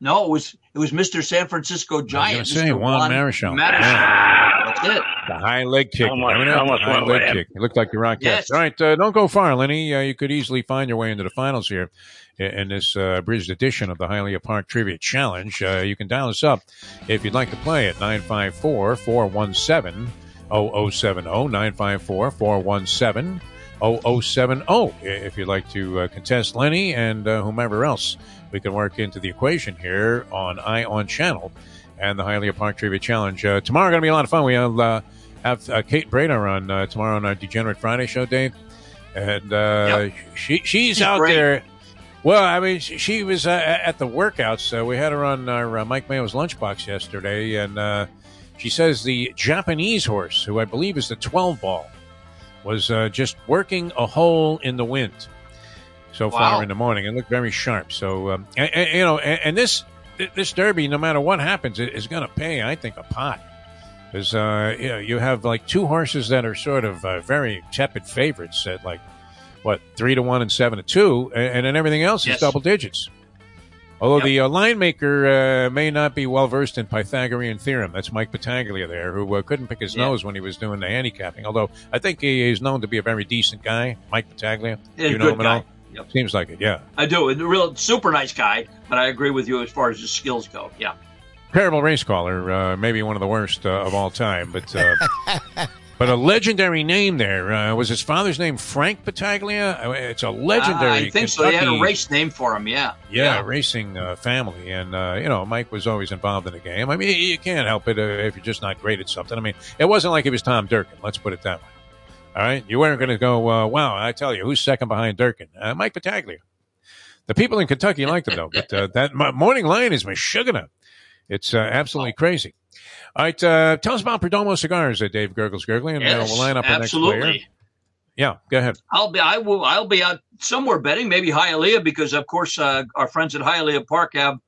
No, it was it was Mr. San Francisco Giant. I was say Mr. Juan Marichal. Marichal. Yeah. That's it. The high leg kick. Almost- Remember that? almost high leg with kick. It looked like the Rock Yes. All right, uh, don't go far, Lenny. Uh, you could easily find your way into the finals here in, in this uh, abridged edition of the Hialeah Park Trivia Challenge. Uh, you can dial us up if you'd like to play at 954 417 0070. 954 417 0070. If you'd like to uh, contest Lenny and uh, whomever else we can work into the equation here on Ion Channel and the Hialeah Park Trivia Challenge. Uh, tomorrow going to be a lot of fun. We'll uh, have uh, Kate Brader on uh, tomorrow on our Degenerate Friday show, Dave. And uh, she she's, She's out great. there. Well, I mean, she, she was uh, at the workouts. Uh, we had her on our uh, Mike Mayo's lunchbox yesterday, and uh, she says the Japanese horse, who I believe is the 12 ball, was uh, just working a hole in the wind so Wow. far in the morning. It looked very sharp. So, um, and, and, you know, and, and this this derby, no matter what happens, it is going to pay, I think, a pot. Because uh, you, know, you have like two horses that are sort of uh, very tepid favorites at like what three to one and seven to two, and, and then everything else Yes. is double digits. Although the uh, line maker uh, may not be well versed in Pythagorean theorem, that's Mike Battaglia there, who uh, couldn't pick his Yeah. nose when he was doing the handicapping. Although I think he is known to be a very decent guy, Mike Battaglia. Yeah, you know him at guy. all? Yep. Seems like it, yeah. I do. A real super nice guy, but I agree with you as far as his skills go. Yeah. terrible race caller, uh, maybe one of the worst uh, of all time, but uh, (laughs) but a legendary name there. Uh, was his father's name Frank Battaglia? Uh, It's a legendary. I think so. They had a race name for him. Yeah. Yeah, racing uh, family, and uh, you know Mike was always involved in the game. I mean, you can't help it uh, if you're just not great at something. I mean, it wasn't like he was Tom Durkin. Let's put it that way. All right, you weren't going to go. Uh, wow, I tell you, who's second behind Durkin? Uh, Mike Battaglia. The people in Kentucky liked him though, but uh, that morning line is Michigan. It's uh, absolutely crazy. All right, uh, tell us about Perdomo cigars, uh, Dave Gurgles Gurgling, and uh, Yes, we'll line up our next player. Yeah, go ahead. I'll be I will I'll be out somewhere betting maybe Hialeah because of course uh, our friends at Hialeah Park have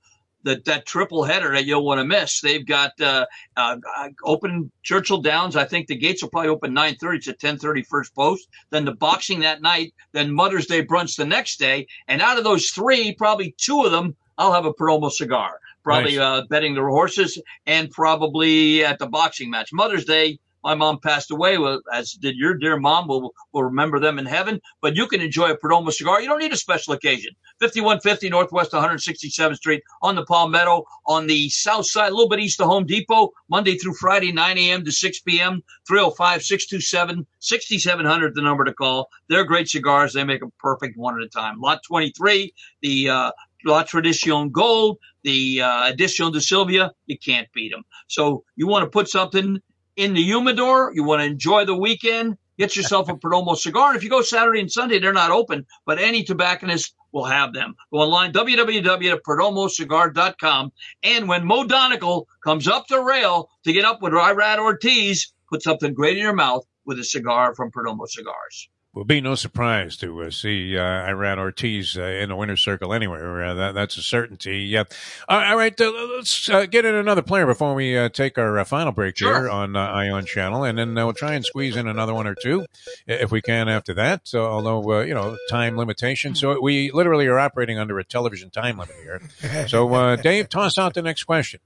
that that triple header that you'll want to miss. They've got uh, uh, open Churchill Downs. I think the gates will probably open nine thirty. It's at 10:30 first post. Then the boxing that night. Then Mother's Day brunch the next day. And out of those three, probably two of them I'll have a Perdomo cigar. Probably Nice. uh, betting the horses and probably at the boxing match. Mother's Day. My mom passed away, well, as did your dear mom. We'll, we'll remember them in heaven. But you can enjoy a Perdomo cigar. You don't need a special occasion. 5150 Northwest 167th Street on the Palmetto on the south side, a little bit east of Home Depot, Monday through Friday, 9 a.m. to 6 p.m. 305 627 6700, the number to call. They're great cigars. They make them perfect one at a time. Lot 23, the uh, La Tradicion Gold, the uh, Edition de Silvio, you can't beat them. So you want to put something in the humidor, you want to enjoy the weekend, get yourself a (laughs) Perdomo cigar. And if you go Saturday and Sunday, they're not open, but any tobacconist will have them. Go online, www.perdomocigar.com. And when Mo Donegal comes up the rail to get up with Irad Ortiz, put something great in your mouth with a cigar from Perdomo Cigars. Will be no surprise to uh, see uh, Irad Ortiz uh, in the winner's circle anywhere. Uh, that, that's a certainty. Yeah. All right. uh, let's uh, get in another player before we uh, take our uh, final break here on uh, Ion Channel, and then uh, we'll try and squeeze in another one or two if we can after that. So, although uh, you know time limitation, so we literally are operating under a television time limit here. (laughs) So, uh, Dave, toss out the next question.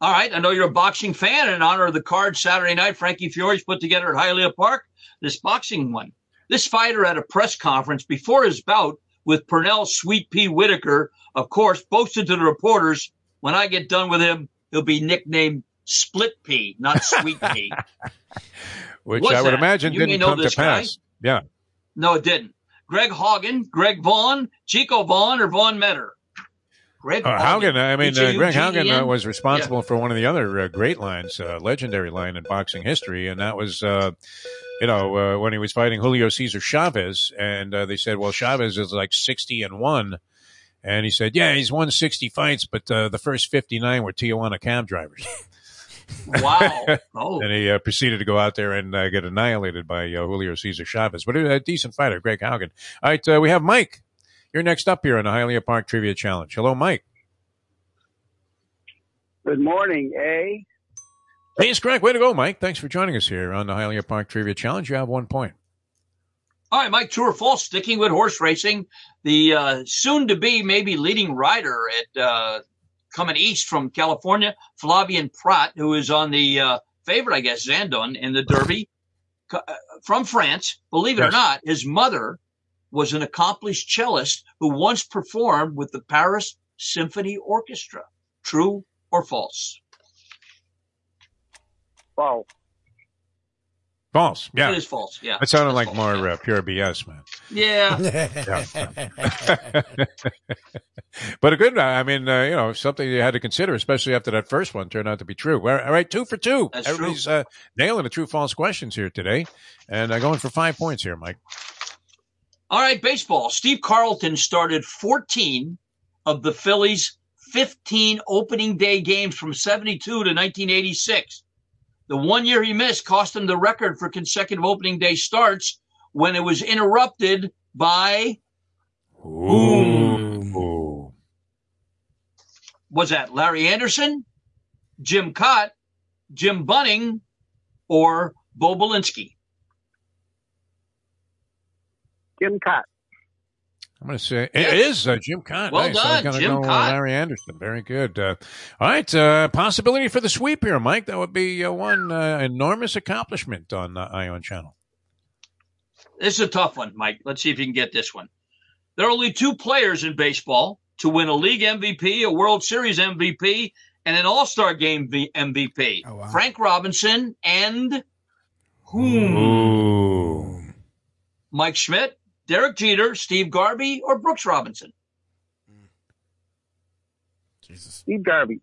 All right. I know you're a boxing fan. In honor of the card Saturday night, Frankie Fiore's put together at Hialeah Park this boxing one. This fighter at a press conference before his bout with Pernell Sweet Pea Whitaker, of course, boasted to the reporters, when I get done with him, he'll be nicknamed Split Pea, not Sweet Pea. (laughs) Which Was I would that? imagine You didn't know come to this guy. pass. Yeah. No, it didn't. Greg Haugen, Greg Vaughn, Chico Vaughn, or Vaughn Metter? Greg Uh, Haugen, I mean, uh, Greg Haugen uh, was responsible for one of the other uh, great lines, uh, legendary line in boxing history, and that was, uh, you know, uh, when he was fighting Julio Cesar Chavez, and uh, they said, well, Chavez is like 60 and 1. And he said, yeah, he's won 60 fights, but uh, the first 59 were Tijuana cab drivers. Wow. (laughs) Oh. and he uh, proceeded to go out there and uh, get annihilated by uh, Julio Cesar Chavez. But a, a decent fighter, Greg Haugen. All right, uh, we have Mike. You're next up here on the Hialeah Park Trivia Challenge. Hello, Mike. Good morning, A. Hey, it's Greg. Way to go, Mike. Thanks for joining us here on the Hialeah Park Trivia Challenge. You have one point. All right, Mike, true or false? Sticking with horse racing, the uh, soon-to-be maybe leading rider at uh, coming east from California, Flavien Prat, who is on the uh, favorite, I guess, Zandon in the Derby uh, from France. Believe it Yes. or not, his mother was an accomplished cellist who once performed with the Paris Symphony Orchestra. True or false? False. False. Yeah. It is false. Yeah. It sounded like false, more uh, pure BS, man. Yeah. (laughs) yeah. (laughs) but a good, I mean, uh, you know, something you had to consider, especially after that first one turned out to be true. All all right, two for two. That's Everybody's Uh, nailing the true false questions here today, and uh, going for five points here, Mike. All right, baseball. Steve Carlton started 14 of the Phillies' 15 opening day games from 72 to 1986. The one year he missed cost him the record for consecutive opening day starts when it was interrupted by Ooh. was that Larry Anderson, Jim Kaat, Jim Bunning, or Bo Belinsky? Jim Kaat. I'm going to say it is uh, Jim Kaat. Well nice. Done, gonna Jim go, uh, Kaat. Larry Anderson. Very good. Uh, all right, uh, possibility for the sweep here, Mike. That would be uh, one uh, enormous accomplishment on uh, Ion Channel. This is a tough one, Mike. Let's see if you can get this one. There are only two players in baseball to win a league MVP, a World Series MVP, and an All Star Game v- MVP. Frank Robinson and whom? Ooh. Mike Schmidt, Derek Jeter, Steve Garvey, or Brooks Robinson? Jesus. Steve Garvey.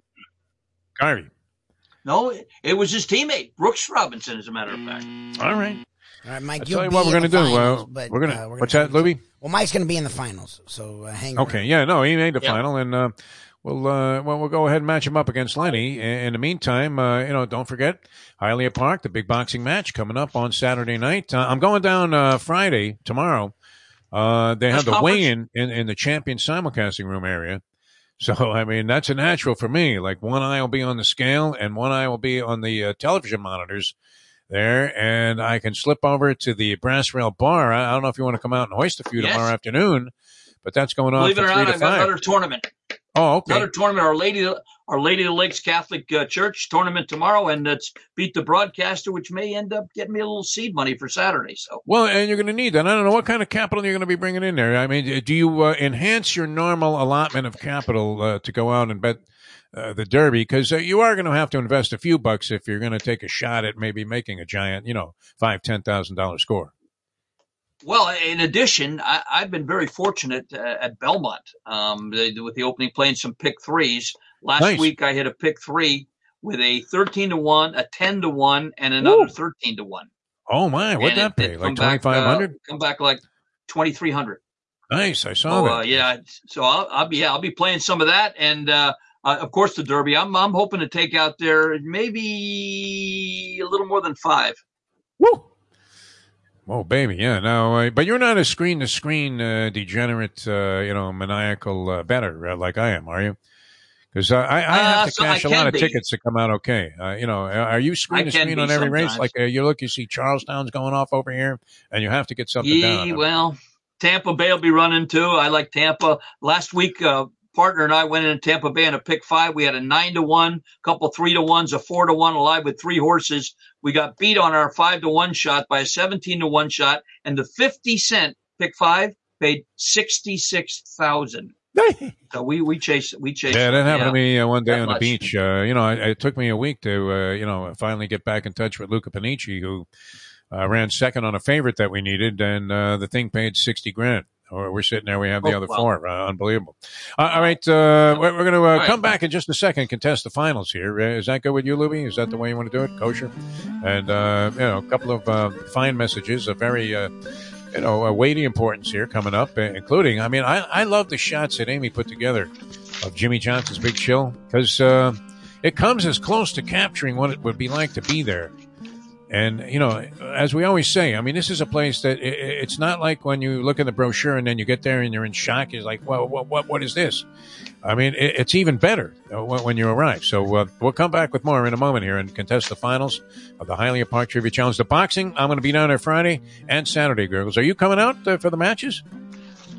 Garvey. No, it, it was his teammate, Brooks Robinson, as a matter of fact. All right. All right, Mike. I'll you'll tell you what we're in going to do. finals, Uh, but, we're going uh, to. we're what's gonna that, Louie? Well, Mike's going to be in the finals, so uh, hang. Okay, around. yeah, no, he made the Yep. final, and uh, we'll uh, well we'll go ahead and match him up against Lenny. In, in the meantime, uh, you know, don't forget Hialeah Park, the big boxing match coming up on Saturday night. Uh, I'm going down uh, Friday tomorrow. Uh, they have the weigh-in in, in the champion simulcasting room area. So I mean, that's a natural for me. Like one eye will be on the scale, and one eye will be on the uh, television monitors there, and I can slip over to the brass rail bar. I, I don't know if you want to come out and hoist a few Yes. tomorrow afternoon, but that's going on Believe it or not, I've got another tournament. Oh, okay. Another tournament, Our Lady, Our Lady of the Lakes Catholic uh, Church tournament tomorrow, and it's beat the broadcaster, which may end up getting me a little seed money for Saturday. So Well, and you're going to need that. I don't know what kind of capital you're going to be bringing in there. I mean, do you uh, enhance your normal allotment of capital uh, to go out and bet uh, the Derby? Because uh, you are going to have to invest a few bucks if you're going to take a shot at maybe making a giant, you know, five, ten thousand dollar score. Well, in addition, I, I've been very fortunate uh, at Belmont um, they, with the opening playing some pick threes. Last Nice. week, I hit a pick three with a 13 to 1, a 10 to 1, and another 13 to 1. Oh my, what'd And that it- pay? it Like twenty five hundred? uh, Come back like 2,300. Nice, I saw So, that. uh, yeah, so I'll, I'll be yeah, I'll be playing some of that, and uh, uh, of course the Derby. I'm I'm hoping to take out there maybe a little more than five. Woo! Oh, baby, yeah. No, uh, but you're not a screen to screen degenerate, uh, you know, maniacal uh, better uh, like I am, are you? Because I, I have Uh, to so cash a lot of be. tickets to come out okay. Uh, you know, are you screen to screen on every race? Like uh, you look, you see Charlestown's going off over here, and you have to get something Yeah, down. well, Tampa Bay will be running too. I like Tampa. Last week, uh, partner and I went in Tampa Bay in a pick five. We had a nine to one, a couple three to ones, a four to one, alive with three horses. We got beat on our five to one shot by a seventeen to one shot, and the fifty cent pick five paid sixty six thousand. (laughs) so we we chase we chase. Yeah, that happened to me uh, one day that on the much. beach. Uh, you know, I, it took me a week to, uh, you know, finally get back in touch with Luca Panici, who uh, ran second on a favorite that we needed, and uh, the thing paid sixty grand. Or We're sitting there. We have the Oh, other wow. four. Uh, unbelievable. Uh, all right, uh, we're, we're going to uh, right. come back in just a second. Contest the finals here. Uh, is that good with you, Louie? Is that the way you want to do it? Kosher. And uh, you know, a couple of uh, fine messages. A very uh, you know, a weighty importance here coming up, uh, including, I mean, I, I love the shots that Amy put together of Jimmy Johnson's Big Chill because uh, it comes as close to capturing what it would be like to be there And you know, as we always say, I mean, this is a place that i- i- it's not like when you look at the brochure and then you get there and you're in shock. You're like, well, what, what, what is this? I mean, it, it's even better uh, when, when you arrive. So uh, we'll come back with more in a moment here and contest the finals of the Hialeah Park Trivia Challenge. The boxing, I'm going to be down there Friday and Saturday, girls. Are you coming out uh, for the matches?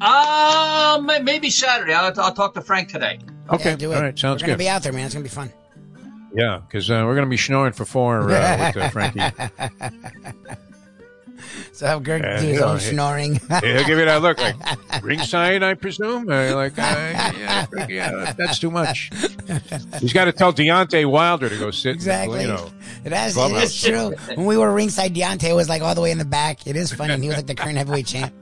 May- maybe Saturday. I'll, I'll talk to Frank today. Okay, Yeah, do it. all right, sounds We're gonna good. be out there, man. It's gonna be fun. Yeah, because uh, we're going to be snoring for four uh, with uh, Frankie. So have Greg do his own snoring. He'll give you that look, like (laughs) ringside, I presume. Uh, like, uh, yeah, yeah, that's too much. He's got to tell Deontay Wilder to go sit. Exactly. In, the, you know, It has. It clubhouse. true. When we were ringside, Deontay was like all the way in the back. It is funny. He was like the current heavyweight champ.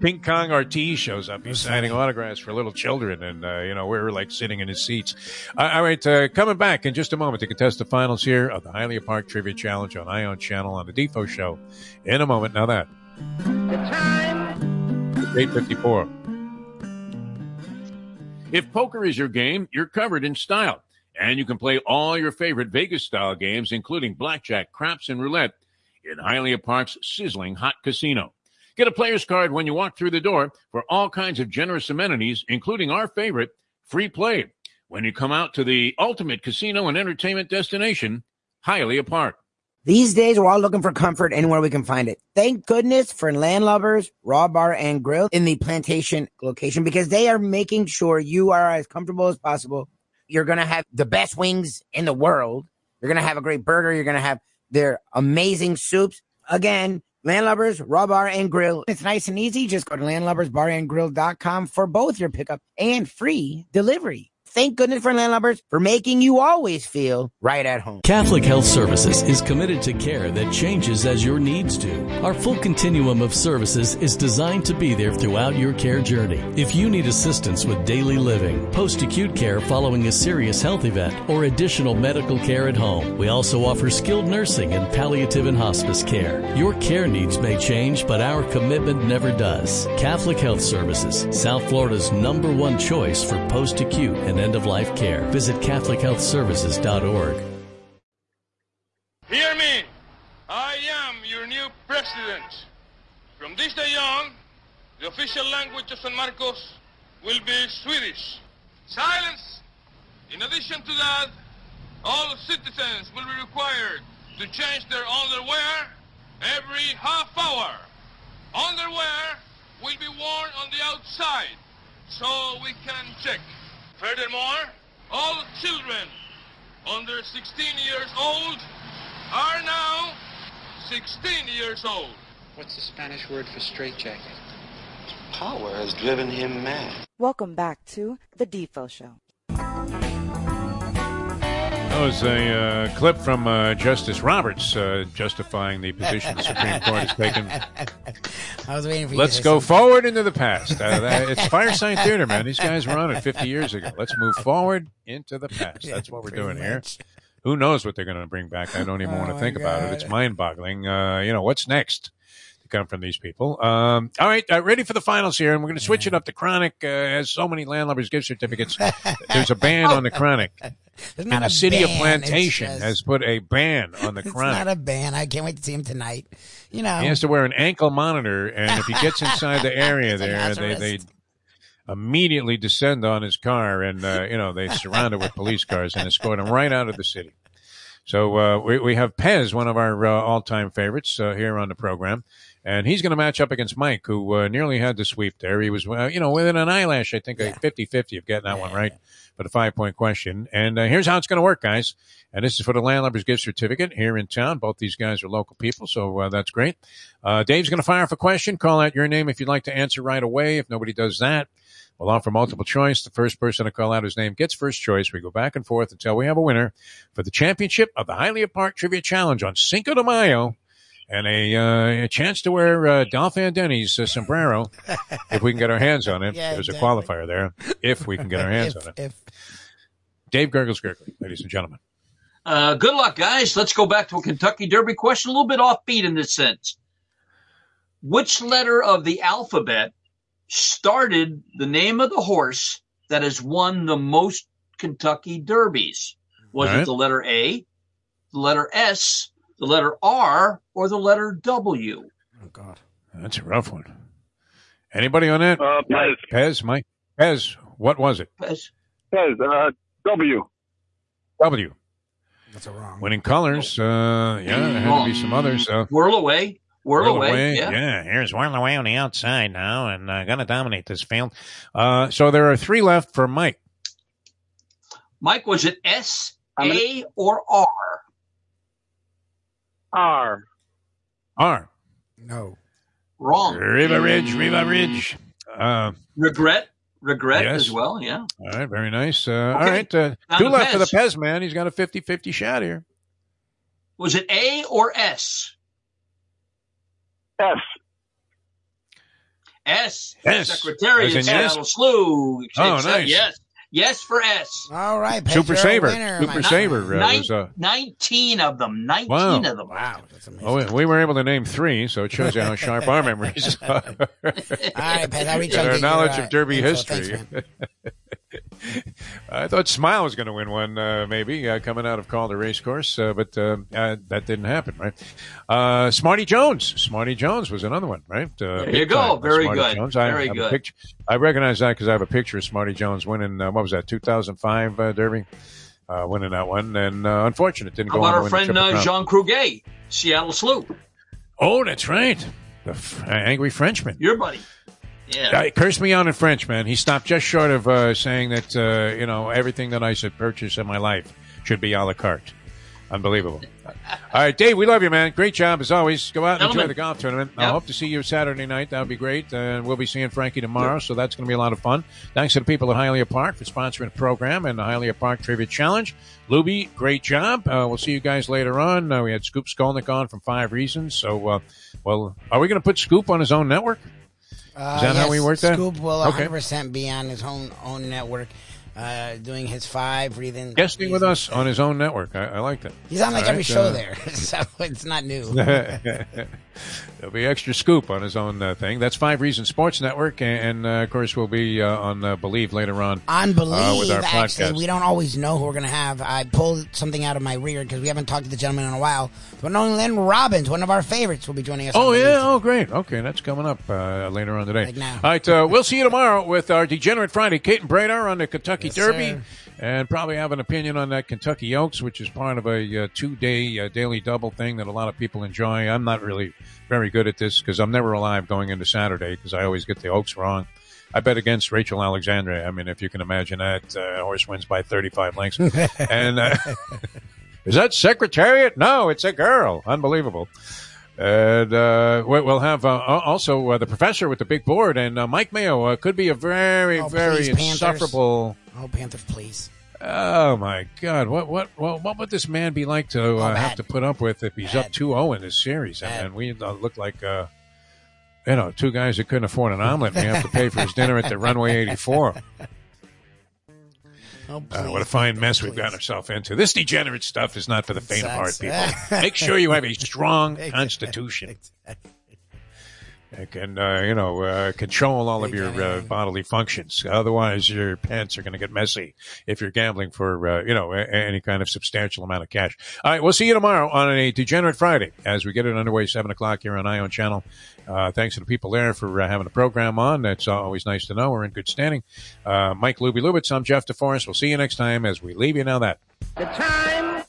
King Kong Ortiz shows up. He's signing autographs for little children, and uh, you know we're like sitting in his seats. Uh, all right, uh, coming back in just a moment to contest the finals here of the Hialeah Park Trivia Challenge on Ion Channel on the Defo Show. In a moment. Now that The time. eight fifty four. If poker is your game, you're covered in style, and you can play all your favorite Vegas style games, including blackjack, craps, and roulette, in Hialeah Park's sizzling hot casino. Get a player's card when you walk through the door for all kinds of generous amenities, including our favorite, free play. When you come out to the ultimate casino and entertainment destination, Hialeah Park. These days, we're all looking for comfort anywhere we can find it. Thank goodness for Landlubbers Raw Bar and Grill in the plantation location because they are making sure you are as comfortable as possible. You're going to have the best wings in the world. You're going to have a great burger. You're going to have their amazing soups. Again, Landlubbers Raw Bar and Grill. It's nice and easy. Just go to landlubbersbarandgrill.com for both your pickup and free delivery. Thank goodness for Landlubbers for making you always feel right at home. Catholic Health Services is committed to care that changes as your needs do. Our full continuum of services is designed to be there throughout your care journey. If you need assistance with daily living, post acute care following a serious health event, or additional medical care at home, we also offer skilled nursing and palliative and hospice care. Your care needs may change, but our commitment never does. Catholic Health Services, South Florida's number one choice for post acute and end of life care. Visit CatholicHealthServices.org. Hear me. I am your new president. From this day on, the official language of San Marcos will be Swedish. Silence. In addition to that, all citizens will be required to change their underwear every half hour. Underwear will be worn on the outside so we can check. Furthermore, all children under 16 years old are now 16 years old. What's the Spanish word for straitjacket? Power has driven him mad. Welcome back to The Defo Show. That was a uh, clip from uh, Justice Roberts uh, justifying the position the Supreme Court has taken. (laughs) I was waiting for you. Let's go something. forward into the past. Uh, that, it's Fireside Theater, man. These guys were on it 50 years ago. Let's move forward into the past. That's what we're (laughs) pretty doing here. Who knows what they're going to bring back? I don't even Oh, want to think about it. It's mind boggling. Uh, you know, what's next to come from these people? Um, all right, uh, ready for the finals here. And we're going to switch it up. The Chronic uh, has so many landlubbers gift certificates. (laughs) There's a ban on the Chronic. It's And not the a city of ban, it's Plantation just- has put a ban on the crime. (laughs) It's not a ban. I can't wait to see him tonight. You know, He has to wear an ankle monitor, and if he gets inside the area (laughs) there, they, they immediately descend on his car, and uh, you know they surround it with police cars and escort him right out of the city. So uh, we we have Pez, one of our uh, all-time favorites uh, here on the program, and he's going to match up against Mike, who uh, nearly had the sweep there. He was, uh, you know, within an eyelash, I think, a 50-50 of getting that one right, but a five-point question. And uh, here's how it's going to work, guys. And this is for the Landlubbers gift certificate here in town. Both these guys are local people, so uh, that's great. Uh, Dave's going to fire off a question. Call out your name if you'd like to answer right away. If nobody does that, we'll offer multiple choice. The first person to call out his name gets first choice. We go back and forth until we have a winner for the championship of the Hialeah Park Trivia Challenge on Cinco de Mayo and a, uh, a chance to wear uh, Dolphin Denny's uh, sombrero if we can get our hands on it. (laughs) Yeah, There's a qualifier there if we can get our hands (laughs) If- on it. if- Dave Gurgles Gurgley, ladies and gentlemen. Uh, good luck, guys. Let's go back to a Kentucky Derby question, a little bit offbeat in this sense. Which letter of the alphabet started the name of the horse that has won the most Kentucky Derbies? Was All it the letter A, the letter S, the letter R or the letter W? Oh God, That's a rough one. Anybody on that? Uh, Pez. Pez, Mike. Pez. What was it? Pez. Pez. Uh, W. W. That's a wrong. Winning colors. Uh, yeah, there had to be some others. Uh, Whirlaway. Whirl, away. Yeah. yeah. Here's Whirlaway on the outside now, and uh, gonna dominate this field. Uh, so there are three left for Mike. Mike, was it S, A, or R? R. R. No. Wrong. Riva Ridge. Riva Ridge. Uh, Regret. Regret Yes. as well. Yeah. all right, very nice. Uh, All Okay. right, uh, Down two to left for the Pez. Pez man. He's got a 50-50 shot here. Was it A or S? S. S. S. Secretariat As in yes? Seattle Slew. Oh, nice. Yes. Yes for S. All right, Pez, Super you're Saver. winner, Super my Saver. Uh, Nine- was, uh, 19 of them. 19 Wow. of them. Wow, that's amazing. oh, we- we were able to name three, so it shows you how sharp our (laughs) memories are. All right, Pez, I'll reach out And to our your, knowledge uh, of Derby history. Thanks, (laughs) (laughs) I thought Smile was going to win one, uh, maybe uh, coming out of Calder Racecourse, uh, but uh, uh, that didn't happen, right? Uh, Smarty Jones, Smarty Jones was another one, right? Uh, There you go. Very Smarty good. Jones. I Very a good. picture- I recognize that because I have a picture of Smarty Jones winning. Uh, what was that? 2005 uh, Derby, uh, winning that one, and uh, unfortunate didn't How go on about to our friend Jean Cruguet, Seattle Slew? Oh, that's right, the f- angry Frenchman. Your buddy. Yeah. Uh, cursed me out in French, man. He stopped just short of uh, saying that uh, you know everything that I should purchase in my life should be a la carte. Unbelievable. (laughs) All right, Dave, we love you, man. Great job as always. Go out and enjoy the golf tournament. I hope to see you Saturday night. That would be great. And we'll be seeing Frankie tomorrow, so that's going to be a lot of fun. Thanks to the people at Hialeah Park for sponsoring the program and the Hialeah Park Trivia Challenge. Lubie, great job. Uh, we'll see you guys later on. Uh, we had Scoop Skolnick on from Five Reasons. So, uh, well, are we going to put Scoop on his own network? Uh, Is that how yes, we work that? Scoop will Okay. 100% be on his own own network, uh, doing his five breathing. Guesting with us on his own network. I, I like that. He's on like All every right, show uh, there, (laughs) so it's not new. (laughs) There'll be extra scoop on his own uh, thing. That's Five Reasons Sports Network, and, and uh, of course we'll be uh, on uh, Bleav later on. On Bleav, with our actually, podcast. we don't always know who we're going to have. I pulled something out of my rear because we haven't talked to the gentleman in a while. But knowing Lynn Robbins, one of our favorites, will be joining us. Oh yeah! Oh great. Okay, that's coming up uh, later on today. Like now. All right, uh, we'll see you tomorrow with our Degenerate Friday. Kate and Bradar on the Kentucky Yes, Derby, sir. and probably have an opinion on that Kentucky Oaks, which is part of a uh, two-day uh, daily double thing that a lot of people enjoy. I'm not really very good at this because I'm never alive going into Saturday because I always get the Oaks wrong. I bet against Rachel Alexandra. I mean, if you can imagine that, uh, horse wins by 35 lengths. (laughs) and uh, (laughs) is that Secretariat? No, it's a girl. Unbelievable. And uh, we- we'll have uh, also uh, the professor with the big board, and uh, Mike Mayo uh, could be a very, Oh, very please, Panthers. insufferable. Oh, Panthers, please. Oh my God! What what what what would this man be like to uh, Oh, have to put up with if he's up 2-0 in this series? And, and we uh, look like uh, you know two guys that couldn't afford an omelet. and We have to pay for his dinner at the Runway 84. (laughs) Oh, Uh, what a fine mess we've gotten ourselves into. This degenerate stuff is not for the faint of heart, people. Make sure you have a (laughs) strong constitution. That can, uh, you know, uh, control all of your uh, bodily functions. Otherwise, your pants are going to get messy if you're gambling for, uh, you know, a- any kind of substantial amount of cash. All right, we'll see you tomorrow on a Degenerate Friday as we get it underway, 7 o'clock here on Eye On Channel. Uh, thanks to the people there for uh, having the program on. That's always nice to know. We're in good standing. Uh, Mike Lubie Lubitz, I'm Jeff DeForrest. We'll see you next time as we leave you now that. The time.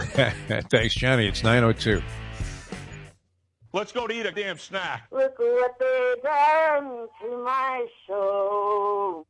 (laughs) Thanks, Johnny. It's 902. Let's go to eat a damn snack. Look what they done to my soul.